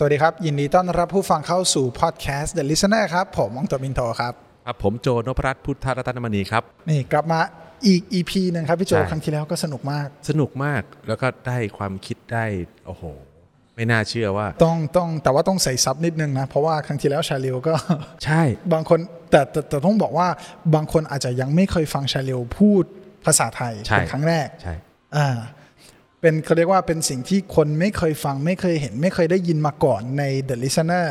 สวัสดีครับ ยินดีต้อนรับผู้ฟังเข้าสู่พอดแคสต์ The Listener ครับ ผมองตวมินโทครับ ครับ ผมโจนพรัตน์พุทธรัตนมณีครับ นี่กลับมาอีก EP หนึ่งครับพี่โจใช่ครั้งที่แล้วก็สนุกมาก สนุกมากแล้วก็ได้ความคิดได้ โอ้โห ไม่น่าเชื่อว่า ต้องต้องแต่ว่าต้องใส่ซับนิดนึงนะ เพราะว่าครั้งที่แล้วชาลิวก็ ใช่ บางคนแต่แต่แต่ต้องบอกว่าบางคนอาจจะยังไม่เคยฟังชาลิวพูดภาษาไทยใช่เป็นครั้งแรกใช่อ่า เป็นเขาเรียกว่าเป็นสิ่งที่คนไม่เคยฟังไม่เคยเห็น ไม่เคยได้ยินมาก่อนใน The Listener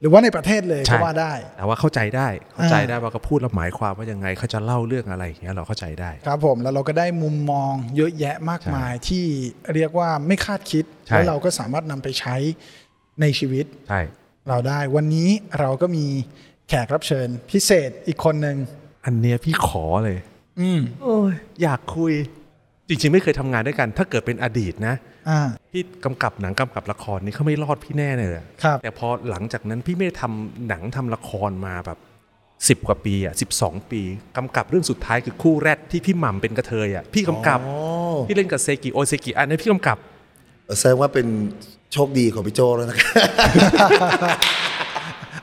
หรือว่าในประเทศเลยก็ใช่ว่าได้แต่ว่าเข้าใจได้เข้าใจอ่าได้ว่าเขาพูดแล้วหมายความว่ายังไงเขาจะเล่าเรื่องอะไรอย่างเงี้ยเราเข้าใจได้ ครับผมแล้วเราก็ได้มุมมองเยอะแยะมากมายที่เรียกว่าไม่คาดคิดใช่แล้วเราก็สามารถนำไปใช้ในชีวิตใช่เราได้วันนี้เราก็มีแขกรับเชิญ พิเศษอีกคนหนึ่งอันเนี้ยพี่ขอเลย อืมโอ้ยอยากคุย จริงๆ ไม่เคยทำงานด้วยกัน ถ้าเกิดเป็นอดีตนะอ่าพี่กำกับหนังกำกับละครนี่เขาไม่รอดพี่แน่เลยอะครับแต่พอหลังจากนั้นพี่ไม่ได้ทำหนังทำละครมาแบบสิบ10กว่าปีอะสิบสองปีกำกับเรื่องสุดท้ายคือคู่แรกที่พี่หม่ำเป็นกระเทยอะพี่กำกับอ๋อพี่เล่นกับเซกิโอเซกิอันนี้พี่กำกับแสดงว่าเป็นโชคดีของพี่โจแล้วนะครับ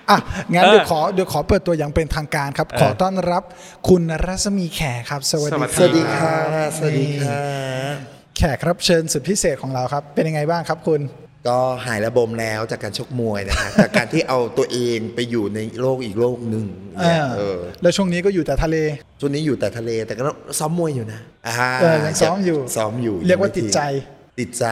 อะงั้นเออเดี๋ยวขอเดี๋ยวขอเปิดตัวอย่างเป็นทางการครับ ขอต้อนรับคุณรัศมีแขกครับ สวัสดีสวัสดีคสรับวัสดีค่ะสวัสดีค่ะแขกรับเชิญสุดพิเศษของเราครับ เป็นยังไงบ้างครับคุณ ก็หายระบมแล้วจากการชกมวยนะคะจากการที่เอาตัวเองไปอยู่ในโลกอีกโลกหนึ่งเนี่ยอ่าเออแล้วช่วงนี้ก็อยู่แต่ทะเลช่วงนี้อยู่แต่ทะเลแต่ก็ซ้อมมวยอยู่นะอ่าเออยังซ้อมอยู่ซ้อมอยู่ เรียกว่าติดใจติดใจ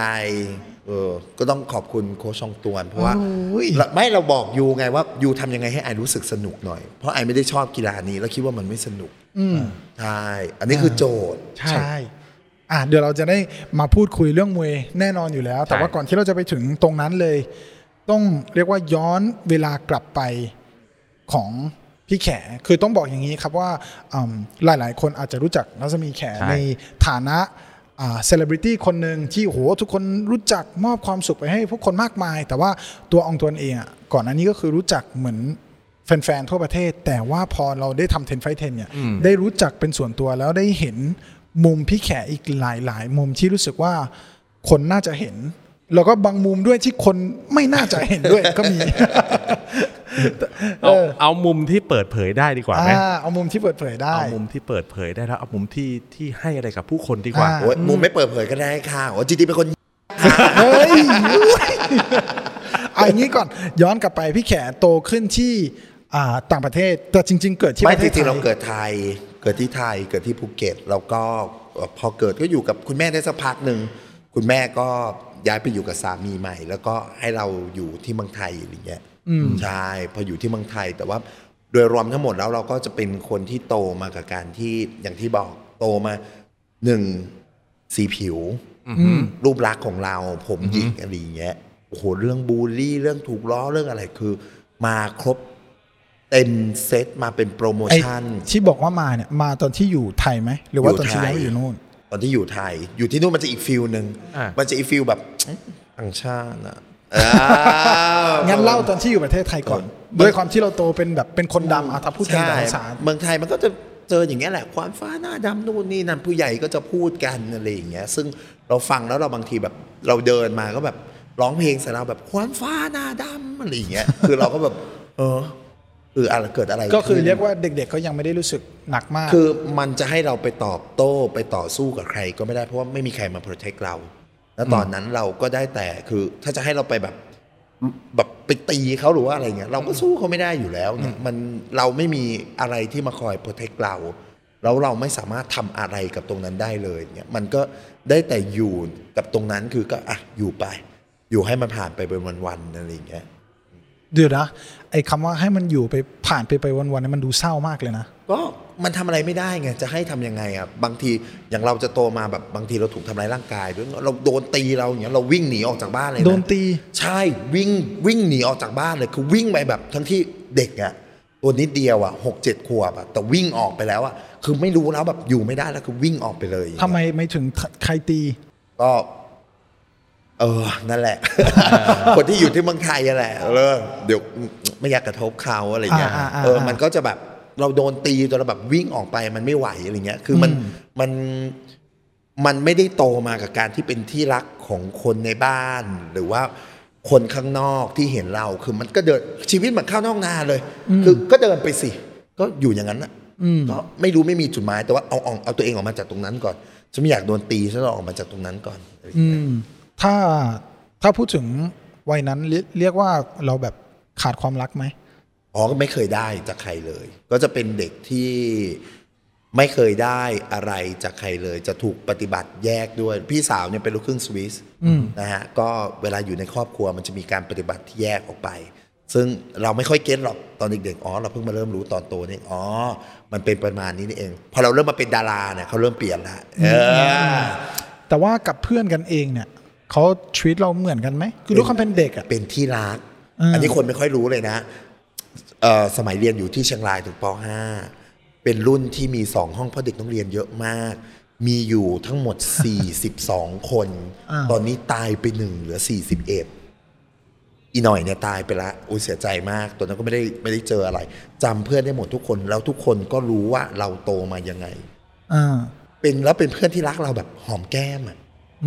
เออก็ต้องขอบคุณโค้ชชองตวน เพราะว่าโอ้ยเราไม่เราบอกยูไงว่ายูทำยังไงให้ไอรู้สึกสนุกหน่อย เพราะไอไม่ได้ชอบกีฬานี้ แล้วคิดว่ามันไม่สนุกอืมใช่อันนี้คือโจทย์ใช่ใช่อะเดี๋ยวเราจะได้มาพูดคุยเรื่องมวยแน่นอนอยู่แล้ว แต่ว่าก่อนที่เราจะไปถึงตรงนั้นเลย ต้องเรียกว่าย้อนเวลากลับไปของพี่แขคือต้องบอกอย่างนี้ครับว่าอืมหลาย ๆ คนอาจจะรู้จักรัศมีแขใช่ในฐานะ เซเลบริตี้คนหนึ่งที่โหทุกคนรู้จักมอบความสุขไปให้ผู้คนมากมาย แต่ว่าตัวองค์ตัวเองอะก่อนอันนี้ก็คือรู้จักเหมือนแฟนๆทั่วประเทศ แต่ว่าพอเราได้ทำ10 Fight 10เนี่ยได้รู้จักเป็นส่วนตัวแล้วได้เห็นมุมพี่แขอีกหลายๆ มุมที่รู้สึกว่าคนน่าจะเห็น แล้วก็บางมุมด้วยที่คนไม่น่าจะเห็นด้วยก็มี เอาเอามุมที่เปิดเผยได้ดีกว่าไหมอ่าเอามุมที่เปิดเผยได้ เอามุมที่เปิดเผยได้แล้วเอามุมที่ที่ให้อะไรกับผู้คนดีกว่าอ่าโอ้ยมุมไม่เปิดเผยก็ได้ค่ะโอ้จริงๆเป็นคนเฮ้ยเอาอย่างนี้ก่อนย้อนกลับไปพี่แขโตขึ้นที่อ่าต่างประเทศแต่จริง ๆ เกิดที่ไม่ประเทจศไทริงๆเรายเกิดไทย เกิดที่ไทยเกิดที่ภูเก็ตแล้วก็เอ่อพอเกิดก็อยู่กับคุณแม่ได้สักพักหนึ่งคุณแม่ก็ย้ายไปอยู่กับสามีใหม่ แล้วก็ให้เราอยู่ที่เมืองไทยอะไรเงี้ย ใช่พออยู่ที่เมืองไทย แต่ว่าโดยรวมทั้งหมดแล้วเราก็จะเป็นคนที่โตมากับการที่อย่างที่บอกโตมาหนึ่งสีผิวรูปลักษณ์ของเราผมหยิกอะไรอย่างเงี้ยโอ้โหเรื่องบูลลี่เรื่องถูกล้อเรื่องอะไรคือ มาครบเต็มเซตมาเป็นโปรโมไอ้ชั่นที่บอกว่ามาเนี่ยมาตอนที่อยู่ไทยไหมหรือว่าอยู่ตอนที่ไทยย้ายไปอยู่นู่น ตอนที่อยู่ไทย อยู่ที่นู่นมันจะอีก feel หนึ่งอ่ามัมันจะอีก feel แบบอื้อต่างชาติอะอ่า งั้นเล่าตอนที่อยู่ประเทศไทยก่อนเออด้วยความที่เราโตเป็นแบบเป็นคนดำอะถ้าพูดกันใช่ภาษาเมืองไทยมันก็จะเจออย่างเงี้ยแหละ ความฟ้าหน้าดำนู่นนี่นั่นผู้ใหญ่ก็จะพูดกันอะไรอย่างเงี้ย ซึ่งเราฟังแล้วเราบางทีแบบเราเดินมาก็แบบร้องเพลงใส่เราแบบความฟ้าหน้าดำอะไรอย่างเงี้ยคือเราก็แบบ เออคืออะไรเกิดอะไรก็คือขึ้นเรียกว่าเด็กๆก็ยังไม่ได้รู้สึกหนักมาก คือมันจะให้เราไปตอบโต้ไปต่อสู้กับใครก็ไม่ได้เพราะว่าไม่มีใครมา protect เรา แล้วตอนนั้นเราก็ได้แต่คือถ้าจะให้เราไปแบบแบบไปตีเขาหรือว่าอะไรเงี้ยเราก็สู้เขาไม่ได้อยู่แล้วเนี่ยมันเราไม่มีอะไรที่มาคอย protect เราแล้วเราไม่สามารถทำอะไรกับตรงนั้นได้เลยเนี่ยมันก็ได้แต่อยู่กับตรงนั้นคือก็อะอยู่ไป อยู่ให้มันผ่านไปเป็นวันๆอะไรอย่างเงี้ยเดี๋ยวนะไอ้คำว่าให้มันอยู่ไปผ่านไปไปวันๆเนี่ยมันดูเศร้ามากเลยนะ ก็มันทำอะไรไม่ได้ไงจะให้ทำยังไงอะบางทีอย่างเราจะโตมาแบบบางทีเราถูกทำร้ายร่างกายด้วยเราโดนตีเราอย่างเงี้ยเราวิ่งหนีออกจากบ้านเลยนะโดนตีใช่วิ่งวิ่งหนีออกจากบ้านเลยคือวิ่งไปแบบทั้งที่เด็กอะตัวนิดเดียวอะหกเจ็ดขวบอะแต่วิ่งออกไปแล้วอะคือไม่รู้แล้วแบบอยู่ไม่ได้แล้วคือวิ่งออกไปเลยทำไมไม่ถึงใครตี ก็ เออนั่นแหละ คนที่อยู่ที่เมืองไทยอะแหละเออเดี๋ยวไม่อยากกระทบเขาอะไรเงี้ยอ่าอ่าอ่าเออมันก็จะแบบ เราโดนตีจนเราแบบวิ่งออกไปมันไม่ไหวอะไรเงี้ย คือมันมันมันไม่ได้โตมากับการที่เป็นที่รักของคนในบ้าน หรือว่าคนข้างนอกที่เห็นเราคือมันก็เดินชีวิตเหมือนข้าวนอกนาเลย คือก็เดินไปสิ ก็อยู่อย่างนั้นนะก็ไม่รู้ไม่มีจุดหมายแต่ว่าเอาเอาเอาตัวเองออกมาจากตรงนั้นก่อนฉันไม่อยากโดนตีฉันต้องออกมาจากตรงนั้นก่อนอะไรอย่างอืเงี้ยมถ้าถ้าพูดถึงวัยนั้นเรียเรียกว่าเราแบบขาดความรักไหม อ๋อก็ไม่เคยได้จากใครเลย ก็จะเป็นเด็กที่ไม่เคยได้อะไรจากใครเลย จะถูกปฏิบัติแยกด้วย พี่สาวเนี่ยเป็นลูกครึ่งสวิสนะฮะก็เวลาอยู่ในครอบครัวมันจะมีการปฏิบัติที่แยกออกไป ซึ่งเราไม่ค่อยเก็ตหรอกตอนเด็กๆอ๋อเราเพิ่งมาเริ่มรู้ตอนโตนี่อ๋อ มันเป็นประมาณนี้นี่เอง พอเราเริ่มมาเป็นดาราเนี่ยเขาเริ่มเปลี่ยนละเออแต่ว่ากับเพื่อนกันเองเนี่ยเขาทวีตเราเหมือนกันไหมคือด้วยความเป็นเด็กอะเป็นที่รักอืมอันนี้คนไม่ค่อยรู้เลยนะเอ่อ สมัยเรียนอยู่ที่เชียงรายถึงป .5 เป็นรุ่นที่มีสองห้องเพราะเด็กต้องเรียนเยอะมาก มีอยู่ทั้งหมด 42 คน ตอนนี้ตายไปหนึ่งเหลือ 41อีหน่อยเนี่ยตายไปละอุ้ยเสียใจมาก ตัวนั้นก็ไม่ได้ไม่ได้เจออะไรจำเพื่อนได้หมดทุกคน แล้วทุกคนก็รู้ว่าเราโตมายังไงอ่าเป็นแล้วเป็นเพื่อนที่รักเราแบบหอมแก้มอะ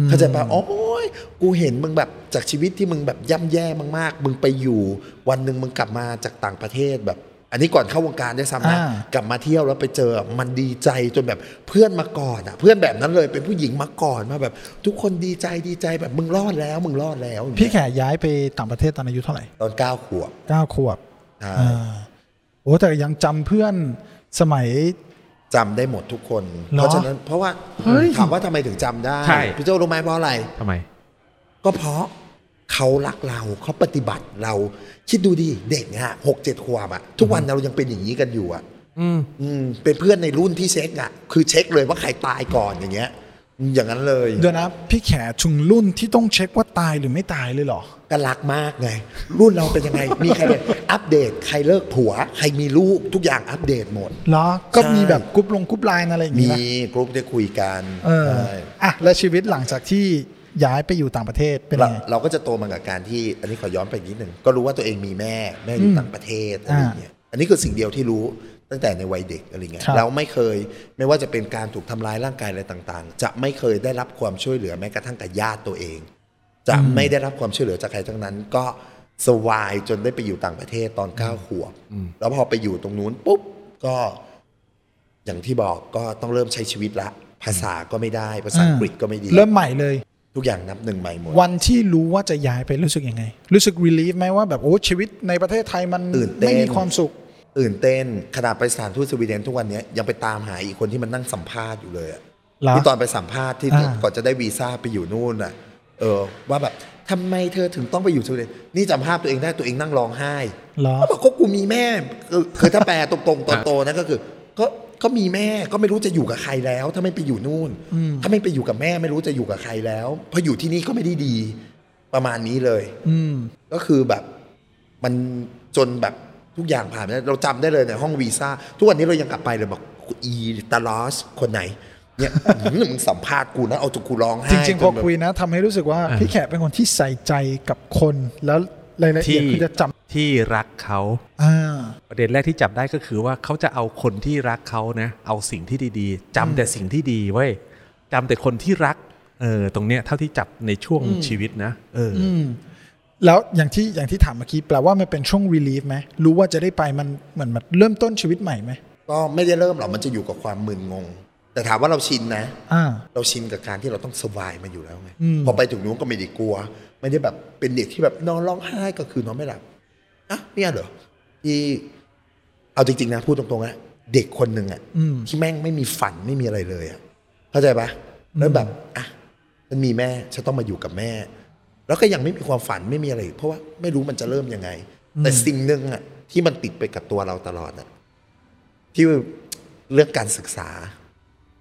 เข้าใจปะโอ้ยกูเห็นมึงแบบจากชีวิตที่มึงแบบย่ำแย่มากๆ มึงไปอยู่ วันหนึ่งมึงกลับมาจากต่างประเทศแบบ อันนี้ก่อนเข้าวงการได้วยซ้ำนะอ่ากลับมาเที่ยวแล้วไปเจอมันดีใจจนแบบเพื่อนมาก่อนอะ เพื่อนแบบนั้นเลยเป็นผู้หญิงมาก่อนมาแบบ ทุกคนดีใจดีใจแบบมึงรอดแล้ว มึงรอดแล้วอย่างเงี้ยพี่แขย้ายไปต่างประเทศตอนอายุเท่าไหร่ตอนเก้าขวบเก้าขวบใช่อ่าโอ้แต่ยังจำเพื่อนสมัย จำได้หมดทุกคนเหรอเพราะฉะนั้นเพราะว่าเฮ้ยถามว่าทำไมถึงจำได้ใช่ พี่โจรู้ไหมเพราะอะไร ทำไม ก็เพราะเขารักเราเขาปฏิบัติเรา คิดดูดิเด็กฮะหกเจ็ดขวบอะทุกวันเรายังเป็นอย่างนี้กันอยู่อะอืม อืมเป็นเพื่อนในรุ่นที่เช็คอะคือเช็คเลยว่าใครตายก่อนอย่างเงี้ย อย่างนั้นเลยเดี๋ยวนะพี่แขถึงรุ่นที่ต้องเช็คว่าตายหรือไม่ตายเลยเหรอก็รักมากไง รุ่นเราเป็นยังไง มีใครเป็นอัปเดตใครเลิกผัว ใครมีลูกทุกอย่างอัปเดตหมดเหรอก็ใช่มีแบบกรุ๊ปลงกรุ๊ปไลน์อะไรอย่างมีงี้นะกรุ๊ปได้คุยกันเออใช่อะแล้วชีวิตหลังจากที่ย้ายไปอยู่ต่างประเทศเป็นเราไงเราก็จะโตมากับการที่อันนี้ขอย้อนไปนิดหนึ่งก็รู้ว่าตัวเองมีแม่แม่อยู่ต่างประเทศอะไรอย่างเงี้ย อันนี้คือสิ่งเดียวที่รู้ตั้งแต่ในวัยเด็กอะไรเงี้ยครับเราไม่เคยไม่ว่าจะเป็นการถูกทำร้ายร่างกายอะไรต่างๆ จะไม่เคยได้รับความช่วยเหลือแม้กระทั่งกับญาติตัวเอง จะไม่ได้รับความช่วยเหลือจากใครทั้งนั้น ก็สวายจนได้ไปอยู่ต่างประเทศตอนเก้าขวบแล้วพอไปอยู่ตรงนู้นปุ๊บก็อย่างที่บอกก็ต้องเริ่มใช้ชีวิตละ ภาษาก็ไม่ได้ภาษาอังกฤษก็ไม่ดี เริ่มใหม่เลย ทุกอย่างนับหนึ่งใหม่หมด วันที่รู้ว่าจะย้ายไปรู้สึกยังไง รู้สึก relief ไหมว่าแบบโอ้ชีวิตในประเทศไทยมันตื่นเต้นไม่มีความสุข ตื่นเต้นขนาดไปสถานทูตสวีเดนทุกวันเนี้ยยังไปตามหาอีกคนที่มันนั่งสัมภาษณ์อยู่เลยอะเหรอที่ตอนไปสัมภาษณ์ที่อ่าก่อนจะได้วีซ่าไปอยู่นู่นอะ เออ ว่าแบบทำไมเธอถึงต้องไปอยู่สวีเดนนี่จำภาพตัวเองได้ตัวเองนั่งร้องไห้เหรอเขาบอกก็กูมีแม่คือคือถ้าแปลตรงๆตอนโตนะก็คือ ก็ก็มีแม่ก็ไม่รู้จะอยู่กับใครแล้ว ถ้าไม่ไปอยู่นู่น ถ้าไม่ไปอยู่กับแม่ไม่รู้จะอยู่กับใครแล้วเพราะอยู่ที่นี่ก็ไม่ได้ดี ประมาณนี้เลย อืมก็คือแบบ มันจนแบบ ทุกอย่างผ่านไปแล้วเราจำได้เลยในห้องวีซ่าทุกวันนี้เรายังกลับไปเลยบอกอีตาลอสคนไหนเนี่ยอื้อมึงสัมภาษณ์กูนะเอาจนกูร้องไห้จริงๆพอจนแบบคุยนะทำให้รู้สึกว่าพี่แขเป็นคนที่ใส่ใจกับคนแล้วรายละเอียดที่คือจะจที่รักเขาำอ่าประเด็นแรกที่จับได้ก็คือว่าเขาจะเอาคนที่รักเขานะ เอาสิ่งที่ดีๆจำแต่สิ่งที่ดีไว้ยจำแต่คนที่รักเออตรงเนี้ยเท่าที่จับในช่วงชีวิตนะ เออออืม แล้วอย่างที่อย่างที่ถามเมื่อกี้แปลว่ามันเป็นช่วง relief ไหมรู้ว่าจะได้ไปมันเหมือนมันเริ่มต้นชีวิตใหม่ไหมก็ไม่ได้เริ่มหรอกมันจะอยู่กับความมึนงง แต่ถามว่าเราชินนะอ่าเราชินกับการที่เราต้องสบายมาอยู่แล้วไงอืมพอไปถึงนู้นก็ไม่ได้กลัว ไม่ได้แบบเป็นเด็กที่แบบนอนร้องไห้ก็คือนอนไม่หลับอะเนี่ยเหรอที่เอาจริงๆนะพูดตรงๆนะเด็กคนหนึ่งอะอืมที่แม่งไม่มีฝันไม่มีอะไรเลยอะเข้าใจปะแล้วแบบอะฉันมีแม่ฉันต้องมาอยู่กับแม่ แล้วก็ยังไม่มีความฝันไม่มีอะไร เพราะว่าไม่รู้มันจะเริ่มยังไง แต่สิ่งหนึ่งอะที่มันติดไปกับตัวเราตลอดอะที่เรื่องการศึกษา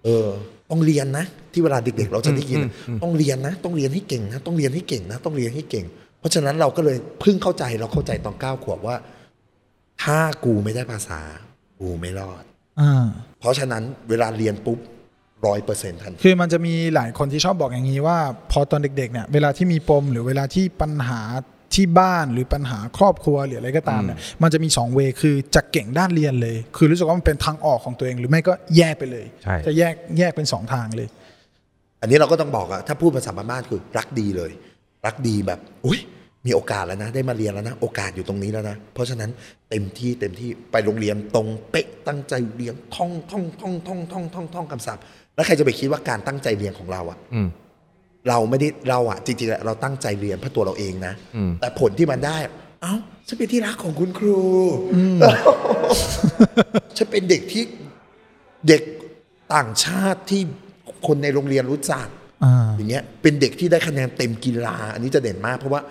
เออ ต้องเรียนนะ ที่เวลาเด็กๆ เราจะได้ยินอะต้องเรียนนะ ต้องเรียนให้เก่งนะ ต้องเรียนให้เก่งนะ ต้องเรียนให้เก่ง เพราะฉะนั้นเราก็เลยเพิ่งเข้าใจเราเข้าใจตอนเก้าขวบว่า ถ้ากูไม่ได้ภาษา กูไม่รอดอ่าเพราะฉะนั้นเวลาเรียนปุ๊บ ร้อยเปอร์เซ็นต์ทันทีคือมันจะมีหลายคนที่ชอบบอกอย่างนี้ว่า พอตอนเด็กๆเนี่ยเวลาที่มีปมหรือเวลาที่ปัญหาที่บ้านหรือปัญหาครอบครัวหรืออะไรก็ตามเนี่ยมันจะมีสองเวคือจะเก่งด้านเรียนเลย คือรู้สึกว่ามันเป็นทางออกของตัวเอง หรือไม่ก็แยกไปเลยใช่จะแยกแยกเป็นสองทางเลย อันนี้เราก็ต้องบอกอะถ้าพูดภาษาบ้านๆคือรักดีเลย รักดีแบบอุ้ยมีโอกาสแล้วนะ ได้มาเรียนแล้วนะโอกาสอยู่ตรงนี้แล้วนะเพราะฉะนั้นเต็มที่เต็มที่ไปโรงเรียนตรงเป๊ะตั้งใจเรียนท่องท่องท่องท่องท่องท่องท่องคำศัพท์ แล้วใครจะไปคิดว่าการตั้งใจเรียนของเราอะอืมเราไม่ได้เราอะจริงๆอะเราตั้งใจเรียนเพื่อตัวเราเองนะอืมแต่ผลที่มันได้ เอ้าฉันเป็นที่รักของคุณครูฉันเป็นเด็กที่เด็กต่างชาติที่คนในโรงเรียนรู้จักอ่าอย่างเงี้ย เป็นเด็กที่ได้คะแนนเต็มกีฬา อันนี้จะเด่นมาก เพราะว่า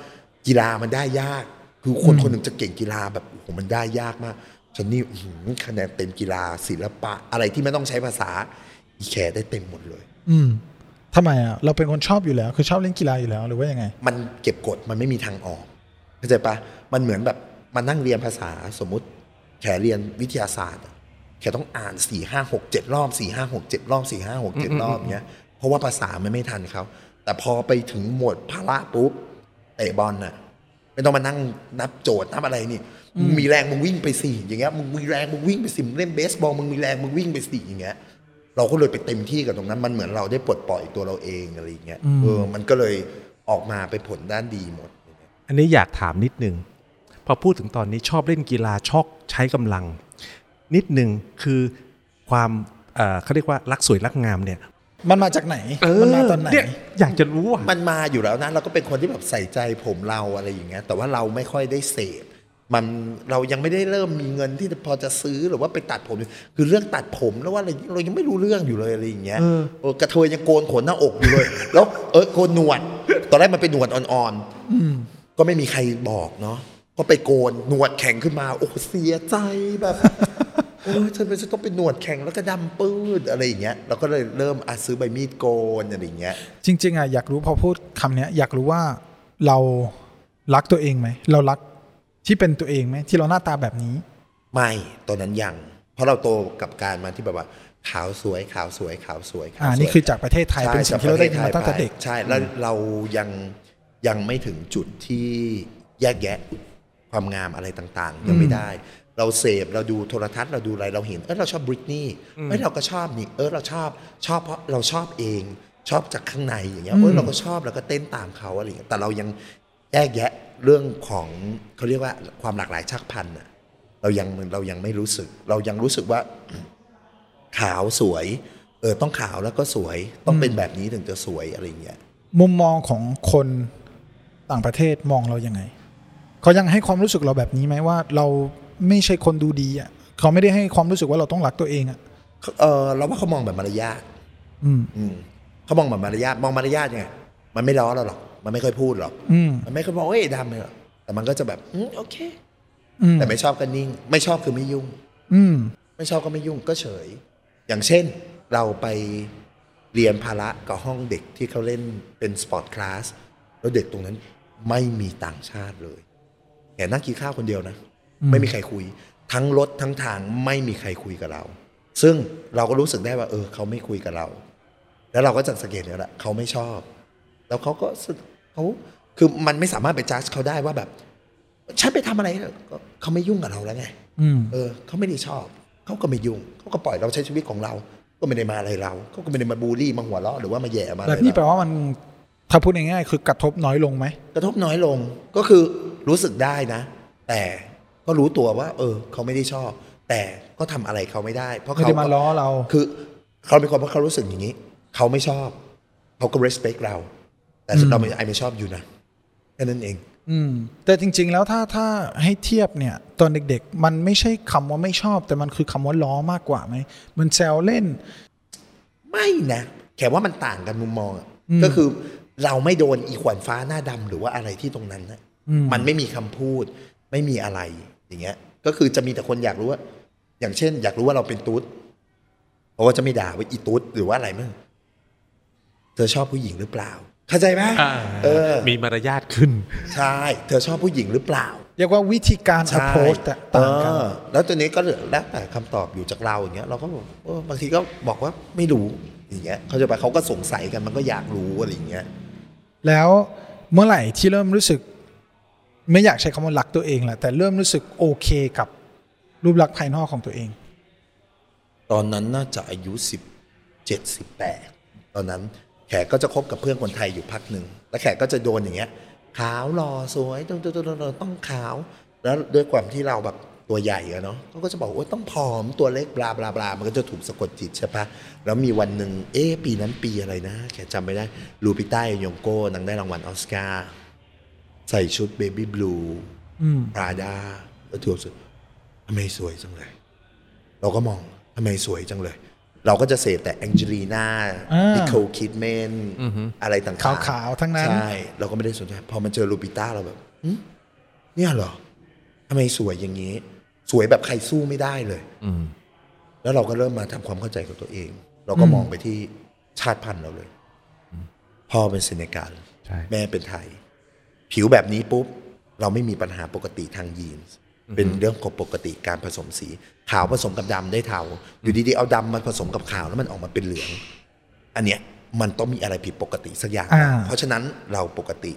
กีฬามันได้ยาก คือคนคนหนึ่งจะเก่งกีฬาแบบโอ้โหมันได้ยากมากฉันนี่อื้อหือคะแนนเต็มกีฬาศิลปะ อะไรที่ไม่ต้องใช้ภาษาอี แขได้เต็มหมดเลย อืมทำไมอะเราเป็นคนชอบอยู่แล้ว คือชอบเล่นกีฬาอยู่แล้วหรือว่ายังไง มันเก็บกดมันไม่มีทางออกเข้าใจปะมันเหมือนแบบมานั่งเรียนภาษาสมมุติ แขเรียนวิทยาศาสตร์อะแขต้องอ่านสี่ห้าหกเจ็ดรอบสี่ห้าหกเจ็ดรอบสี่ห้าหกเจ็ดรอบเงี้ยเพราะว่าภาษามันไม่ทันเขาแต่พอไปถึงหมวดพละปุ๊บเตะบอลน่ะไม่ต้องมานั่งนับโจทย์นับอะไรนี่มึงมีแรงมึงวิ่งไปสี่อย่างเงี้ยมึงมีแรงมึงวิ่งไปสิมึงเล่นเบสบอลมึงมีแรงมึงวิ่งไปสี่อย่างเงี้ย เราก็เลยไปเต็มที่กับตรงนั้น มันเหมือนเราได้ปลดปล่อยตัวเราเองอะไรอย่างเงี้ยเออมันก็เลยออกมาไปผลด้านดีหมด อันนี้อยากถามนิดนึงพอพูดถึงตอนนี้ชอบเล่นกีฬาชอบใช้กำลัง นิดนึงคือความเอ่อเขาเรียกว่ารักสวยรักงามเนี่ยมันมาจากไหน มันมาตอนไหนเยอยากจะรู้อะ มันมาอยู่แล้วนะ เราก็เป็นคนที่แบบใส่ใจผมเราอะไรอย่างเงี้ย แต่ว่าเราไม่ค่อยได้เสพ มันเรายังไม่ได้เริ่มมีเงินที่พอจะซื้อหรือว่าไปตัดผม คือเรื่องตัดผมแล้วว่าอะไรเรายังไม่รู้เรื่องอยู่เลยอะไรอย่างเงี้ยเออกระเทยยังโกนขนหน้าอกอยู่เลย แล้วเออโกนหนวด ตอนแรกมันเป็นหนวดอ่อนๆก็ไม่มีใครบอกเนาะก็ไปโกนหนวดแข็งขึ้นมาโอ้เสียใจแบบเออฉันเป็นจะต้องเป็นหนวดแข็งแล้วก็ดำปื้ดอะไรอย่างเงี้ยเราก็เลยเริ่มอะซื้อใบมีดโกนอะไรอย่างเงี้ย จริง ๆอะอยากรู้พอพูดคำเนี้ย อยากรู้ว่าเรารักตัวเองไหมเรารัก ที่เป็นตัวเองไหมที่เราหน้าตาแบบนี้ ไม่ตอนนั้นยัง เพราะเราโตกับการมาที่แบบว่า ขาวสวยขาวสวยขาวสวยขาวอ่าสวยนี่คือจากประเทศไทยใช่เป็นสิ่งที่เราได้ยินมาตั้งแต่เด็กใช่แล้วเรายังยังไม่ถึงจุดที่แยกแยะความงามอะไรต่างๆ ยังไม่ได้ เราเสพเราดูโทรทัศน์เราดูอะไรเราเห็นเออเราชอบบริตนี่เออเราก็ชอบนี่เออเราชอบชอบเพราะเราชอบเองชอบจากข้างในอย่างเงี้ยเออเราก็ชอบเราก็เต้นตามเขาอะไรอย่างเงี้ยแต่เรายังแยกแยะ เรื่องของเขาเรียกว่าความหลากหลายชักพันธุ์อะเรายังเรายังไม่รู้สึก เรายังรู้สึกว่าขาวสวย เออต้องขาวแล้วก็สวยต้องเป็นแบบนี้ถึงจะสวยอะไรอย่างเงี้ยมุมมองของคนต่างประเทศมองเรายังไงเขายังให้ความรู้สึกเราแบบนี้ไหมว่า เราไม่ใช่คนดูดีอะเขาไม่ได้ให้ความรู้สึกว่าเราต้องรักตัวเองอะเออเราว่าเขามองแบบมารยาทอืมอืมเขามองแบบมารยาทมองมารยาทยังไงมันไม่ล้อเราหรอก มันไม่ค่อยพูดหรอกอืมมันไม่ค่อยบอกเอ้ยดำเลยหรอกแต่มันก็จะแบบอืมโอเคอืมแต่ไม่ชอบก็นิ่ง ไม่ชอบคือไม่ยุ่ง อืมไม่ชอบก็ไม่ยุ่งก็เฉย อย่างเช่น เราไปเรียนพละกับห้องเด็กที่เขาเล่นเป็น sport class แล้วเด็กตรงนั้นไม่มีต่างชาติเลยแค่นั่งกินข้าวคนเดียวนะ ไม่มีใครคุย ทั้งรถทั้งทางไม่มีใครคุยกับเรา ซึ่งเราก็รู้สึกได้ว่า เออ เขาไม่คุยกับเรา แล้วเราก็จะสังเกตแล้วแหละเขาไม่ชอบ แล้วเขาก็สึก เขาคือมันไม่สามารถไปจัดเขาได้ว่าแบบ ฉันไปทำอะไรก็เขาไม่ยุ่งกับเราแล้วไงอืมเออเขาไม่ได้ชอบเขาก็ไม่ยุ่งเขาก็ปล่อยเราใช้ชีวิตของเรา ก็ไม่ได้มาอะไรเราเขาก็ไม่ได้มาบูลลี่มาหัวเราะหรือว่ามาแย่มาอะไรแบบนี้แปลเราว่ามันถ้าพูดง่ายๆคือกระทบน้อยลงไหมกระทบน้อยลงก็คือรู้สึกได้นะ แต่ก็รู้ตัวว่า เออ เขาไม่ได้ชอบ แต่ก็ทำอะไรเขาไม่ได้ เพราะไม่เขาได้มาล้อเรา คือ เขาเป็นคนเพราะเขารู้สึกอย่างนี้ เขาไม่ชอบ เขาก็ respect เรา แต่เราไม่ไอไม่ชอบอยู่นะแค่นั้นเอง อืม แต่จริง ๆ แล้วถ้าถ้าให้เทียบเนี่ย ตอนเด็ก ๆ มันไม่ใช่คำว่าไม่ชอบ แต่มันคือคำว่าล้อมากกว่าไหมมันแซวเล่น ไม่นะแค่ว่ามันต่างกันมุมมองอะก็คือเราไม่โดนอีขวานฟ้าหน้าดำหรือว่าอะไรที่ตรงนั้นนะมันไม่มีคำพูด ไม่มีอะไร อย่างเงี้ย ก็คือจะมีแต่คนอยากรู้ว่า อย่างเช่น อยากรู้ว่าเราเป็นตุ๊ดเขาก็จะไม่ด่าว่าอีตุ๊ดหรือว่าอะไรมั้งเธอชอบผู้หญิงหรือเปล่า เข้าใจไหมเออมีมารยาทขึ้น ใช่ เธอชอบผู้หญิงหรือเปล่าเรียกว่าวิธีการใช่ approach แต่ต่างกันเออแล้วตัวนี้ก็แล้วแต่คำตอบอยู่จากเราอย่างเงี้ยเราก็บอกเออบางทีก็บอกว่าไม่รู้อย่างเงี้ยเขาใจะไปเขาก็สงสัยกันมันก็อยากรู้อะไรอย่างเงี้ยแล้วเมื่อไหร่ที่เริ่มรู้สึก ไม่อยากใช้คำว่ารักตัวเองแหละแต่เริ่มรู้สึกโอเคกับรูปลักษณ์ภายนอกของตัวเอง ตอนนั้นน่าจะอายุสิบเจ็ดสิบแปดตอนนั้น แขกก็จะคบกับเพื่อนคนไทยอยู่พักหนึ่งแล้วแขกก็จะโดนอย่างเงี้ย ขาวหล่อสวยต้องต้องต้องต้องขาว แล้วด้วยความที่เราแบบตัวใหญ่อะเนาะเขาก็จะบอกว่าต้องผอมตัวเล็กบลาบลาบลามันก็จะถูกสะกดจิตใช่ปะแล้วมีวันหนึ่งเอ๊ะปีนั้นปีอะไรนะ แขจำไม่ได้ลูปิต้ายงโก้นางได้รางวัลออสการ์ใส่ชุดเบบี้บลูอืมปราดาแล้วถูกสุดทำไมสวยจังเลย เราก็มองทำไมสวยจังเลย เราก็จะเสพแต่แองเจลีนาอ่าดิโคคิดแมนอะไรต่างๆขาวๆทั้งนั้น ใช่ เราก็ไม่ได้สนใจ พอมันเจอลูปิต้าเราแบบหึเนี่ยเหรอทำไมสวยอย่างนี้ สวยแบบใครสู้ไม่ได้เลยอืมแล้วเราก็เริ่มมาทำความเข้าใจกับตัวเอง เราก็มองไปที่ชาติพันธุ์เราเลย พ่อเป็นเซเนกัลใช่แม่เป็นไทย ผิวแบบนี้ปุ๊บ เราไม่มีปัญหาปกติทางยีนส์ เป็นเรื่องของปกติการผสมสี ขาวผสมกับดำได้เทาอยู่ดีๆเอาดำมาผสมกับขาวแล้วมันออกมาเป็นเหลือง อันเนี้ยมันต้องมีอะไรผิดปกติสักอย่างอ่าเพราะฉะนั้นเราปกติ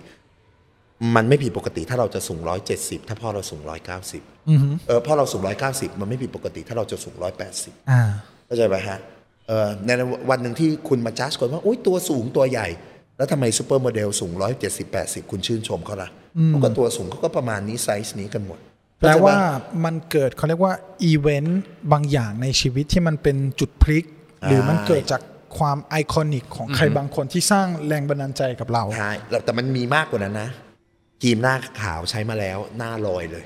มันไม่ผิดปกติถ้าเราจะสูงร้อยเจ็ดสิบถ้าพ่อเราสูงร้อยเก้าสิบอือฮึเออพ่อเราสูงร้อยเก้าสิบมันไม่ผิดปกติถ้าเราจะสูงร้อยแปดสิบอ่าเข้าใจไหมฮะเออในวันหนึ่งที่คุณมาจัดคนว่าอุ้ยตัวสูงตัวใหญ่ แล้วทำไมซูเปอร์โมเดลสูงร้อยเจ็ดสิบแปดสิบคุณชื่นชมเขาล่ะเขาก็ตัวสูงเขาก็ประมาณนี้ไซส์นี้กันหมด แปลว่ามันเกิดเขาเรียกว่าอีเวนต์บางอย่างในชีวิตที่มันเป็นจุดพลิก หรือมันเกิดจากความไอคอนิกของใครบางคนที่สร้างแรงบันดาลใจกับเราใช่แล้วแต่มันมีมากกว่านั้นนะครีมหน้าขาวใช้มาแล้วหน้าลอยเลย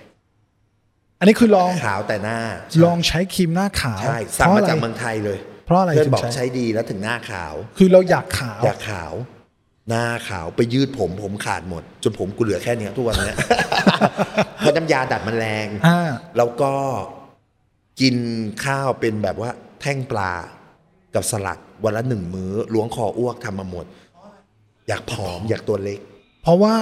อันนี้คือลองขาวแต่หน้า ลองใช้ครีมหน้าขาวใช่สั่งเพราะมาอะไรจากเมืองไทยเลย เพราะอะไรเพื่อนถึงบอกใช้ใช้ดีแล้วถึงหน้าขาว คือเราอยากขาวอยากขาว หน้าขาวไปยืดผมผมขาดหมด จนผมกูเหลือแค่เนี้ยทุกวันเนี้ยเพราะน้ำยาดัดมันแรงอ่าแล้วก็กินข้าวเป็นแบบว่าแท่งปลากับสลัดวันละหนึ่งมื้อล้วงคออ้วกทำมาหมด อยากผอมอยากตัวเล็ก เพราะว่า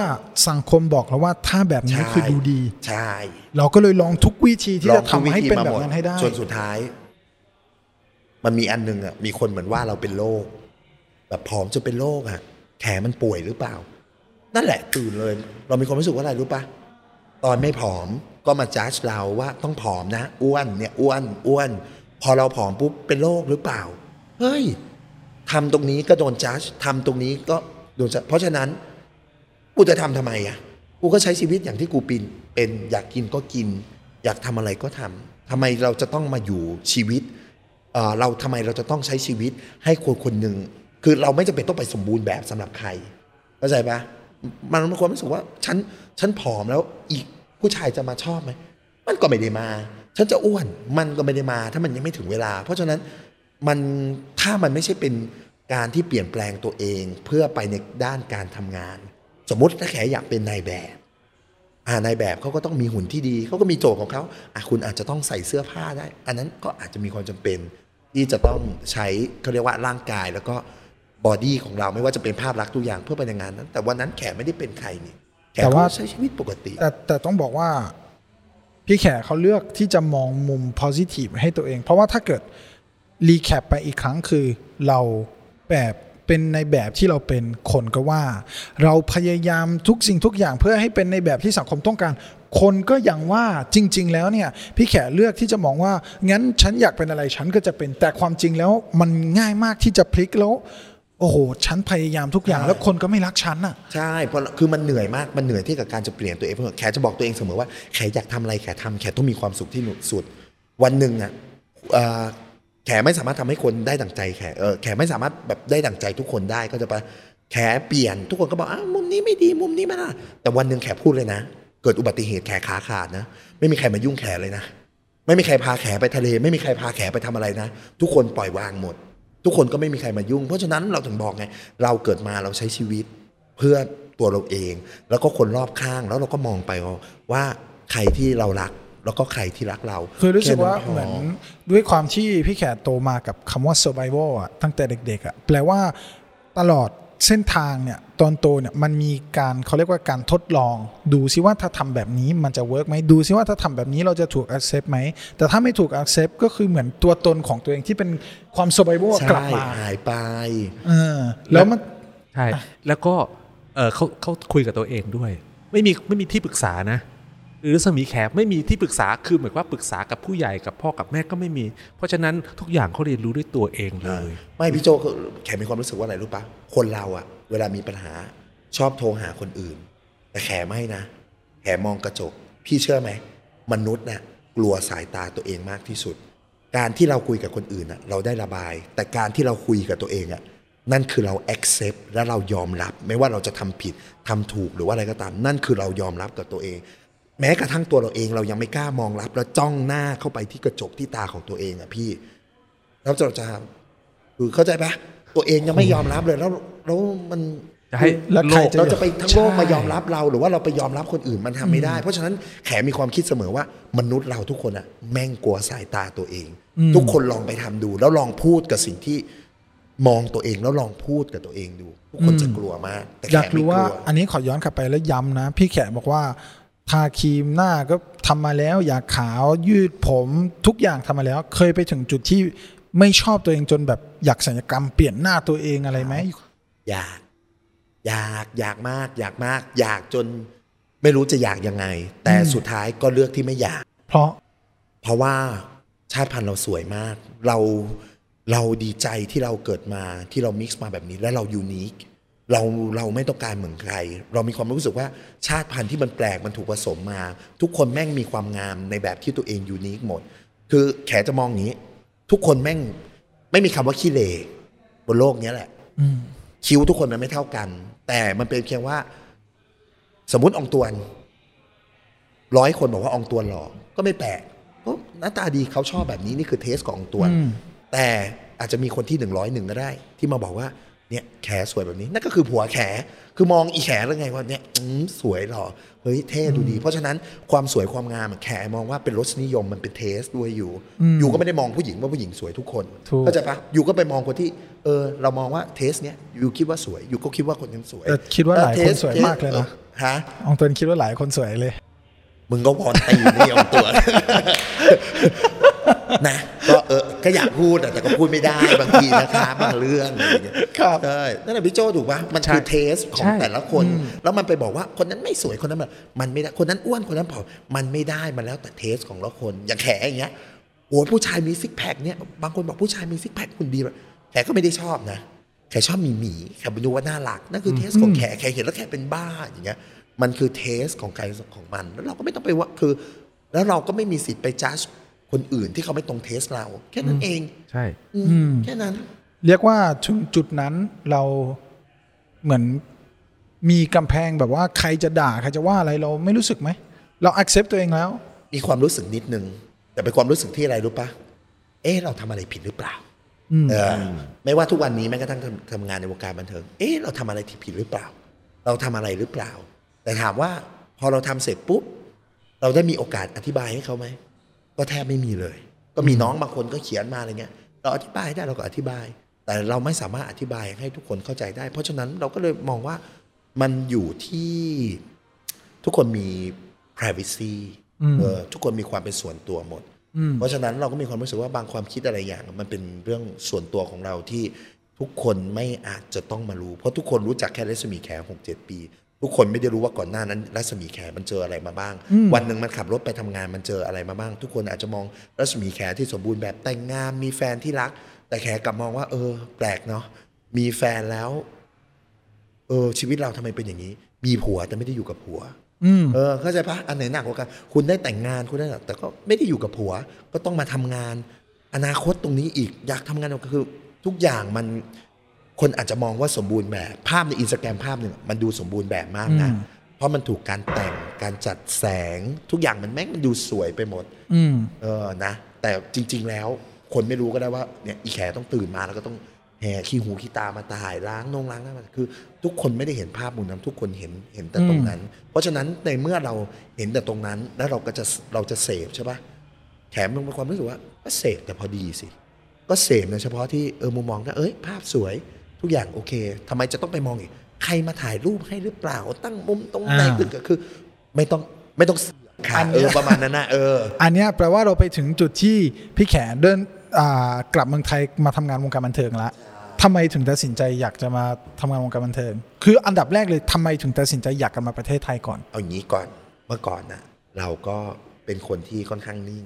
สังคมบอกแล้วว่าถ้าแบบนี้ใช่คือดูดี ใช่ เราก็เลยลองทุกวิธีที่ลอจะงทำทุกวิให้ธีเป็นมาแบบหมดนั้นให้ได้จนสุดท้าย มันมีอันหนึงอะมีคนเหมือนว่าเราเป็นโรคแบบผอมจนเป็นโรคอะ แขนมันป่วยหรือเปล่า นั่นแหละตื่นเลย เรามีความรู้สึกว่าอะไรรู้ปะตอนไม่ผอมก็มาจัดเราว่าต้องผอมนะ อ้วนเนี่ยอ้วนอ้วน พอเราผอมปุ๊บเป็นโรคหรือเปล่า เฮ้ยทำตรงนี้ก็โดนจัดทำตรงนี้ก็โดนจัดเพราะฉะนั้นกูจะทำทำไมอะกูก็ใช้ชีวิตอย่างที่กูปินเป็นอยากกินก็กิน อยากทำอะไรก็ทำทำไมเราจะต้องมาอยู่ชีวิตเเราทำไมเราจะต้องใช้ชีวิตให้คนคนหนึ่ง คือเราไม่จำเป็นต้องไปสมบูรณ์แบบสำหรับใครเข้าใจปะมันมีความรู้สึกว่าฉันฉันผอมแล้วอีกผู้ชายจะมาชอบไหมมันก็ไม่ได้มา ฉันจะอ้วนมันก็ไม่ได้มา ถ้ามันยังไม่ถึงเวลา เพราะฉะนั้นมันถ้ามันไม่ใช่เป็นการที่เปลี่ยนแปลงตัวเองเพื่อไปในด้านการทำงาน สมมติถ้าแขอยากเป็นนายแบบอ่านายแบบเขาก็ต้องมีหุ่นที่ดีเขาก็มีโจทย์ของเขาอะคุณอาจจะต้องใส่เสื้อผ้าได้ อันนั้นก็อาจจะมีความจำเป็น ที่จะต้องใช้เขาเรียกว่าร่างกายแล้วก็ บอดี้ของเราไม่ว่าจะเป็นภาพลักษณ์ทุกอย่างเพื่อไปในงานนั้น แต่วันนั้นแขไม่ได้เป็นใครนี่แขแต่ว่าก็ใช้ชีวิตปกติ แต่แต่ต้องบอกว่าพี่แขกเขาเลือกที่จะมองมุม positive ให้ตัวเอง เพราะว่าถ้าเกิดรีแคปไปอีกครั้งคือเราแบบเป็นในแบบที่เราเป็นคนก็ว่า เราพยายามทุกสิ่งทุกอย่างเพื่อให้เป็นในแบบที่สังคมต้องการ คนก็ยังว่าจริง ๆ แล้วเนี่ยพี่แขกเลือกที่จะมองว่างั้นฉันอยากเป็นอะไรฉันก็จะเป็นแต่ความจริงแล้วมันง่ายมากที่จะพลิกแล้ว โอ้โหฉันพยายามทุกอย่างใช่แล้วคนก็ไม่รักฉันอะใช่เพราะคือมันเหนื่อยมากมันเหนื่อยที่กับการจะเปลี่ยนตัวเองเพราะแขจะบอกตัวเองเสมอว่าแขอยากทำอะไรแขทำแขต้องมีความสุขที่สุด วันหนึ่งอะเอ่อแขไม่สามารถทำให้คนได้ดั่งใจแขเออแขไม่สามารถแบบได้ดั่งใจทุกคนได้ก็จะไปะแขเปลี่ยนทุกคนก็บอกอ้าวมุมนี้ไม่ดีมุมนี้ไม่ได้แต่วันหนึ่งแขพูดเลยนะ เกิดอุบัติเหตุแขขาขาดนะ ไม่มีใครมายุ่งแขเลยนะ ไม่มีใครพาแขไปทะเล ไม่มีใครพาแขไปทำอะไรนะ ทุกคนปล่อยวางหมด ทุกคนก็ไม่มีใครมายุ่ง เพราะฉะนั้นเราถึงบอกไงเราเกิดมาเราใช้ชีวิตเพื่อตัวเราเอง แล้วก็คนรอบข้างแล้วเราก็มองไปว่าใครที่เรารักแล้วก็ใครที่รักเราคือรู้สึกว่าแค่เหมือนพด้วยความที่พี่แขกโตมากับคำว่า survival อะตั้งแต่เด็กๆอะแปลว่าตลอด เส้นทางเนี่ยตอนโตเนี่ยมันมีการเขาเรียกว่าการทดลอง ดูซิว่าถ้าทำแบบนี้มันจะเวิร์กไหมดูซิว่าถ้าทำแบบนี้เราจะถูก accept ไหมแต่ถ้าไม่ถูก accept ก็คือเหมือนตัวตนของตัวเองที่เป็นความ survival ใช่กลับมาหายไปเออแล้วมันใช่แล้วก็เออเขาเขาคุยกับตัวเองด้วย ไม่มีไม่มีที่ปรึกษานะ หรือสมีแขกไม่มีที่ปรึกษาคือเหมือนว่าปรึกษากับผู้ใหญ่กับพ่อกับแม่ก็ไม่มี เพราะฉะนั้นทุกอย่างเขาเรียนรู้ด้วยตัวเองเลย ไม่พี่โจคือแขมีความรู้สึกว่าอะไรรู้ปะคนเราอะเวลามีปัญหาชอบโทรหาคนอื่น แต่แต่แขไม่นะ แขมองกระจก พี่เชื่อไหม มนุษย์น่ะกลัวสายตาตัวเองมากที่สุด การที่เราคุยกับคนอื่นน่ะเราได้ระบาย แต่การที่เราคุยกับตัวเองอะนั่นคือเรา accept และเรายอมรับ ไม่ว่าเราจะทำผิดทำถูกหรือว่าอะไรก็ตาม นั่นคือเรายอมรับกับตัวเอง แม้กระทั่งตัวเราเองเรายังไม่กล้ามองรับแล้วจ้องหน้าเข้าไปที่กระจกที่ตาของตัวเองอะพี่แล้วเราจะคือเข้าใจปะตัวเองยังไม่ยอมรับเลยแล้วแล้วมันจะให้แล้วโลใครกจะเราจะไปทั้งโลกใช่มายอมรับเราหรือว่าเราไปยอมรับคนอื่นมันทำไม่ได้ เพราะฉะนั้นแขมีความคิดเสมอว่ามนุษย์เราทุกคนอะแม่งกลัวสายตาตัวเอง ทุกคนลองไปทำดู แล้วลองพูดกับสิ่งที่มองตัวเองแล้วลองพูดกับตัวเองดู ทุกคนจะกลัวมากแต่แขอยากไม่รู้กว่าลัวอันนี้ขอย้อนกลับไปแล้วย้ำนะ พี่แขกบอกว่า ทาครีมหน้าก็ทำมาแล้ว อยากขาวยืดผมทุกอย่างทำมาแล้ว เคยไปถึงจุดที่ไม่ชอบตัวเองจนแบบอยากศัลยกรรมเปลี่ยนหน้าตัวเองอะไรไหมอยาก อยากอยากมาก อยากมาก อยากจนไม่รู้จะอยากยังไง แต่สุดท้ายก็เลือกที่ไม่อยาก เพราะ เพราะว่าชาติพันธุ์เราสวยมาก เราเราดีใจที่เราเกิดมาที่เรามิกซ์มาแบบนี้และเรายูนิค เราเราไม่ต้องการเหมือนใคร เรามีความรู้สึกว่าชาติพันธุ์ที่มันแปลกมันถูกผสมมา ทุกคนแม่งมีความงามในแบบที่ตัวเองยูนิคหมด คือแขจะมองอย่างนี้ ทุกคนแม่งไม่มีคำว่าขี้เหร่บนโลกเนี้ยแหละคิ้วทุกคนมันไม่เท่ากัน แต่มันเป็นเพียงว่า สมมุติอองตวนร้อยคนบอกว่าอองตวนหล่อก็ไม่แปลกเพราะหน้าตาดีเขาชอบแบบนี้นี่คือ taste ของอองตวนแต่อาจจะมีคนที่หนึ่งร้อยหนึ่งก็ได้ ที่มาบอกว่า เนี่ยแขสวยแบบนี้นั่นก็คือผัวแขคือมองอีแขแล้วไงว่าเนี่ยอืมสวยหล่อเฮ้ยเท่ดูดี เพราะฉะนั้นความสวยความงามอะแขมองว่าเป็นรสนิยมมันเป็น taste ด้วยอยู่ อยู่ก็ไม่ได้มองผู้หญิงว่าผู้หญิงสวยทุกคนถูกเข้าใจปะอยู่ก็ไปมองคนที่เออเรามองว่า taste เนี้ยอยู่คิดว่าสวยอยู่ก็คิดว่าคนนั้นสวยแต่คิดว่าหลายคนเทสวยมากเลยนะออฮะอองตวนคิดว่าหลายคนสวยเลยมึงก็วอนตีนี่เอาตัว นะก็เออก็อยากพูดอะแต่ก็พูดไม่ได้บางทีนะคะบางเรื่องอะไรอย่างเงี้ยครับใช่นั่นแหละพี่โจถูกปะมันใช่คือเทสของใช่แต่ละคน แล้วมันไปบอกว่าคนนั้นไม่สวยคนนั้นแบบมันไม่ได้คนนั้นอ้วนคนนั้นผอมมันไม่ได้มันแล้วแต่เทสของละคนอย่างแขอย่างเงี้ยโอ้ยผู้ชายมีซิกแพคเนี่ยบางคนบอกผู้ชายมีซิกแพคคุณดีแบบแขก็ไม่ได้ชอบนะแขชอบหมีหมีแขไปดูว่าน่ารักนั่นคือเทสของแขแขเห็นแล้วแขเป็นบ้าอย่างเงี้ยมันคือเทสของใครของมัน แล้วเราก็ไม่ต้องไปว่าคือ แล้วเราก็ไม่มีสิทธิ์ไปจัด คนอื่นที่เขาไม่ตรงเทสเรา แค่นั้นเองใช่อืมแค่นั้น เรียกว่าถึงจุดนั้นเราเหมือนมีกำแพงแบบว่าใครจะด่าใครจะว่าอะไรเราไม่รู้สึกไหม เรา accept ตัวเองแล้ว มีความรู้สึกนิดนึง แต่เป็นความรู้สึกที่อะไรรู้ปะเอ๊ะเราทำอะไรผิดหรือเปล่าเออไม่ว่าทุกวันนี้แม้กระทั่งทำทำงานในวงการบันเทิง เอ๊ะเราทำอะไรที่ผิดหรือเปล่า เราทำอะไรหรือเปล่า แต่ถามว่าพอเราทำเสร็จปุ๊บเราได้มีโอกาสอธิบายให้เขาไหม ก็แทบไม่มีเลย ก็มีน้องบางคนก็เขียนมาอะไรเงี้ย เราอธิบายได้เราก็อธิบาย แต่เราไม่สามารถอธิบายให้ทุกคนเข้าใจได้ เพราะฉะนั้นเราก็เลยมองว่ามันอยู่ที่ทุกคนมี privacy เออทุกคนมีความเป็นส่วนตัวหมด เพราะฉะนั้นเราก็มีความรู้สึกว่าบางความคิดอะไรอย่าง มันเป็นเรื่องส่วนตัวของเราที่ทุกคนไม่อาจจะต้องมารู้ เพราะทุกคนรู้จักแค่รัศมีแขหกเจ็ดปี ทุกคนไม่ได้รู้ว่าก่อนหน้านั้นรัศมีแขมันเจออะไรมาบ้าง วันหนึ่งมันขับรถไปทำงานมันเจออะไรมาบ้าง ทุกคนอาจจะมองรัศมีแขที่สมบูรณ์แบบแต่งงานมีแฟนที่รัก แต่แขกลับมองว่า เออ แปลกเนาะมีแฟนแล้ว เออ ชีวิตเราทำไมเป็นอย่างนี้ มีผัวแต่ไม่ได้อยู่กับผัวอืมเออเข้าใจปะอันไหนหนักกว่ากันคุณได้แต่งงานคุณได้แต่ก็ไม่ได้อยู่กับผัว ก็ต้องมาทำงาน อนาคตตรงนี้อีก อยากทำงานก็คือ ทุกอย่างมัน คนอาจจะมองว่าสมบูรณ์แบบ ภาพในอินสตาแกรมภาพหนึ่งมันดูสมบูรณ์แบบมากนะอืมเพราะมันถูกการแต่งการจัดแสงทุกอย่างมันแม่งมันดูสวยไปหมดอืมเออนะ แต่จริง ๆ แล้วคนไม่รู้ก็ได้ว่าเนี่ยอีแขต้องตื่นมาแล้วก็ต้องแห่ขี้หูขี้ตามาถ่ายล้างนงล้างหน้าคือ ทุกคนไม่ได้เห็นภาพมุมนั้นทุกคนเห็นเห็นแต่ตรงนั้น เพราะฉะนั้นในเมื่อเราเห็นแต่ตรงนั้น แล้วเราก็จะเราจะเสพใช่ปะแถมมันเป็นความรู้สึกว่าก็เสพแต่พอดีสิ ก็เสพในเฉพาะที่เออมุมมองก็เอ้ยภาพสวย ทุกอย่างโอเคทำไมจะต้องไปมองอีก ใครมาถ่ายรูปให้หรือเปล่า ตั้งมุมตรงไหนอ่าคือคือ ไม่ต้องไม่ต้องเสือกค่ะอันเนี้เอยอประมาณนั้นนะเออ อันเนี้ยแปลว่าเราไปถึงจุดที่พี่แขเดินอ่ากลับเมืองไทยมาทำงานวงการบันเทิงแล้วทำไมถึงตัดสินใจอยากจะมาทำงานวงการบันเทิง คืออันดับแรกเลยทำไมถึงตัดสินใจอยากกลับมาประเทศไทยก่อน เอางี้ก่อน เมื่อก่อนนะเราก็เป็นคนที่ค่อนข้างนิ่ง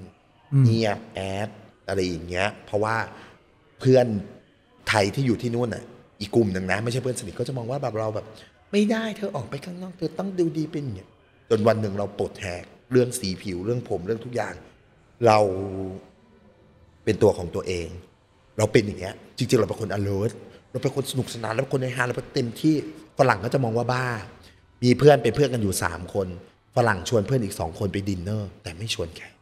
เงียบแอดอะไรอย่างเงี้ย เพราะว่าเพื่อนไทยที่อยู่ที่นู่นน่ะ อีกกลุ่มหนึ่งนะ ไม่ใช่เพื่อนสนิทก็จะมองว่าแบบเราแบบ ไม่ได้เธอออกไปข้างนอกเธอต้องดูดีเป็นเงี้ยจนวันหนึ่งเราปลดแหกเรื่องสีผิวเรื่องผมเรื่องทุกอย่าง เราเป็นตัวของตัวเอง เราเป็นอย่างเงี้ย จริงๆเราเป็นคน alert เราเป็นคนสนุกสนานเราเป็นคนในฮาเราเป็นเต็มที่ฝรั่งก็จะมองว่าบ้า มีเพื่อนเป็นเพื่อนกันอยู่สามคนฝรั่งชวนเพื่อนอีกสองคนไปดินเนอร์ แต่ไม่ชวนแขก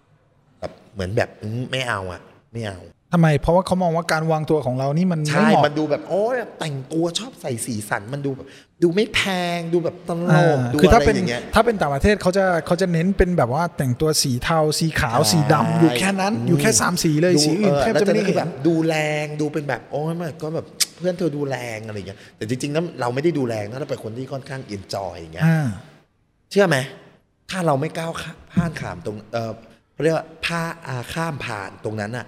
แบบเหมือนแบบไม่เอาอะไม่เอา ทำไม เพราะว่าเขามองว่าการวางตัวของเรานี่มันใช่ไม่เหมาะมันดูแบบโอ้ยแต่งตัวชอบใส่สีสัน มันดูแบบดูไม่แพง ดูแบบตลอ่ากดูคืออะถ้าไรเป็นอย่างเงี้ย ถ้าเป็นต่างประเทศเขาจะเขาจะเน้นเป็นแบบว่าแต่งตัวสีเทาสีขาวใช่สีดำอยู่แค่นั้นอยู่แค่สามสีเลยดูสีอื่นเแทบแล้วจะไม่ได้คืเห็อนแบบดูแรงดูเป็นแบบโอ้ยมันก็แบบเพื่อนเธอดูแรงอะไรอย่างเงี้ยแต่จริงๆแล้วเราไม่ได้ดูแรงนะเราเป็นคนที่ค่อนข้างเอนจอยอย่างเงี้ยอ่า เชื่อไหมถ้าเราไม่ก้าวข้าผ่านขามตรงเออเขาเรียกว่าผ้าอาข้ามผ่านตรงนั้นอะ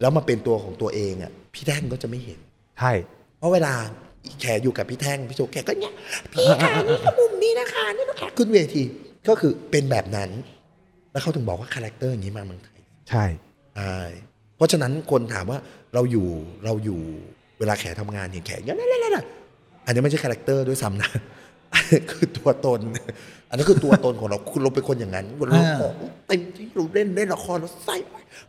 แล้วมาเป็นตัวของตัวเองอะพี่แท่งก็จะไม่เห็น ใช่ เพราะเวลาแขอยู่กับพี่แท่งพี่โจแกก็เนี่ยพี่ค่ะนี่ก็มุมนี้นะคะนี่นะคะขึ้นเวทีก็คือเป็นแบบนั้น แล้วเขาถึงบอกว่า character อย่างนี้มาเมืองไทยใช่ใช่เพราะฉะนั้นคนถามว่าเราอยู่เราอยู่เวลาแขทำงานเห็นแขอย่างนั้นนั่นอันนี้ไม่ใช่ character ด้วยซ้ำนะอันนี้ คือตัวตน อันนี้คือตัวตนของเราคุณเราเป็นคนอย่างนั้นเราอ่าออกเต็มที่เราเล่นเล่นละครเราใส่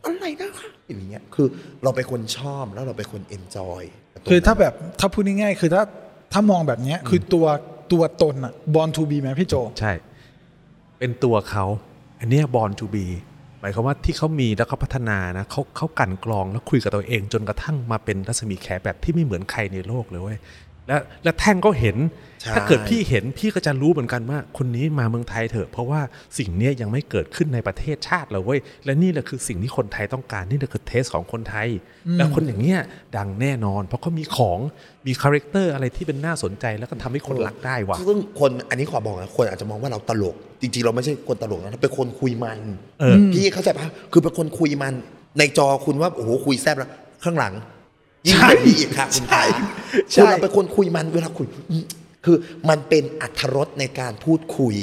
อะไรนะคะอย่างเงี้ยคือเราเป็นคนชอบแล้วเราเป็นคน enjoy คือถ้าแบบถ้าพูดง่ายๆคือถ้าถ้ามองแบบเนี้ยคือตัวตัวตนอะ born to be ไหมพี่โจ ใช่ เป็นตัวเขาอันเนี้ born to be หมายความว่าที่เขามีแล้วเขาพัฒนานะเขาเขากลั่นกรองแล้วคุยกับตัวเองจนกระทั่งมาเป็นรัศมีแขแบบที่ไม่เหมือนใครในโลกเลยเว้ย แล้วแล้วแท่งก็เห็นใช่ถ้าเกิดพี่เห็นพี่ก็จะรู้เหมือนกันว่า คนนี้มาเมืองไทยเถอะ เพราะว่าสิ่งเนี้ยยังไม่เกิดขึ้นในประเทศชาติเลยเว้ยและนี่แหละคือสิ่งที่คนไทยต้องการนี่แหละคือ taste ของคนไทย แล้วคนอย่างเงี้ยดังแน่นอน เพราะเขามีของมี character อะไรที่เป็นน่าสนใจแล้วก็ทำให้คนรักได้ว่ะซึ่งคนอันนี้ขอบอกนะคนอาจจะมองว่าเราตลก จริงๆ เราไม่ใช่คนตลกนะเราเป็นคนคุยมันเออพี่เข้าใจปะคือเป็นคนคุยมันในจอคุณว่าโอ้โหคุยแซ่บแล้วข้างหลัง ยิ่งกว่านี้อีกค่ะคุณไทยใช่คือเราเป็นคนคุยมันเวลาคุยอืมคือมันเป็นอัธรสในการพูดคุย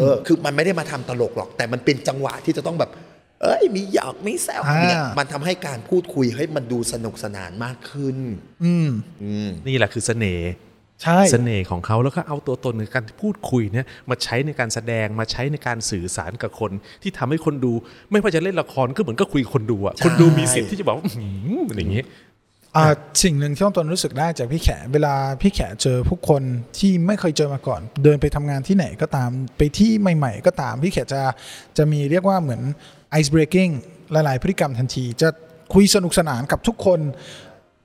เออคือมันไม่ได้มาทำตลกหรอก แต่มันเป็นจังหวะที่จะต้องแบบ เอ้ย มีหยอกมีแซวอ่าเนี่ยมันทำให้การพูดคุยให้มันดูสนุกสนานมากขึ้นอืมอืมนี่แหละคือเสน่ห์ใช่เสน่ห์ของเขาแล้วก็เอาตัวตนในการพูดคุยเนี่ยมาใช้ในการแสดงมาใช้ในการสื่อสารกับคน ที่ทำให้คนดู ไม่ว่าจะเล่นละครก็เหมือนก็คุยกับคนดูอะใช่คนดูมีสิทธิ์ที่จะบอกว่าอื้อหืออะไรอย่างเงี้ยอ่า สิ่งหนึ่งที่ต้องตนรู้สึกได้จากพี่แขเวลาพี่แขเจอผู้คนที่ไม่เคยเจอมาก่อน เดินไปทำงานที่ไหนก็ตามไปที่ใหม่ ๆ ก็ตามพี่แขจะจะมีเรียกว่าเหมือน ice breaking หลาย ๆ พฤติกรรมทันที จะคุยสนุกสนานกับทุกคน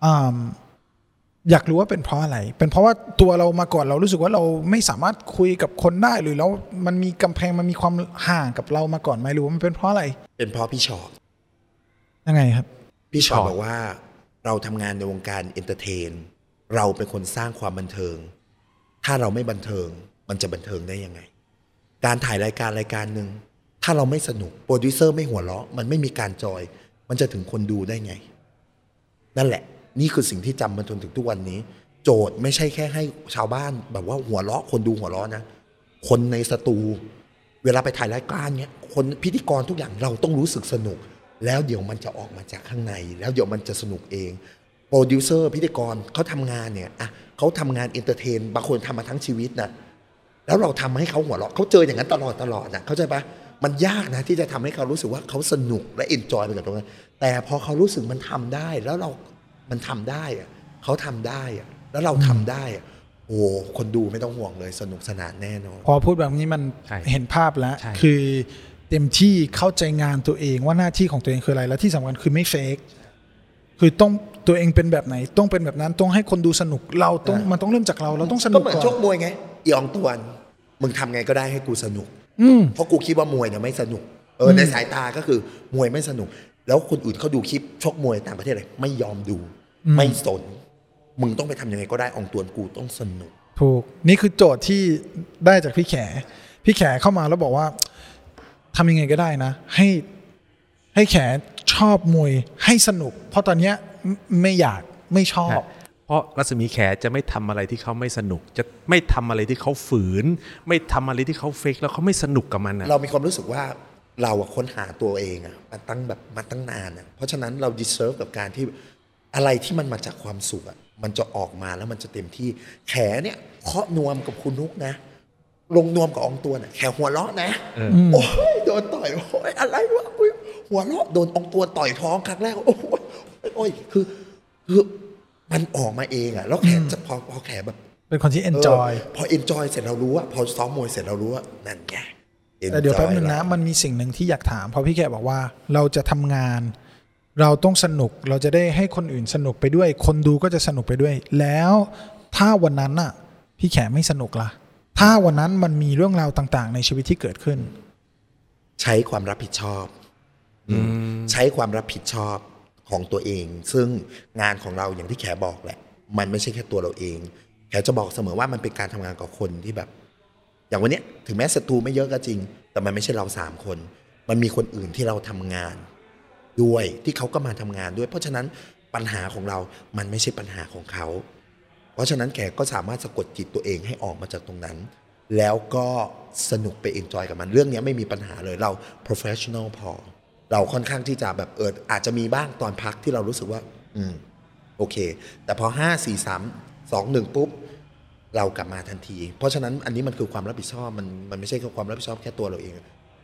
อ่าอยากรู้ว่าเป็นเพราะอะไร เป็นเพราะว่าตัวเรามาก่อนเรารู้สึกว่าเราไม่สามารถคุยกับคนได้หรือแล้วมันมีกำแพงมันมีความห่างกับเรามาก่อนไหมหรือว่ามันเป็นเพราะอะไร เป็นเพราะพี่ชอบยังไงครับ พี่ชชออบบบอกว่า เราทำงานในวงการ entertain เราเป็นคนสร้างความบันเทิง ถ้าเราไม่บันเทิง มันจะบันเทิงได้ยังไง การถ่ายรายการรายการหนึ่งถ้าเราไม่สนุกโปรดิวเซอร์ไม่หัวเราะ มันไม่มีการ joy มันจะถึงคนดูได้ไง นั่นแหละ นี่คือสิ่งที่จำมาจนถึงทุกวันนี้ โจทย์ไม่ใช่แค่ให้ชาวบ้านแบบว่าหัวเราะคนดูหัวเราะนะ คนในสตู เวลาไปถ่ายรายการเนี้ยคนพิธีกรทุกอย่างเราต้องรู้สึกสนุก แล้วเดี๋ยวมันจะออกมาจากข้างใน แล้วเดี๋ยวมันจะสนุกเองโปรดิวเซอร์พิธีกรเขาทำงานเนี่ยอะเขาทำงาน entertain บางคนทำมาทั้งชีวิตนะแล้วเราทำให้เขาหัวเราะเขาเจออย่างนั้นตลอดตลอดนะเข้าใจปะมันยากนะที่จะทำให้เขารู้สึกว่าเขาสนุกและ enjoy ไปกับตรงนั้นแต่พอเขารู้สึกมันทำได้แล้วเรา มันทำได้อะเขาทำได้อะแล้วเราทำได้อะโอ้คนดูไม่ต้องห่วงเลยสนุกสนานแน่นอน พอพูดแบบนี้มันใช่เห็นภาพแล้วใช่คือ เต็มที่เข้าใจงานตัวเองว่าหน้าที่ของตัวเองคืออะไร และที่สำคัญคือไม่เฟกคือต้องตัวเองเป็นแบบไหน ต้องเป็นแบบนั้นต้องให้คนดูสนุกเราต้องอ่ามัมันต้องเริ่มจากเราเราต้องสนุก็กเหมือนก่อชกนมวยไงอีอองตวนมึงทำไงก็ได้ให้กูสนุก อืม เพราะกูคิดว่ามวยเนี่ยไม่สนุก เออในสายตาก็คือมวยไม่สนุก แล้วคนอื่นเขาดูคลิปชกมวยต่างประเทศเลยไม่ยอมดูไม่สน มึงต้องไปทำยังไงก็ได้อองตวนกูต้องสนุก ถูกนี่คือโจทย์ที่ได้จากพี่แข พี่แขเข้ามาแล้วบอกว่า ทำยังไงก็ได้นะ ให้ให้แขชอบมวยให้สนุก เพราะตอนเนี้ยไม่ไม่อยากไม่ชอบ เพราะรัศมีแขจะไม่ทำอะไรที่เขาไม่สนุก จะไม่ทำอะไรที่เขาฝืน ไม่ทำอะไรที่เขาเฟกแล้วเขาไม่สนุกกับมันอะเรามีความรู้สึกว่าเราอะค้นหาตัวเองอะมาตั้งแบบมาตั้งนานอะเพราะฉะนั้นเรา deserve กับการที่อะไรที่มันมาจากความสุขอะมันจะออกมาแล้วมันจะเต็มที่แขเนี่ยเคาะนวมกับคุณนุกนะ ลงนวมกับอองตัวน่ะแขหัวเราะนะโอ้ยโดนต่อยโอ้ยอะไรวะอุ๊ยหัวเราะโดนอองตัวต่อยท้องครั้งแรกโอ้ยโอ้ยคือคือมันออกมาเองอะแล้วแขจะพอพอแขแบบ เป็นคนที่ enjoy เออพอ enjoy เสร็จเรารู้ว่าพอซ้อมมวยเสร็จเรารู้ว่านั่นไงแต่เดี๋ยวแป๊บนึง enjoy นะละมันมีสิ่งหนึ่งที่อยากถามเพราะพี่แกบอกว่าเราจะทำงาน เราต้องสนุกเราจะได้ให้คนอื่นสนุกไปด้วย คนดูก็จะสนุกไปด้วย แล้วถ้าวันนั้นน่ะ พี่แขไม่สนุกล่ะ ถ้าวันนั้นมันมีเรื่องราวต่าง ๆ ในชีวิตที่เกิดขึ้น ใช้ความรับผิดชอบใช้ความรับผิดชอบของตัวเอง ซึ่งงานของเราอย่างที่แขบอกแหละ มันไม่ใช่แค่ตัวเราเอง แขจะบอกเสมอว่ามันเป็นการทำงานกับคนที่แบบ อย่างวันเนี้ยถึงแม้ศัตรูไม่เยอะก็จริง แต่มันไม่ใช่เราสามคน มันมีคนอื่นที่เราทำงาน ด้วยที่เขาก็มาทำงานด้วย เพราะฉะนั้นปัญหาของเรามันไม่ใช่ปัญหาของเขา เพราะฉะนั้นแขกก็สามารถสะกดจิตตัวเองให้ออกมาจากตรงนั้น แล้วก็สนุกไป enjoy กับมัน เรื่องนี้ไม่มีปัญหาเลยเรา professional พอ เราค่อนข้างที่จะแบบเอออาจจะมีบ้างตอนพักที่เรารู้สึกว่า อืม โอเค แต่พอห้าสี่สามสองหนึ่งปุ๊บ เรากลับมาทันที เพราะฉะนั้นอันนี้มันคือความรับผิดชอบมันมันไม่ใช่แค่ความรับผิดชอบแค่ตัวเราเอง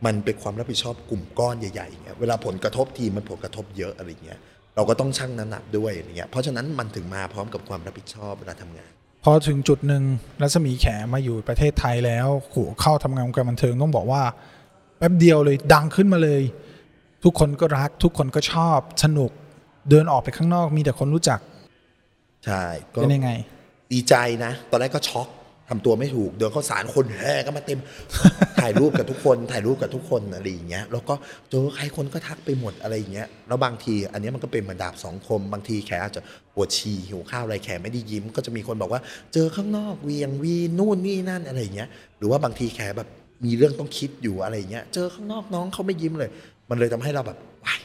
มันเป็นความรับผิดชอบกลุ่มก้อนใหญ่ๆอย่างเงี้ยเวลาผลกระทบทีมมันผลกระทบเยอะอะไรเงี้ย เราก็ต้องชั่งน้ำหนักด้วยอะไรเงี้ยเพราะฉะนั้นมันถึงมาพร้อมกับความรับผิดชอบเวลาทำงาน พอถึงจุดหนึ่งรัศมีแขมาอยู่ประเทศไทยแล้วโหเข้าทำงานวงการบันเทิงต้องบอกว่าแป๊บเดียวเลยดังขึ้นมาเลย ทุกคนก็รัก ทุกคนก็ชอบสนุกเดินออกไปข้างนอกมีแต่คนรู้จัก ใช่ก็เป็นยังไง ดีใจนะ ตอนแรกก็ช็อก ทำตัวไม่ถูก เดินเข้าสารคนแห่ก็มาเต็ม ถ่ายรูปกับทุกคน ถ่ายรูปกับทุกคนอะไรอย่างเงี้ย แล้วก็เจอใครคนก็ทักไปหมดอะไรอย่างเงี้ย แล้วบางที อันเนี้ยมันก็เป็นเหมือนดาบสองคม บางทีแขอาจจะปวดฉี่หิวข้าวอะไรแขไม่ได้ยิ้ม ก็จะมีคนบอกว่า เจอข้างนอกเวียงวีนู่นนี่นั่นอะไรอย่างเงี้ย หรือว่าบางทีแขแบบมีเรื่องต้องคิดอยู่อะไรอย่างเงี้ย เจอข้างนอกน้องเขาไม่ยิ้มเลย มันเลยทำให้เราแบบว้าย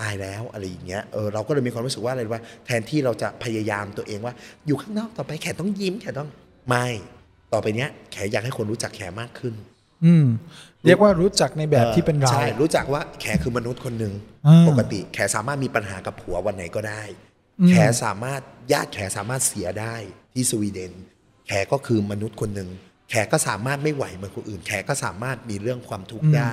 ตายแล้วอะไรอย่างเงี้ย เออเราก็เลยมีความรู้สึกว่าอะไรรู้ว่า แทนที่เราจะพยายามตัวเองว่า อยู่ข้างนอกต่อไปแขต้องยิ้มแขต้อง ไม่ต่อไปเนี้ยแขอยากให้คนรู้จักแขมากขึ้น อืม เรียกว่ารู้จักในแบบที่เป็นเราใช่รู้จักว่าแขคือมนุษย์คนหนึ่งอ่าปกติแขสามารถมีปัญหากับผัววันไหนก็ได้อืมแขสามารถญาติแขสามารถเสียได้ที่สวีเดน แขก็คือมนุษย์คนหนึ่งแขก็สามารถไม่ไหวเหมือนคนอื่น แขก็สามารถมีเรื่องความทุกข์ได้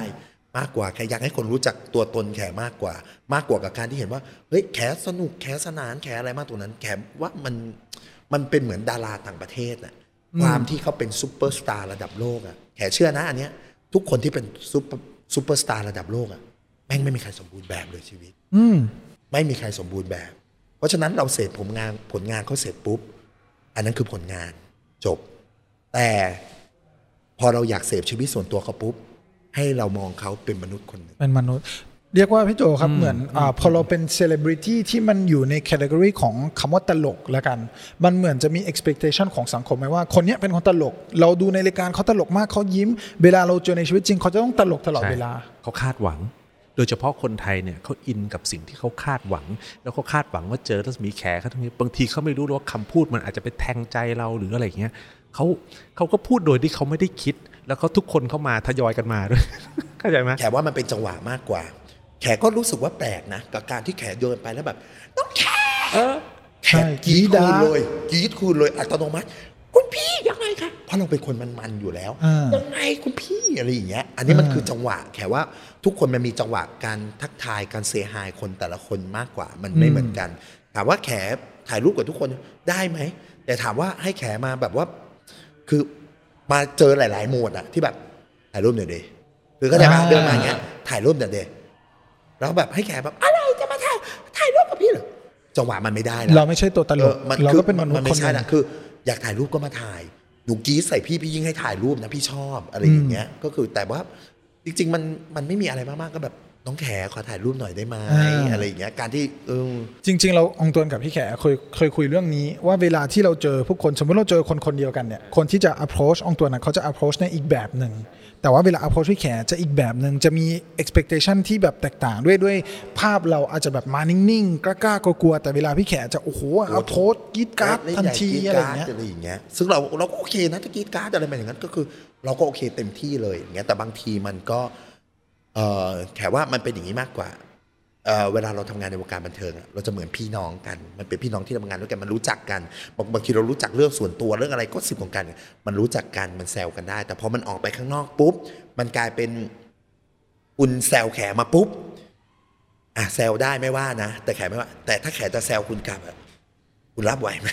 มากกว่าแขอยากให้คนรู้จักตัวตนแขมากกว่า มากกว่ากับการที่เห็นว่าเฮ้ยแขสนุกแขสนานแขอะไรมากตัวนั้น แขว่ามันมันเป็นเหมือนดาราต่างประเทศน่ะ ความที่เขาเป็นซูเปอร์สตาร์ระดับโลกอะแขเชื่อนะอันเนี้ยทุกคนที่เป็นซูเปอร์ซูเปอร์สตาร์ระดับโลกอะแม่งไม่มีใครสมบูรณ์แบบเลยชีวิต อืมไม่มีใครสมบูรณ์แบบ เพราะฉะนั้นเราเสร็จผลงานผลงานเขาเสร็จปุ๊บ อันนั้นคือผลงานจบ แต่พอเราอยากเสพชีวิตส่วนตัวเขาปุ๊บให้เรามองเขาเป็นมนุษย์คนหนึ่งเป็นมนุษย์ เรียกว่าพี่โจครับเหมือนอาพอเราเป็นเซเลบริตี้ที่มันอยู่ใน category ของคำว่าตลกแล้วกัน มันเหมือนจะมี expectation ของสังคมไหมว่าคนเนี้ยเป็นคนตลก เราดูในรายการเขาตลกมากเขายิ้ม เวลาเราเจอในชีวิตจริง เขาจะต้องตลกตลอดเวลาใช่เขาคาดหวัง โดยเฉพาะคนไทยเนี่ยเขาอินกับสิ่งที่เขาคาดหวัง แล้วเขาคาดหวังว่าเจอรัศมีแขเขาตรงนี้บางทีเขาไม่รู้หรอกว่าคำพูดมันอาจจะไปแทงใจเราหรืออะไรอย่างเงี้ยเขาเขาก็พูดโดยที่เขาไม่ได้คิด แล้วเขาทุกคนเข้ามาทยอยกันมาด้วยเข้าใจไหมแขว่ามันเป็นจังหวะมากกว่า แขก็รู้สึกว่าแปลกนะ กับการที่แขเดินไปแล้วแบบน้องแขเออแขใช่กรีดกรี๊ดคืนอะเลยกรีดคืนเลยอัตโนมัติ คุณพี่ยังไงคะเพราะเราเป็นคนมันๆอยู่แล้วอ่ายังไงคุณพี่อะไรอย่างเงี้ย อันนี้มันคือจังหวะ แขว่าทุกคนมันมีจังหวะการทักทายการเซฮายคนแต่ละคนมากกว่า มันไม่เหมือนกันถามว่าแขถ่ายรูปกับทุกคนได้ไหมแต่ถามว่าให้แขมาแบบว่า คือมาเจอหลาย ๆ โหมดอะที่แบบถ่ายรูปหน่อยดิคือก็ได้มาอ่าเดินมาอย่างเงี้ยถ่ายรูปหน่อยดิ แล้วแบบให้แขแบบอะไรจะมาถ่ายถ่ายรูปกับพี่เหรอจังหวะมันไม่ได้นะเราไม่ใช่ตัวตลเอกอมันเราคือก็เป็นมนุษมันย์ไม่คนหใช่นึ่งนะคือ อยากถ่ายรูปก็มาถ่ายหนูกรีดใส่พี่พี่ยิ่งให้ถ่ายรูปนะพี่ชอบอะไรอย่างเงี้ย ก็คือแต่ว่าจริง ๆ มันมันไม่มีอะไรมากๆก็แบบน้องแขขอถ่ายรูปหน่อยได้ไหมอ่าอะไรอย่างเงี้ยการที่เออจริง ๆ เราองตวนกับพี่แขเคยเคยคุยเรื่องนี้ ว่าเวลาที่เราเจอผู้คนสมมติเราเจอคนคนเดียวกันเนี่ยคนที่จะ approach องตวนนะเขาจะ approach ในอีกแบบหนึ่ง แต่ว่าเวลา approach พี่แขจะอีกแบบหนึ่งจะมี expectation ที่แบบแตกต่างด้วยด้วยภาพเราอาจจะแบบมานิ่งๆกล้าๆกลัวๆแต่เวลาพี่แขจะโอ้โหเอาโทษกรีดการ์ดเล่นทันใหญ่ทีกรี๊ดอะไรกอย่างเงี้ยอะไรอย่างเงี้ยซึ่งเราเราก็โอเคนะถ้ากรีดการ์ดอะไรแบบอย่างนั้นก็คือ เราก็โอเคเต็มที่เลยอย่างเงี้ยแต่บางทีมันก็เออแขว่ามันเป็นอย่างนี้มากกว่า เเวลาเราทำงานในวงการบันเทิง เราจะเหมือนพี่น้องกัน มันเป็นพี่น้องที่ทำงานด้วยกันมันรู้จักกันบางบางทีเรารู้จักเรื่องส่วนตัวเรื่องอะไรก็สิบของกัน มันรู้จักกันมันแซวกันได้ แต่พอมันออกไปข้างนอกปุ๊บ มันกลายเป็นคุณแซวแขมาปุ๊บอะแซวได้ไม่ว่านะ แต่แขไม่ว่า แต่ถ้าแขจะแซวคุณกลับคุณรับไหวไหม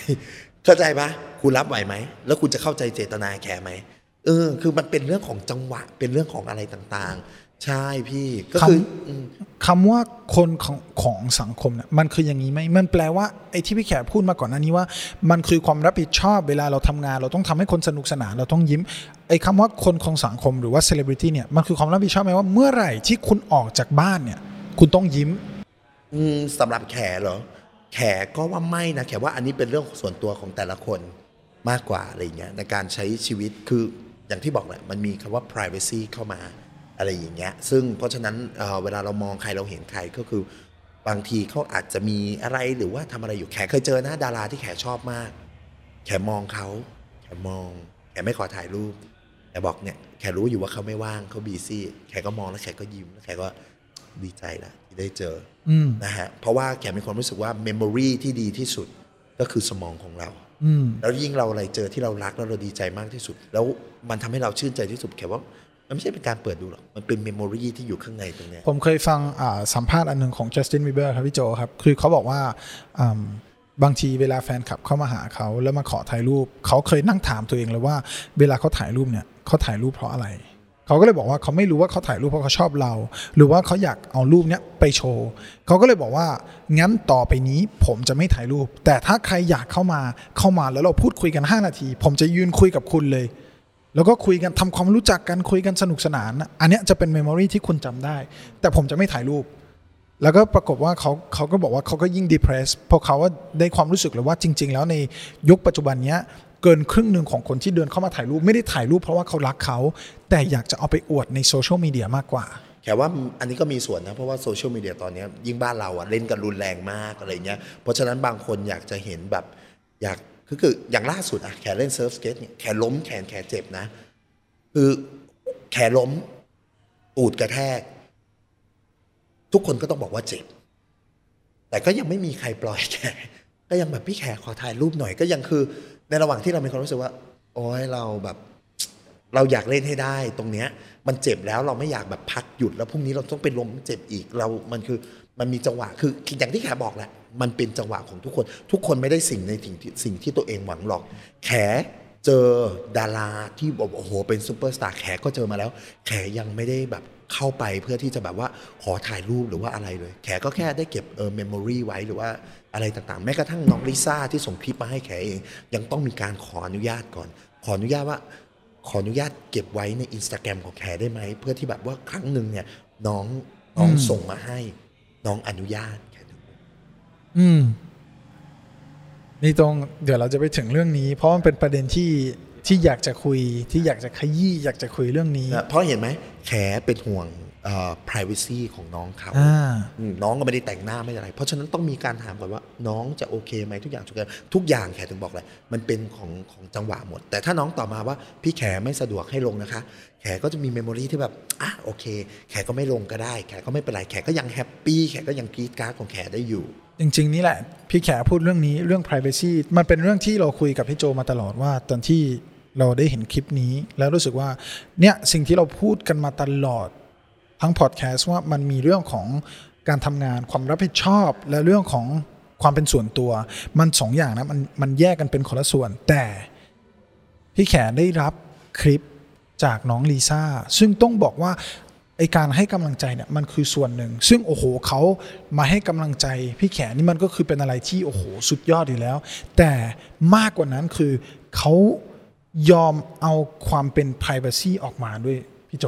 เข้าใจปะคุณรับไหวไหมแล้วคุณจะเข้าใจเจตนาแขไหมเออคือมันเป็นเรื่องของจังหวะเป็นเรื่องของอะไรต่างๆ ใช่พี่ก็คืออืมคำว่าคนของของสังคมเนี่ยมันคืออย่างนี้ไหมมันแปลว่าไอ้ที่พี่แขกพูดมาก่อนหน้านี้ว่า มันคือความรับผิดชอบเวลาเราทำงาน เราต้องทำให้คนสนุกสนานเราต้องยิ้มไอ้คำว่าคนของสังคมหรือว่าเซเลบริตี้เนี่ยมันคือความรับผิดชอบไหมว่าเมื่อไหร่ที่คุณออกจากบ้านเนี่ย คุณต้องยิ้ม อืมสำหรับแขเหรอแขก็ว่าไม่นะแขว่าอันนี้เป็นเรื่องส่วนตัวของแต่ละคนมากกว่าอะไรอย่างเงี้ยในการใช้ชีวิตคืออย่างที่บอกแหละมันมีคำว่า privacy เข้ามา อะไรอย่างเงี้ย ซึ่งเพราะฉะนั้นเอ่อเวลาเรามองใครเราเห็นใครก็คือบางทีเขาอาจจะมีอะไรหรือว่าทำอะไรอยู่แขเคยเจอนะดาราที่แขชอบมาก แขมองเขาแขมอง แขไม่ขอถ่ายรูปแขบอกเนี่ยแขรู้อยู่ว่าเขาไม่ว่างเขาบีซี่ แขก็มองแล้วแขก็ยิ้มแล้วแขก็ดีใจละที่ได้เจออืมนะฮะเพราะว่าแขมีความรู้สึกว่า memory ที่ดีที่สุดก็คือสมองของเราอืมแล้วยิ่งเราอะไรเจอที่เรารักแล้วเราดีใจมากที่สุด แล้วมันทำให้เราชื่นใจที่สุดแขว่า มันไม่ใช่เป็นการเปิดดูหรอก มันเป็น memory ที่อยู่ข้างในตรงนี้ผมเคยฟังสัมภาษณ์อันหนึ่งของ Justin Bieber ครับพี่โจครับ คือเขาบอกว่าบางทีเวลาแฟนคลับเข้ามาหาเขาแล้วมาขอถ่ายรูป เขาเคยนั่งถามตัวเองเลยว่า เวลาเขาถ่ายรูปเนี่ยเขาถ่ายรูปเพราะอะไรเขาก็เลยบอกว่าเขาไม่รู้ว่าเขาถ่ายรูปเพราะเขาชอบเรา หรือว่าเขาอยากเอารูปเนี้ยไปโชว์เขาก็เลยบอกว่างั้นต่อไปนี้ผมจะไม่ถ่ายรูป แต่ถ้าใครอยากเข้ามาเข้ามาแล้วเราพูดคุยกัน 5 นาที ผมจะยืนคุยกับคุณเลย แล้วก็คุยกันทำความรู้จักกันคุยกันสนุกสนาน อันนี้จะเป็นเมมโมรีที่คุณจำได้ แต่ผมจะไม่ถ่ายรูป แล้วก็ปรากฏว่าเขาเขาก็บอกว่าเขาก็ยิ่ง depressed เพราะเขาว่าได้ความรู้สึกเลยว่าจริง ๆ แล้วในยุคปัจจุบันเนี้ยเกินครึ่งหนึ่งของคนที่เดินเข้ามาถ่ายรูปไม่ได้ถ่ายรูปเพราะว่าเขารักเขา แต่อยากจะเอาไปอวดในโซเชียลมีเดียมากกว่าแขว่าอันนี้ก็มีส่วนนะ เพราะว่าโซเชียลมีเดียตอนนี้ยิ่งบ้านเราอะเล่นกันรุนแรงมากอะไรเงี้ยเพราะฉะนั้นบางคนอยากจะเห็นแบบอยาก คือคืออย่างล่าสุดอะแขเล่นเซิร์ฟสเก็ตเนี่ยแขล้มแขนแขเจ็บนะ คือแขล้มตูดกระแทก ทุกคนก็ต้องบอกว่าเจ็บ แต่ก็ยังไม่มีใครปล่อยแขก็ยังแบบพี่แขขอถ่ายรูปหน่อยก็ยังคือ ในระหว่างที่เรามีความรู้สึกว่า โอ้ยเราแบบ เราอยากเล่นให้ได้ ตรงเนี้ย มันเจ็บแล้วเราไม่อยากแบบพักหยุดแล้วพรุ่งนี้เราต้องไปล้มเจ็บอีกเรา มันคือมันมีจังหวะคืออย่างที่แขบอกแหละ มันเป็นจังหวะของทุกคน ทุกคนไม่ได้สิ่งในสิ่งที่สิ่งที่ตัวเองหวังหรอก แขเจอดาราที่บอกโอ้โหเป็นซูเปอร์สตาร์แขก็เจอมาแล้ว แขยังไม่ได้แบบเข้าไปเพื่อที่จะแบบว่าขอถ่ายรูปหรือว่าอะไรเลย แขก็แค่ได้เก็บเออ memory ไว้หรือว่าอะไรต่างๆ แม้กระทั่งน้องลิซ่าที่ส่งคลิปมาให้แขเอง ยังต้องมีการขออนุญาตก่อน ขออนุญาตว่า ขออนุญาตเก็บไว้ในอินสตาแกรมของแขได้ไหมเพื่อที่แบบว่าครั้งหนึ่งเนี่ยน้องน้องส่งมาให้ น้องอนุญาตแขถึง อืมนี่ตรงเดี๋ยวเราจะไปถึงเรื่องนี้ เพราะมันเป็นประเด็นที่ที่อยากจะคุยที่อยากจะขยี้อยากจะคุยเรื่องนี้นะเพราะเห็นไหมแขเป็นห่วงเอ่อ privacy ของน้องเขาอ่าอืมน้องก็ไม่ได้แต่งหน้าไม่ได้อะไร เพราะฉะนั้นต้องมีการถามก่อนว่า น้องจะโอเคไหมทุกอย่างทุกอย่างทุกอย่างแขถึงบอกเลยมันเป็นของของจังหวะหมด แต่ถ้าน้องตอบมาว่าพี่แขไม่สะดวกให้ลงนะคะ แขก็จะมี memory ที่แบบอะโอเค แขก็ไม่ลงก็ได้ แขก็ไม่เป็นไรแขก็ยัง happy แขก็ยังกรี๊ดกร๊าดของแขได้อยู่ จริง ๆ นี่แหละ พี่แขพูดเรื่องนี้เรื่อง privacy มันเป็นเรื่องที่เราคุยกับพี่โจมาตลอดว่า ตอนที่เราได้เห็นคลิปนี้ แล้วรู้สึกว่าเนี่ยสิ่งที่เราพูดกันมาตลอดทั้งพอดแคสต์ว่ามันมีเรื่องของการทำงานความรับผิดชอบ และเรื่องของความเป็นส่วนตัว มันสองอย่างนะมันมันแยกกันเป็นคนละส่วน แต่พี่แขได้รับคลิปจากน้องลีซ่าซึ่งต้องบอกว่า ไอการให้กำลังใจเนี่ยมันคือส่วนหนึ่ง ซึ่งโอ้โหเขามาให้กำลังใจพี่แขนี่มันก็คือเป็นอะไรที่โอ้โหสุดยอดอยู่แล้ว แต่มากกว่านั้นคือเขายอมเอาความเป็น privacy ออกมาด้วยพี่โจ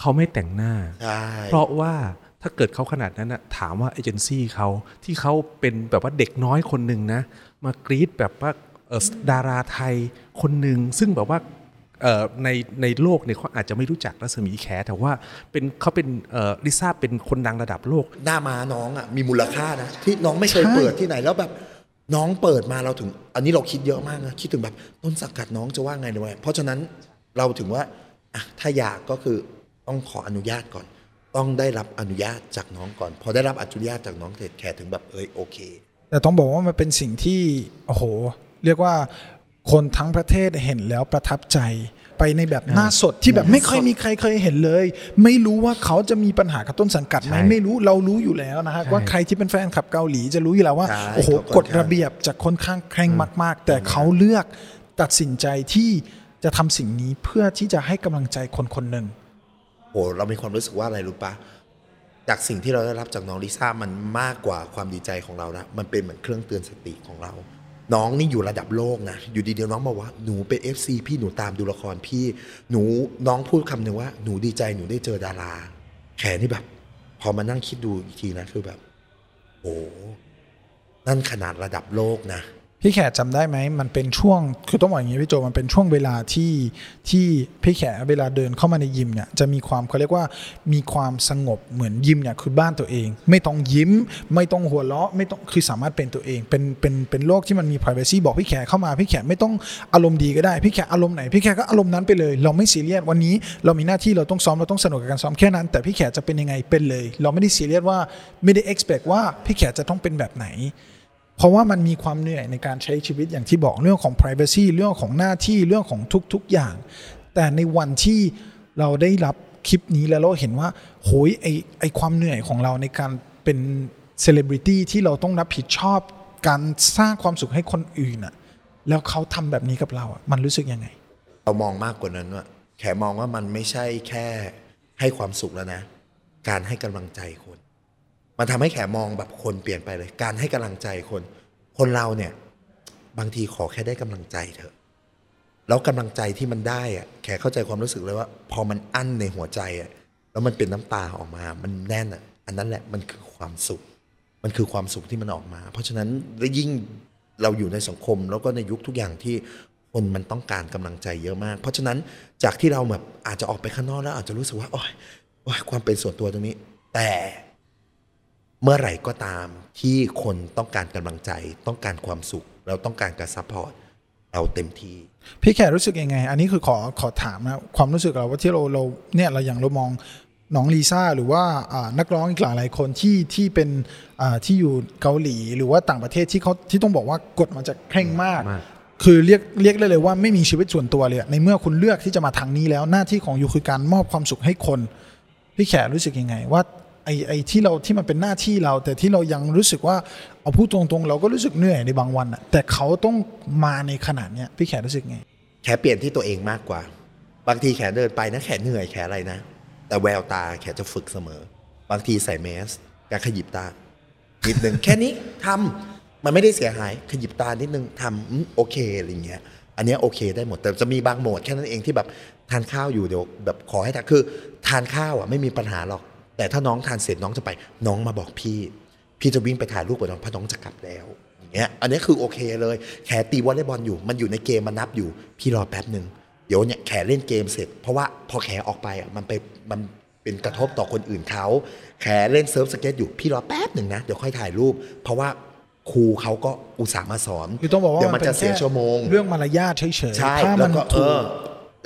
เขาไม่แต่งหน้าใช่เพราะว่าถ้าเกิดเขาขนาดนั้นนะถามว่าเอเจนซี่เขาที่เขาเป็นแบบว่าเด็กน้อยคนหนึ่งนะ มากรีดแบบว่าเอ่อดาราไทยคนหนึ่งซึ่งแบบว่าเอ่อ ในในโลกเนี่ยเขาอาจจะไม่รู้จักรัศมีแขแต่ว่าเป็นเขาเป็นเอ่อลิซ่าเป็นคนดังระดับโลก หน้ามาน้องอะมีมูลค่านะ ที่น้องไม่เคยใช่เปิดที่ไหนแล้วแบบน้องเปิดมาเราถึง อันนี้เราคิดเยอะมากนะคิดถึงแบบต้นสังกัดน้องจะว่าไงด้วยเพราะฉะนั้นเราถึงว่าอะถ้าอยากก็คือต้องขออนุญาตก่อน ต้องได้รับอนุญาตจากน้องก่อน พอได้รับอนุญาตจากน้องเสร็จแขถึงแบบเอ้ยโอเค แต่ต้องบอกว่ามันเป็นสิ่งที่โอ้โห เรียกว่า คนทั้งประเทศเห็นแล้วประทับใจ ไปในแบบหน้าสดที่แบบไม่เคยมีใครเคยเห็นเลย ไม่รู้ว่าเขาจะมีปัญหากับต้นสังกัดไหมใช่ไม่รู้เรารู้อยู่แล้วนะฮะใช่ว่าใครที่เป็นแฟนคลับเกาหลีจะรู้อยู่แล้วว่าใช่โอ้โหเขาค่กอนฎข้างระเบียบจะค่อนข้างเคร่งมาก ๆ แต่เขาเลือกตัดสินใจที่จะทำสิ่งนี้เพื่อที่จะให้กำลังใจคนคนหนึ่งโอ้เรามีความรู้สึกว่าอะไรรู้ปะจากสิ่งที่เราได้รับจากน้องลิซ่ามันมากกว่าความดีใจของเรานะมันเป็นเหมือนเครื่องเตือนสติของเรา น้องนี่อยู่ระดับโลกนะ อยู่ดีเดียวน้องมาว่าหนูเป็น FC พี่หนูตามดูละครพี่หนูน้องพูดคำหนึ่งว่าหนูดีใจหนูได้เจอดารา แขนนี่แบบ พอมานั่งคิดดูอีกทีนะคือแบบ โอ้นั่นขนาดระดับโลกนะ พี่แขกจำได้ไหมมันเป็นช่วงคือต้องบอกอย่างนี้พี่โจมันเป็นช่วงเวลาที่ที่พี่แขกเวลาเดินเข้ามาในยิมเนี่ยจะมีความเขาเรียกว่ามีความสงบเหมือนยิมเนี่ยคือบ้านตัวเอง ไม่ต้องยิ้ม ไม่ต้องหัวเราะไม่ต้องคือสามารถเป็นตัวเองเป็นเป็นเป็นโลกที่มันมี p r i เวซีบอกพี่แขกเข้ามาพี่แขกไม่ต้องอารมณ์ดีก็ได้พี่แขกอารมณ์ไหนพี่แขกก็อารมณ์นั้นไปเลย เราไม่ซีเรียสวันนี้เรามีหน้าที่เราต้องซ้อมเราต้องสนุกกับการซ้อมแค่นั้น แต่พี่แขกจะเป็นยังไงเป็นเลย เราไม่ได้ซีเรียสว่าไม่ได้ expect ว่าพี่แขกจะต้องเป็นแบบไหน เพราะว่ามันมีความเหนื่อยในการใช้ชีวิตอย่างที่บอกเรื่องของ Privacy เรื่องของหน้าที่เรื่องของทุกๆอย่าง แต่ในวันที่เราได้รับคลิปนี้แล้วเราเห็นว่าโหยไอไอความเหนื่อยของเราในการเป็นเซเลบริตี้ที่เราต้องรับผิดชอบการสร้างความสุขให้คนอื่นอะแล้วเขาทำแบบนี้กับเราอะมันรู้สึกยังไง เรามองมากกว่านั้นว่าแขมองว่ามันไม่ใช่แค่ให้ความสุขแล้วนะ การให้กำลังใจคน มันทำให้แขมองแบบคนเปลี่ยนไปเลย การให้กำลังใจคน คนเราเนี่ย บางทีขอแค่ได้กำลังใจเถอะ แล้วกำลังใจที่มันได้อะแขเข้าใจความรู้สึกเลยว่า พอมันอั้นในหัวใจอะแล้วมันเป็นน้ำตาออกมา มันแน่นอะอันนั้นแหละมันคือความสุข มันคือความสุขที่มันออกมา เพราะฉะนั้นและยิ่งเราอยู่ในสังคม แล้วก็ในยุคทุกอย่างที่คนมันต้องการกำลังใจเยอะมาก เพราะฉะนั้นจากที่เราแบบอาจจะออกไปข้างนอกแล้วอาจจะรู้สึกว่าโอ๊ยโอ๊ยความเป็นส่วนตัวตรงนี้ แต่ เมื่อไหร่ก็ตามที่คนต้องการกำลังใจ ต้องการความสุข เราต้องการการ support เราเต็มที่ พี่แขรู้สึกยังไง อันนี้คือขอขอถามนะความรู้สึกเราว่าที่เราเราเนี่ยเราอย่างเรามองน้องลิซ่าหรือว่าอ่านักร้องอีกหลายหลายๆคนที่ที่เป็นอ่าที่อ you่เกาหลีหรือว่าต่างประเทศที่เขาที่ต้องบอกว่ากฎมันจะเคร่งมากมากคือเรียกเรียกได้เลยว่าไม่มีชีวิตส่วนตัวเลยอะในเมื่อคุณเลือกที่จะมาทางนี้แล้วหน้าที่ของยูคือการมอบความสุขให้คน พี่แขรู้สึกยังไง ว่า ไอ้ไอ้ที่เราที่มันเป็นหน้าที่เรา แต่ที่เรายังรู้สึกว่าเอาพูดตรงๆ เราก็รู้สึกเหนื่อยในบางวันอะแต่เขาต้องมาในขนาดเนี้ยพี่แขรู้สึกไง แขเปลี่ยนที่ตัวเองมากกว่า บางทีแขเดินไปนะแขเหนื่อยแขอะไรนะ แต่แววตาแขจะฝึกเสมอ บางทีใส่แมสการขยิบตานิดนึง แค่นี้ทำมันไม่ได้เสียหายขยิบตานิดนึงทำโอเคอะไรเงี้ยอันนี้โอเคได้หมด แต่จะมีบางโหมดแค่นั้นเองที่แบบทานข้าวอยู่เดี๋ยวแบบขอให้ทานคือ ทานข้าวอะไม่มีปัญหาหรอก แต่ถ้าน้องทานเสร็จน้องจะไป น้องมาบอกพี่ พี่จะวิ่งไปถ่ายรูปกับน้องเพราะน้องจะกลับแล้วอย่างเงี้ยอันนี้คือโอเคเลย แขตีวอลเลย์บอลอยู่ มันอยู่ในเกมมันนับอยู่ พี่รอแป๊บหนึ่งเดี๋ยวเนี่ยแขเล่นเกมเสร็จ เพราะว่าพอแขออกไปอะมันไปมันเป็นกระทบต่อคนอื่นเขาแขเล่นเซิร์ฟสเก็ตอยู่พี่รอแป๊บหนึ่งนะเดี๋ยวค่อยถ่ายรูป เพราะว่าครูเขาก็อุตส่าห์มาสอนคือต้องบอกว่าเดี๋ยวมันก็จะเสียแค่ชั่วโมง เรื่องมารยาทเฉยใช่ๆถ้าแล้มัวนก็เอถูกอ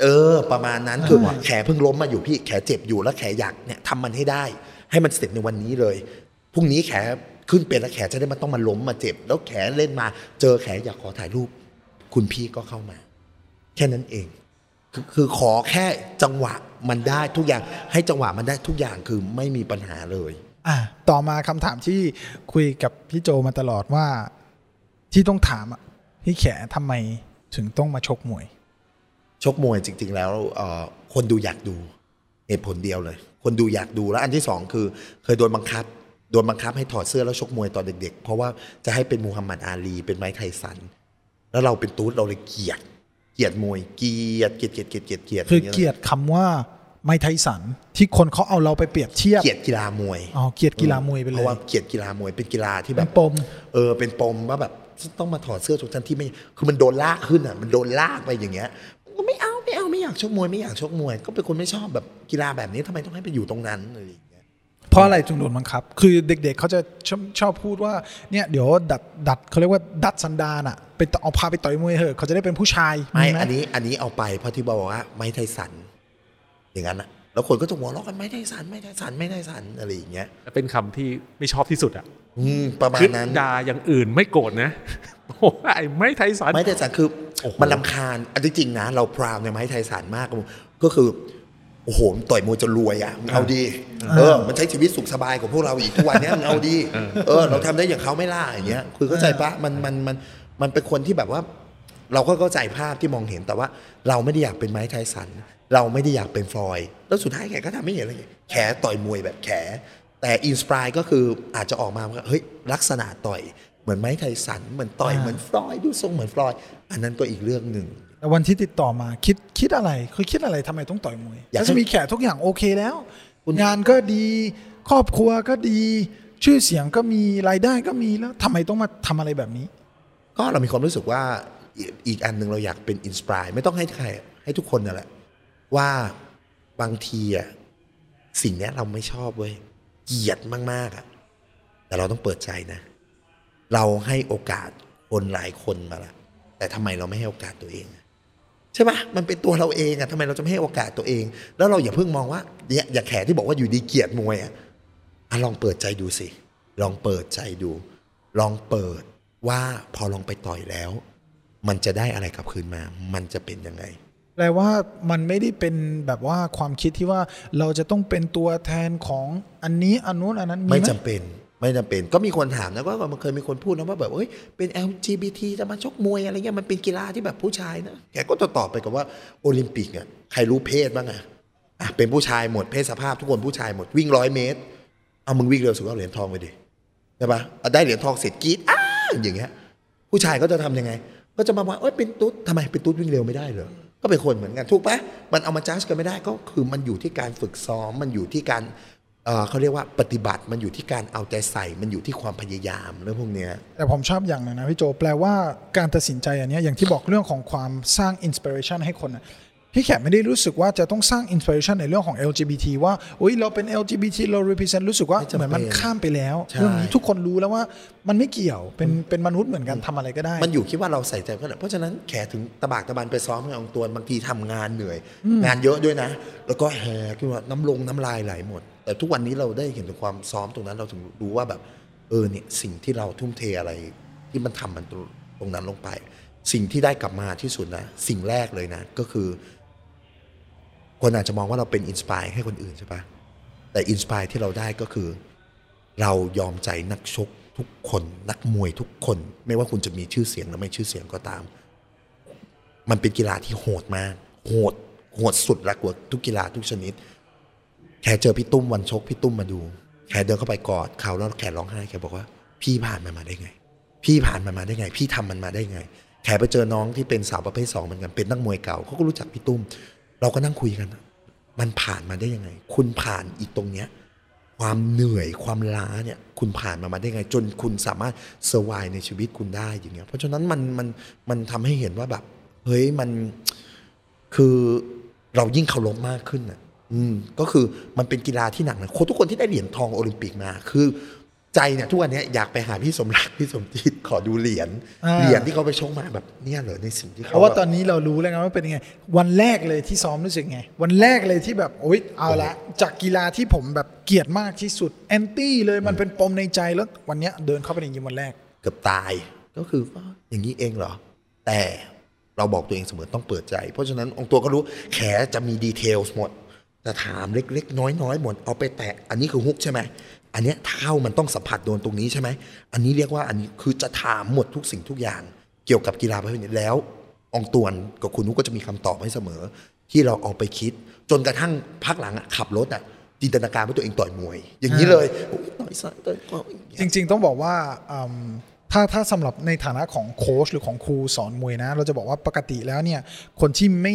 เออ ประมาณนั้นคือแขเพิ่งล้มมาอยู่พี่แขเจ็บอยู่แล้วแขอยากเนี่ยทำมันให้ได้ ให้มันเสร็จในวันนี้เลยพรุ่งนี้แขขึ้นเป็นแล้วแขจะได้ไมันต้องมาล้มมาเจ็บ แล้วแขเล่นมา เจอแขอยากขอถ่ายรูป คุณพี่ก็เข้ามา แค่นั้นเองคือคือขอแค่จังหวะมันได้ทุกอย่าง ให้จังหวะมันได้ทุกอย่างคือไม่มีปัญหาเลย อะต่อมาคำถามที่คุยกับพี่โจมาตลอดว่า ที่ต้องถามอะพี่แขทำไมถึงต้องมาชกมวย ชกมวยจริง ๆ แล้วเอ่อคนดูอยากดูเหตุผลเดียวเลย คนดูอยากดูแล้วอันที่สองคือ เคยโดนบังคับโดนบังคับให้ถอดเสื้อแล้วชกมวยตอนเด็ก ๆ เพราะว่าจะให้เป็นมูฮัมหมัดอาลี เป็นไม้ไทสัน แล้วเราเป็นตูดเราเลยเกลียด เกลียดมวยเกลียดเกลียดเกลียดเกลียดเกลียดเกลียดคือางงี้เกลียดคำว่าไม่ไทสันที่คนเขาเอาเราไปเปรียบเทียบเกลียดกีฬามวยอ๋อเกลียดกีฬามวยไปเลเพราะยว่าเกลียดกีฬามวยเป็นกีฬาที่แบเป็บนปมเออเป็นปมว่าแบบต้องมาถอดเสื้อทุกท่านที่ไม่ คือมันโดนลากขึ้นอะ มันโดนลากไปอย่างเงี้ย ก็ไม่เอาไม่เอาไม่อยากชกมวยไม่อยากชกมวย ก็เป็นคนไม่ชอบแบบกีฬาแบบนี้ทำไมต้องให้ไปอยู่ตรงนั้นอะไรอย่างเงี้ยเพราะอะไรถึงโดนบังคับ คือเด็กๆเขาจะชอบชอบพูดว่าเนี่ยเดี๋ยวดัดดัดเขาเรียกว่าดัดสันดานอะไปต่อเอาพาไปต่อยมวยเถอะเขาจะได้เป็นผู้ชายไม่หอันนี้อันนี้เอาไปเพราะที่บอกว่าไม้ไทสันอย่างนั้นอะแล้วคนก็จะหัวเราะกันไม่ได้สันไม่ได้สันไม่ได้สันอะไรอย่างเงี้ยเป็นคำที่ไม่ชอบที่สุดอะอืมประมาณคือนั้นด่าอย่างอื่นไม่โกรธนะโอ้ ไอ้ไม่ไทยสันไม้ไทสันคือโอ้โหมันลำคาญอันที่จริงนะ เราพราวในไม้ไทสันมากก็คือโอ้โหมันต่อยมวยจนรวยอะมึงเอาดี เออ มันใช้ชีวิตสุขสบายของพวกเราอีกทุกวันเนี้ยมึงเอาดี เออ เราทำได้อย่างเขาไม่ล่าอย่างเงี้ย คือเข้าใจปะมันมันมันมันเป็นคนที่แบบว่า เราก็เข้าใจภาพที่มองเห็นแต่ว่า เราไม่ได้อยากเป็นไมค์ ไทสัน เราไม่ได้อยากเป็นฟลอยด์แล้วสุดท้ายแขก็ทำไม่เห็นอะไรแขต่อยมวยแบบแข แต่ inspire ก็คืออาจจะออกมาว่าเฮ้ยลักษณะต่อย เหมือนไมค์ ไทสันเหมือนต่อยเหมือนฟลอยด์ดูทรงเหมือนฟลอยด์อันนั้นก็อีกเรื่องหนึ่งแต่วันที่ติดต่อมาคิดคิดอะไรคือคิดอะไรทำไมต้องต่อยมวยอยากให้แล้วจะมีแขกทุกอย่างโอเคแล้วงานก็ดีครอบครัวก็ดีชื่อเสียงก็มีรายได้ก็มีแล้วทำไมต้องมาทำอะไรแบบนี้ ก็เรามีความรู้สึกว่าอีกอีกอันหนึ่งเราอยากเป็นอินสปายไม่ต้องให้ใครให้ทุกคนนั่นแหละ ว่าบางทีอะสิ่งเนี้ยเราไม่ชอบเว้ยเกลียดมากๆอะแต่เราต้องเปิดใจนะ เราให้โอกาสคนหลายคนมาละแต่ทำไมเราไม่ให้โอกาสตัวเองอะใช่ปะมันเป็นตัวเราเองอะทำไมเราจะไม่ให้โอกาสตัวเอง แล้วเราอย่าเพิ่งมองว่าเนี่ยอย่าแขที่บอกว่าอยู่ดีเกลียดมวยอะอะลองเปิดใจดูสิ ลองเปิดใจดู ลองเปิดว่าพอลองไปต่อยแล้ว มันจะได้อะไรกลับคืนมา มันจะเป็นยังไงแปลว่ามันไม่ได้เป็นแบบว่าความคิดที่ว่าเราจะต้องเป็นตัวแทนของอันนี้อันนู้นอันนั้นมีไม่ไหมจำเป็น ไม่จำเป็นก็มีคนถามนะว่ามันเคยมีคนพูดนะว่าแบบเอ้ยเป็น LGBT จะมาชกมวยอะไรเงี้ยมันเป็นกีฬาที่แบบผู้ชายนะแกก็จะตอบไปกับว่าโอลิมปิกอะใครรู้เพศบ้างอะอะเป็นผู้ชายหมดเพศสภาพทุกคนผู้ชายหมดวิ่งร้อยเมตร เอามึงวิ่งเร็วสุดก็เอาเหรียญทองไปดิใช่ปะได้เหรียญทองเสร็จกรีดอ้าอย่างเงี้ย ผู้ชายก็จะทำยังไง ก็จะมาว่าเอ้ยเป็นตุ๊ดทำไมเป็นตุ๊ดวิ่งเร็วไม่ได้เหรอก็เป็นคนเหมือนกันถูกปะมันเอามาจ้ากันไม่ได้ก็คือมันอยู่ที่การฝึกซ้อมมันอยู่ที่การ เอ่อเขาเรียกว่าปฏิบัติมันอยู่ที่การเอาใจใส่มันอยู่ที่ความพยายามเรื่องพวกเนี้ยแต่ผมชอบอย่างหนึงนะพี่โจแปลว่าการตัดสินใจอันเนี้ยอย่างที่บอกเรื่องของความสร้างอินสปิเรชันให้คนนะพี่แขกไม่ได้รู้สึกว่าจะต้องสร้างอินสปิเรชันในเรื่องของ LGBT ว่าอุ้ยเราเป็น LGBT เรา represent รู้สึกว่าไม่จำเป็นเหมือนมันข้ามไปแล้วใช่เรื่องนี้ทุกคนรู้แล้วว่ามันไม่เกี่ยวเป็นเป็นมนุษย์เหมือนกันทำอะไรก็ได้ มันอยู่ที่ว่าเราใส่ใจเพื่อนเพราะฉะนั้นแขถึงตะบากตะบันไปซ้อมกับองตัวบางทีทำงานเหนื่อย งานเยอะด้วยนะ แล้วก็แหกขึ้นมาน้ำลงน้ำลายไหลหมด แต่ทุกวันนี้เราได้เห็นถึงความซ้อมตรงนั้นเราถึงรู้ว่าแบบเออเนี่ยสิ่งที่เราทุ่มเทอะไรที่มันทำมันตรงตรงนั้นลงไป สิ่งที่ได้กลับมาที่สุดนะ สิ่งแรกเลยนะ ก็คือ คนอาจจะมองว่าเราเป็น inspire ให้คนอื่นใช่ปะแต่ inspire ที่เราได้ก็คือ เรายอมใจนักชกทุกคน นักมวยทุกคน ไม่ว่าคุณจะมีชื่อเสียงหรือไม่ชื่อเสียงก็ตาม มันเป็นกีฬาที่โหดมาก โหดโหดสุดละกว่าทุกกีฬาทุกชนิด แค่เจอพี่ตุ้มวันชกพี่ตุ้มมาดูแค่เดินเข้าไปกอดเขาแล้วแค่ร้องไห้แค่บอกว่า พี่ผ่านมันมาได้ไง พี่ผ่านมันมาได้ไง พี่ทำมันมาได้ไง แขไปเจอน้องที่เป็นสาวประเภทสองเหมือนกันเป็นนักมวยเก่าเขาก็รู้จักพี่ตุ้ม เราก็นั่งคุยกัน มันผ่านมาได้ยังไง คุณผ่านอีกตรงเนี้ยความเหนื่อยความล้าเนี่ยคุณผ่านมามาได้ไง จนคุณสามารถเซอร์ไวในชีวิตคุณได้อย่างเงี้ยเพราะฉะนั้นมันมันมันทำให้เห็นว่าแบบ เฮ้ยมันคือเรายิ่งเคารพมากขึ้นอะ อืมก็คือมันเป็นกีฬาที่หนักนะคนทุกคนที่ได้เหรียญทองโอลิมปิกมาคือ ใจเนี่ยทุกวันเนี้ยอยากไปหาพี่สมรักพี่สมจิตขอดูเหรียญอ่า เหรียญที่เขาไปชกมาแบบเนี่ยเหรอในสิ่งที่เพเขาราะว่าแบบตอนนี้เรารู้แล้วไงว่าเป็นยังไง วันแรกเลยที่ซ้อมรู้สึกไง วันแรกเลยที่แบบโอ๊ยเอาละจากกีฬาที่ผมแบบเกลียดมากที่สุดแอนตี้เลยมันเป็นปมในใจแล้ววันเนี้ยเดินเข้าไปในยิมวันแรก เกือบตาย ก็คืออ้าวอย่างนี้เองเหรอ แต่เราบอกตัวเองเสมอต้องเปิดใจ เพราะฉะนั้นองค์ตัวก็รู้แขจะมีดีเทลหมด แต่ถามเล็กๆ น้อยๆหมดเอาไปแตะอันนี้คือฮุกใช่ไหมอันเนี้ยเท้ามันต้องสัมผัสโดนตรงนี้ใช่ไหมอันนี้เรียกว่าอันนี้คือจะถามหมดทุกสิ่งทุกอย่าง เกี่ยวกับกีฬาประเภทนี้แล้วองตวนกับคุณนุกก็จะมีคำตอบให้เสมอ ที่เราเอาไปคิด จนกระทั่งพักหลังอะขับรถอะจินตนาการว่าตัวเองต่อยมวย อย่างนี้เลยโอ้ยต่อยซ้ายต่อยขวาอย่างเงี้ยจริง ๆ ต้องบอกว่าอืมถ้าถ้าสำหรับในฐานะของโค้ชหรือของครูสอนมวยนะ เราจะบอกว่าปกติแล้วเนี่ยคนที่ไม่